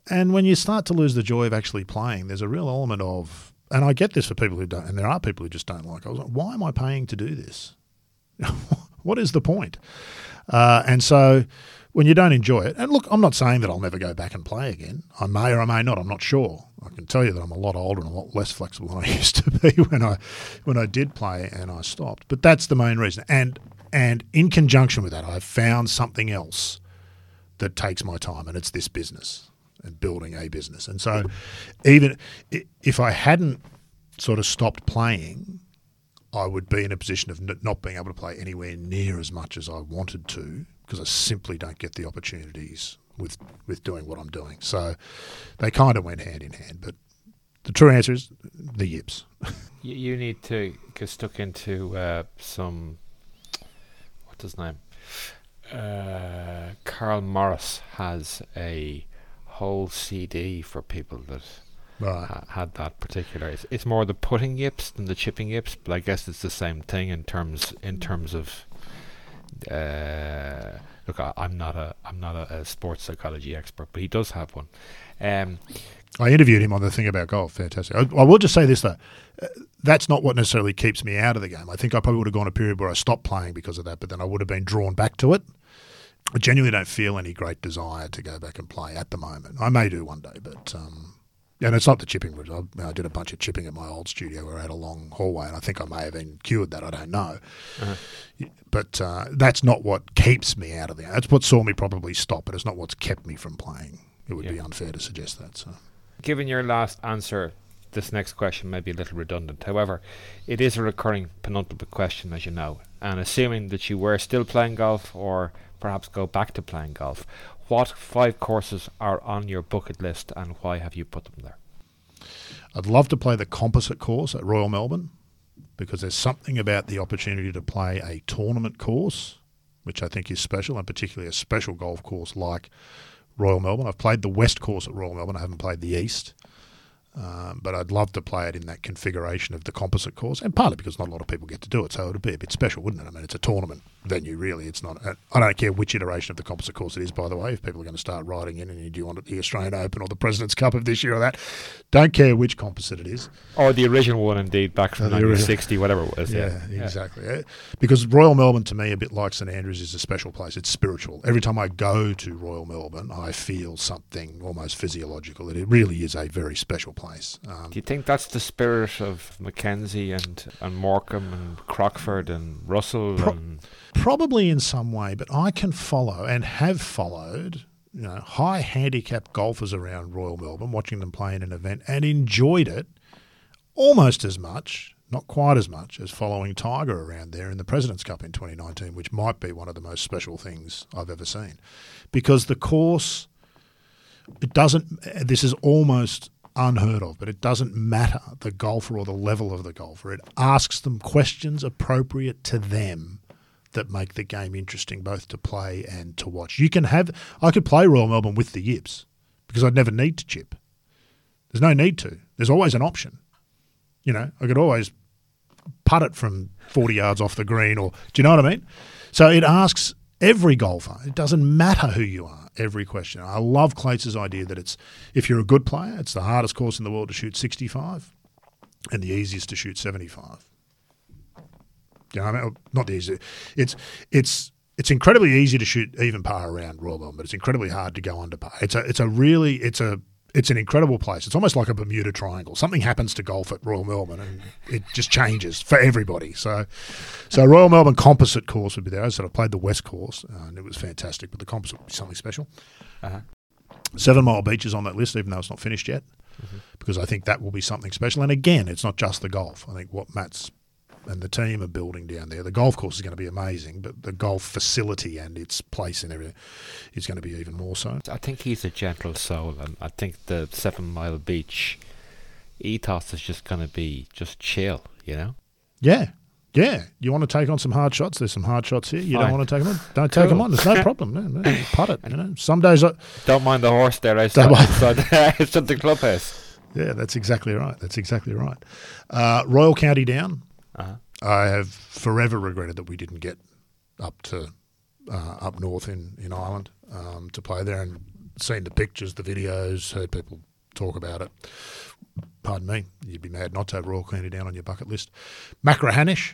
And when you start to lose the joy of actually playing, there's a real element of and I get this for people who don't, and there are people who just don't like. I was like, why am I paying to do this? <laughs> what is the point? Uh, and so when you don't enjoy it, and look, I'm not saying that I'll never go back and play again. I may or I may not. I'm not sure. I can tell you that I'm a lot older and a lot less flexible than I <laughs> used to be when I when I did play and I stopped. But that's the main reason. And and in conjunction with that, I've found something else that takes my time, and it's this business and building a business. And so, even if I hadn't sort of stopped playing, I would be in a position of not being able to play anywhere near as much as I wanted to because I simply don't get the opportunities with with doing what I'm doing. So they kind of went hand in hand. But the true answer is the yips. <laughs> you, you need to get stuck into uh, some what's his name. Uh, Karl Morris has a whole CD for people that right. ha- had that particular. It's, it's, more the putting yips than the chipping yips, but I guess it's the same thing in terms in terms of. Uh, look, I, am not a I'm not a, a, sports psychology expert, but he does have one. Um, I interviewed him on the thing about golf. Fantastic. I, I will just say this though, uh, that's not what necessarily keeps me out of the game. I think I probably would have gone a period where I stopped playing because of that, but then I would have been drawn back to it. I genuinely don't feel any great desire to go back and play at the moment. I may do one day, but um, and it's not the chipping route. I, I, did a bunch of chipping at my old studio where I had a long hallway, and I think I may have been cured that. I don't know, uh-huh. but uh, that's not what keeps me out of the. That's what saw me probably stop, but it's not what's kept me from playing. It would yeah. be unfair to suggest that. So, given your last answer, this next question may be a little redundant. However, it is a recurring penultimate question, as you know, and assuming that you were still playing golf or perhaps go back to playing golf. What five courses are on your bucket list and why have you put them there? I'd love to play the composite course at Royal Melbourne because there's something about the opportunity to play a tournament course, which I think is special, and particularly a special golf course like Royal Melbourne. I've played the West course at Royal Melbourne, I haven't played the East. Um, but I'd love to play it in that configuration of the composite course, and partly because not a lot of people get to do it, so it'd be a bit special, wouldn't it? I mean, it's a tournament venue, really. It's not. I don't care which iteration of the composite course it is, by the way. If people are going to start riding in, and you do you want the Australian Open or the President's Cup of this year or that, don't care which composite it is. Or the original one, indeed, back from 1960, whatever it was. Yeah, yeah. exactly. Yeah. Because Royal Melbourne, to me, a bit like St Andrews, is a special place. It's spiritual. Every time I go to Royal Melbourne, I feel something almost physiological. It really is a very special place. Um, you think that's the spirit of Mackenzie and, and Morcom and Crockford and Russell? Pro- and probably in some way, but I can follow and have followed you know, high handicap golfers around Royal Melbourne, watching them play in an event and enjoyed it almost as much, not quite as much, as following Tiger around there in the President's Cup in 2019, which might be one of the most special things I've ever seen. Because the course, it doesn't, this is almost unheard of, but it doesn't matter the golfer or the level of the golfer. It asks them questions appropriate to them that make the game interesting both to play and to watch. You can have I could play Royal Melbourne with the yips because I'd never need to chip. There's no need to. There's always an option. You know, I could always putt it from 40 yards off the green or do you know what I mean? So it asks every golfer. It doesn't matter who you are every question. I love Clates' idea that it's if you're a good player, it's the hardest course in the world to shoot 65 and the easiest to shoot 75. You know, I mean, oh, not the easiest. It's it's it's incredibly easy to shoot even par around Royal Melbourne, but it's incredibly hard to go under par. It's a it's a really it's a it's an incredible place. It's almost like a Bermuda Triangle. Something happens to golf at Royal Melbourne, and it just changes for everybody. So, so Royal Melbourne Composite course would be there. I said I played the West course, uh, and it was fantastic. But the Composite would be something special. Uh-huh. Seven Mile Beach is on that list, even though it's not finished yet, mm-hmm. because I think that will be something special. And again, it's not just the golf. I think what Matt's and the team are building down there. The golf course is going to be amazing, but the golf facility and its place and everything is going to be even more so. I think he's a gentle soul, and I think the Seven Mile Beach ethos is just going to be just chill, you know? Yeah. Yeah, you want to take on some hard shots? There's some hard shots here. You Fine. don't want to take them on? Don't cool. take them on. There's no <laughs> problem. No, no, putt it. You know, some days I don't mind the horse there outside, <laughs> outside the clubhouse. Yeah, that's exactly right. That's exactly right. Uh, Royal County Down. Uh-huh. I have forever regretted that we didn't get up to uh, up north in in Ireland um, to play there, and seen the pictures, the videos, heard people talk about it. pardon me, you'd be mad not to have Royal County down on your bucket list. Machrihanish,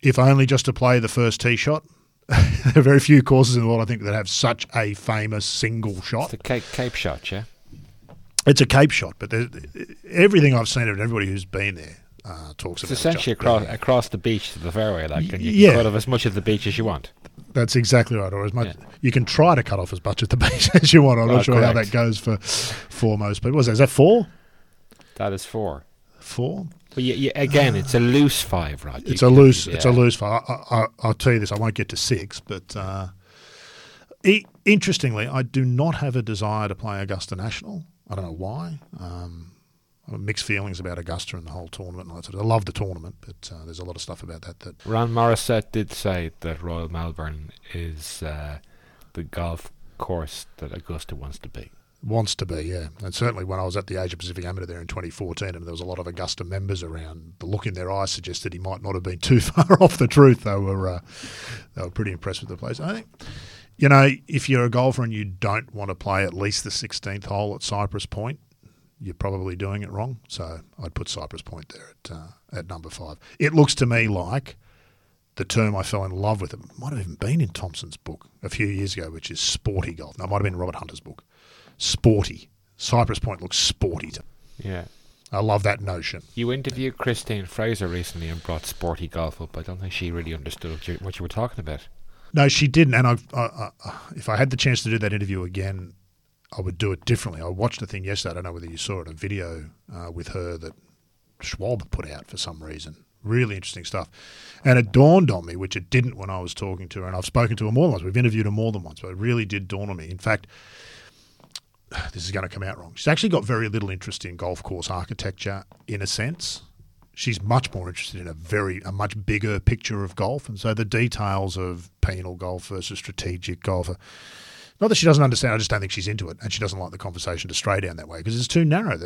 if only just to play the first tee shot. <laughs> there are very few courses in the world, I think, that have such a famous single shot. The Cape, Cape shot, yeah. It's a Cape shot, but everything I've seen of it, everybody who's been there uh, talks It's about essentially across across the beach to the fairway, like, and you Yeah. can cut off as much of the beach as you want. That's exactly right. Or as much Yeah. you can try to cut off as much of the <laughs> beach as you want. I'm Oh, not sure how that goes for for most people. Was that, is that four? That is four. Four. But you, you, again, it's a loose five, right? It's You a can- loose. It's a loose five. I, I, I'll tell you this. I won't get to six, but uh, e- interestingly, I do not have a desire to play Augusta National. I don't know why. Um, mixed feelings about Augusta and the whole tournament. and sort of- I love the tournament, but uh, there's a lot of stuff about that that Ron Morissette did say that Royal Melbourne is uh, the golf course that Augusta wants to be. Wants to be, yeah. And certainly when I was at the Asia Pacific Amateur there in 2014 and there was a lot of Augusta members around, the look in their eyes suggested he might not have been <laughs> too far <laughs> off the truth. They were, uh, they were pretty impressed with the place. I think, you know, if you're a golfer and you don't want to play at least the 16th hole at Cypress Point, you're probably doing it wrong. So I'd put Cypress Point there at, uh, at number five. It looks to me like the term I fell in love with, it might have even been in Thomson's book a few years ago, which is sporty golf. No, it might have been Robert Hunter's book sporty. Cypress Point looks sporty to me. Yeah. I love that notion. You interviewed Christine Fraser recently and brought sporty golf up. I don't think she really understood what you, what you were talking about. No, she didn't. And I, I, I, if I had the chance to do that interview again, I would do it differently. I watched the thing yesterday. I don't know whether you saw it, a video uh, with her that Schwab put out for some reason. Really interesting stuff. And it dawned on me, which it didn't when I was talking to her. And I've spoken to her more than once. We've interviewed her more than once, but it really did dawn on me. In fact, <sighs> this is going to come out wrong. She's actually got very little interest in golf course architecture in a sense. She's much more interested in a very a much bigger picture of golf, and so the details of penal golf versus strategic golf. Are, not that she doesn't understand, I just don't think she's into it, and she doesn't like the conversation to stray down that way because it's too narrow.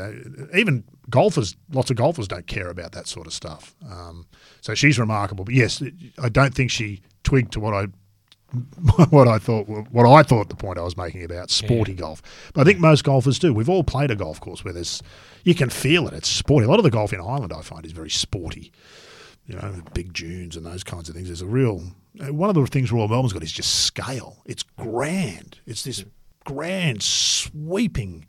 Even golfers, lots of golfers don't care about that sort of stuff. Um, so she's remarkable, but yes, I don't think she twigged to what I <laughs> what I thought what I thought the point I was making about sporty golf. But I think most golfers do. We've all played a golf course where there's you can feel it. It's sporty. A lot of the golf in Ireland I find is very sporty. You know, big dunes and those kinds of things. There's a real one of the things Royal Melbourne's got is just scale. It's grand. It's this grand sweeping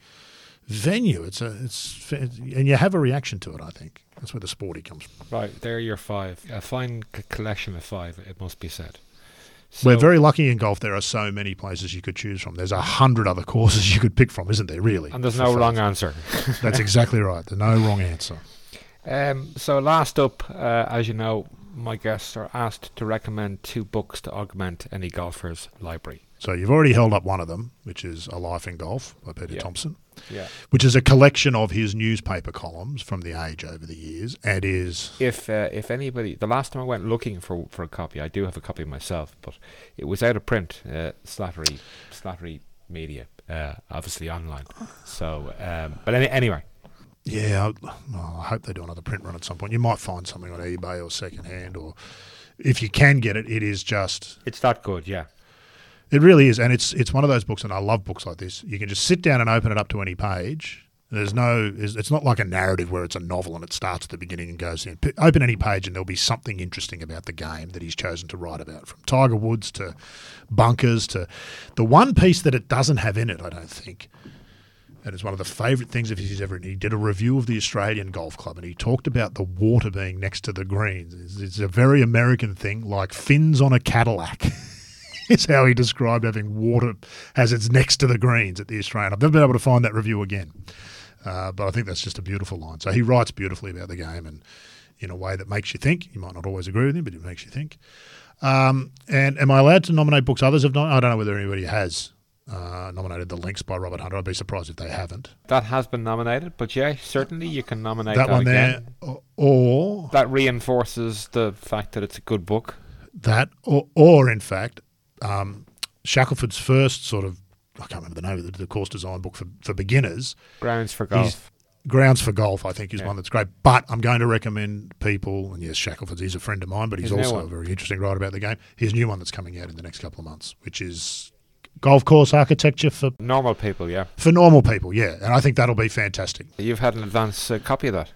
venue. It's a it's and you have a reaction to it. I think that's where the sporty comes from. Right, there are your five. A fine c- collection of five, it must be said. We're very lucky in golf. There are so many places you could choose from. There's a hundred other courses <laughs> you could pick from, isn't there? Really, And there's no fun. wrong answer. That's <laughs> exactly right. There's no wrong answer. Um, so last up, uh, as you know, my guests are asked to recommend two books to augment any golfer's library. So you've already held up one of them, which is A Life in Golf by Peter Yeah. Thomson, Yeah. which is a collection of his newspaper columns from the Age over the years, and is If uh, if anybody, the last time I went looking for for a copy, I do have a copy myself, but it was out of print. Uh, Slattery, Slattery Media, uh, obviously online. So, um, but any, anyway, yeah. I, I hope they do another print run at some point. You might find something on eBay or secondhand, or if you can get it, it is just it's that good. Yeah. It really is, and it's it's one of those books, and I love books like this. You can just sit down and open it up to any page. There's no, it's not like a narrative where it's a novel and it starts at the beginning and goes in. Open any page and there'll be something interesting about the game that he's chosen to write about, from Tiger Woods to bunkers to the one piece that it doesn't have in it. I don't think, and it's one of the favourite things of his he's ever written. He did a review of the Australian Golf Club and he talked about the water being next to the greens. It's, it's a very American thing, like fins on a Cadillac. <laughs> it's how he described having water as it's next to the greens at the Australian. I've never been able to find that review again, uh, but I think that's just a beautiful line. So he writes beautifully about the game and in a way that makes you think. You might not always agree with him, but it makes you think. Um, and am I allowed to nominate books others have not? I don't know whether anybody has uh, nominated The Links by Robert Hunter. I'd be surprised if they haven't. That has been nominated, but yeah, certainly you can nominate that, that one again. there, or, or That reinforces the fact that it's a good book. that, or, or in fact, um, Shackelford's first sort of I can't remember the name of the, the course design book for, for beginners. Grounds for golf. Grounds for Golf, I think, is Yeah. one that's great. But I'm going to recommend people, and yes, Shackelford, he's a friend of mine, but he's His also a very interesting writer about the game. His new one that's coming out in the next couple of months, which is golf course architecture for Normal people, yeah. for normal people. Yeah, and I think that'll be fantastic. You've had an advance uh, copy of that.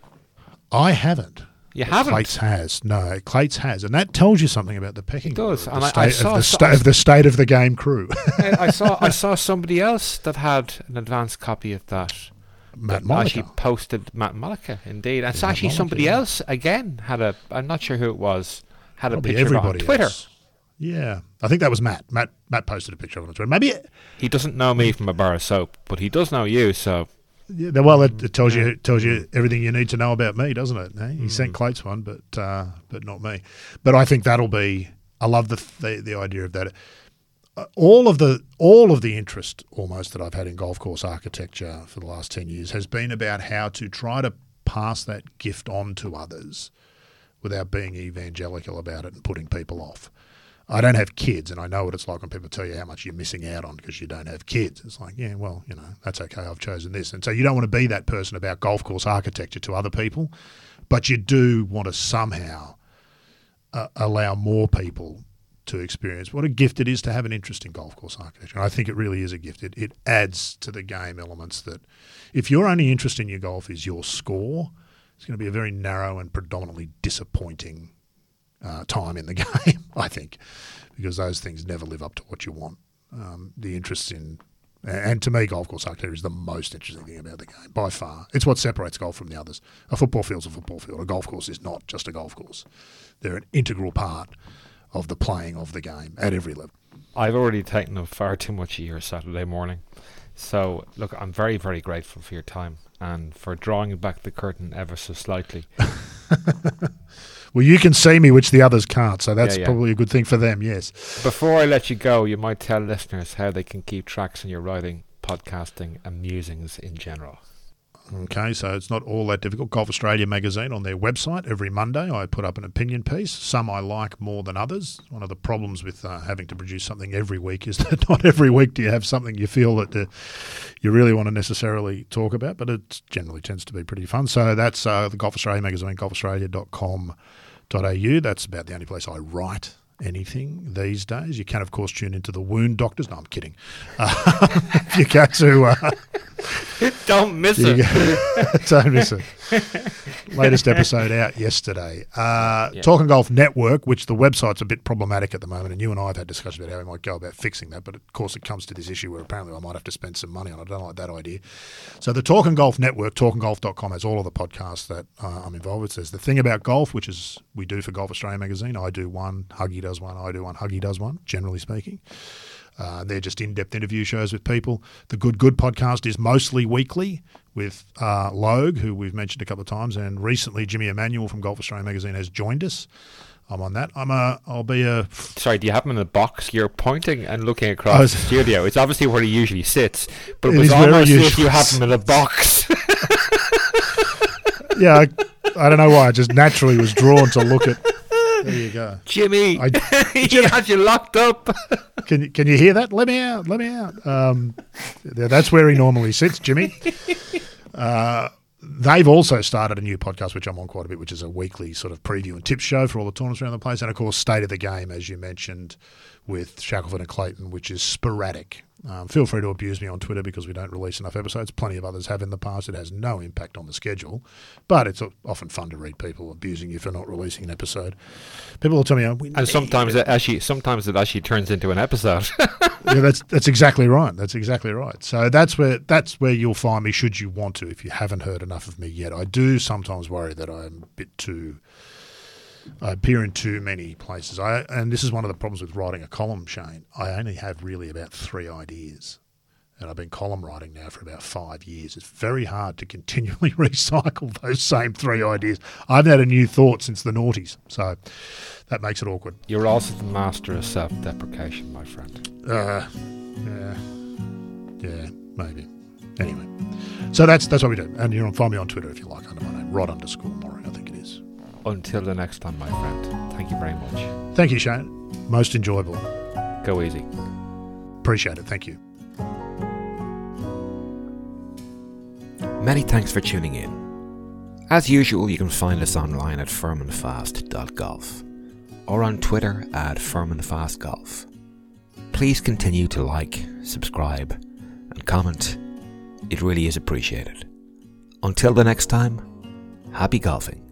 I haven't. You haven't. Clates has no. Clates has, and that tells you something about the pecking It does, order of and the I- saw- of, the saw- sta- of the state of the game crew. <laughs> I, I saw I saw somebody else that had an advance copy of that. Matt that actually posted Matt Malika, indeed. And it's Matt actually Malika, somebody yeah. else again had a. I'm not sure who it was. Had a picture of it on Twitter. else. Yeah, I think that was Matt. Matt Matt posted a picture of it on Twitter. Maybe He doesn't know me from a bar of soap, but he does know you. So Yeah, well, it, it tells you it tells you everything you need to know about me, doesn't it? eh? He Mm. sent Clates one, but uh, but not me. But I think that'll be. I love the the, the idea of that. Uh, all of the all of the interest almost that I've had in golf course architecture for the last ten years has been about how to try to pass that gift on to others without being evangelical about it and putting people off. I don't have kids, and I know what it's like when people tell you how much you're missing out on because you don't have kids. It's like, yeah, well, you know, that's okay. I've chosen this, and so you don't want to be that person about golf course architecture to other people, but you do want to somehow uh, allow more people to experience what a gift it is to have an interest in golf course architecture. And I think it really is a gift. It, it adds to the game elements that if your only interest in your golf is your score, it's going to be a very narrow and predominantly disappointing uh, time in the <laughs> game, I think, because those things never live up to what you want. Um, the interest in, and to me, golf course architecture is the most interesting thing about the game by far. It's what separates golf from the others. A football field's a football field. A golf course is not just a golf course. They're an integral part of the playing of the game at every level. I've already taken up far too much of your Saturday morning. So look, I'm very very grateful for your time and for drawing back the curtain ever so slightly. <laughs> Well, you can see me, which the others can't, so that's Yeah, yeah. probably a good thing for them. Yes. Before I let you go, you might tell listeners how they can keep tracks on your writing, podcasting, and musings in general. Okay, so it's not all that difficult. Golf Australia magazine on their website every Monday. I put up an opinion piece. Some I like more than others. One of the problems with uh, having to produce something every week is <laughs> that not every week do you have something you feel that uh, you really want to necessarily talk about, but it generally tends to be pretty fun. So that's uh, the Golf Australia magazine, golfaustralia.com.au. That's about the only place I write anything these days. You can, of course, tune into the Wound Doctors. No, I'm kidding. <laughs> Uh, you go to. Uh, <laughs> <laughs> Don't miss it. Don't miss it. Latest episode out yesterday. Uh, Yeah. Talking Golf Network, which the website's a bit problematic at the moment, and you and I have had discussions about how we might go about fixing that. But of course, it comes to this issue where apparently I might have to spend some money on it. I don't like that idea. So the Talking Golf Network, talkinggolf.com, has all of the podcasts that uh, I'm involved with. There's the thing about golf, which is we do for Golf Australia magazine. I do one, Huggy does one, I do one, Huggy does one. Generally speaking. Uh, they're just in-depth interview shows with people. The Good Good podcast is mostly weekly with uh, Logue, who we've mentioned a couple of times, and recently Jimmy Emanuel from Golf Australia magazine has joined us. I'm on that. I'm a. I'll be a. Sorry, do you have him in the box? You're pointing and looking across is- the <laughs> studio. It's obviously where he usually sits, but it, It was almost as if you have him in a box. <laughs> <laughs> Yeah, I, I don't know why. I just naturally was drawn to look at. There you go. <laughs> Jimmy, I- <laughs> <laughs> he had you locked up. Can you can you hear that? Let me out. Let me out. Um, that's where he normally sits, Jimmy. Uh, they've also started a new podcast, which I'm on quite a bit, which is a weekly sort of preview and tip show for all the tournaments around the place, and of course, State of the Game, as you mentioned, with Shackelford and Clayton, which is sporadic. Um, feel free to abuse me on Twitter because we don't release enough episodes. Plenty of others have in the past. It has no impact on the schedule, but it's often fun to read people abusing you for not releasing an episode. People will tell me, oh, we And sometimes it actually, sometimes it actually turns into an episode. <laughs> yeah, that's that's exactly right. That's exactly right. So that's where that's where you'll find me should you want to. If you haven't heard enough of me yet, I do sometimes worry that I'm a bit too. I appear in too many places. I and this is one of the problems with writing a column, Shane. I only have really about three ideas, and I've been column writing now for about five years. It's very hard to continually <laughs> recycle those same three ideas. I haven't had a new thought since the noughties, so that makes it awkward. You're also the master of self-deprecation, my friend. Uh, yeah, yeah, maybe. Anyway, so that's that's what we do. And you can find me on Twitter if you like under my name, Rod underscore Morri, I think. Until the next time, my friend. Thank you very much. Thank you, Shane. Most enjoyable. Go easy. Appreciate it. Thank you. Many thanks for tuning in. As usual, you can find us online at firmandfast.golf or on Twitter at firmandfastgolf. Please please continue to like, subscribe, and comment. It really is appreciated. Until the next time, happy golfing.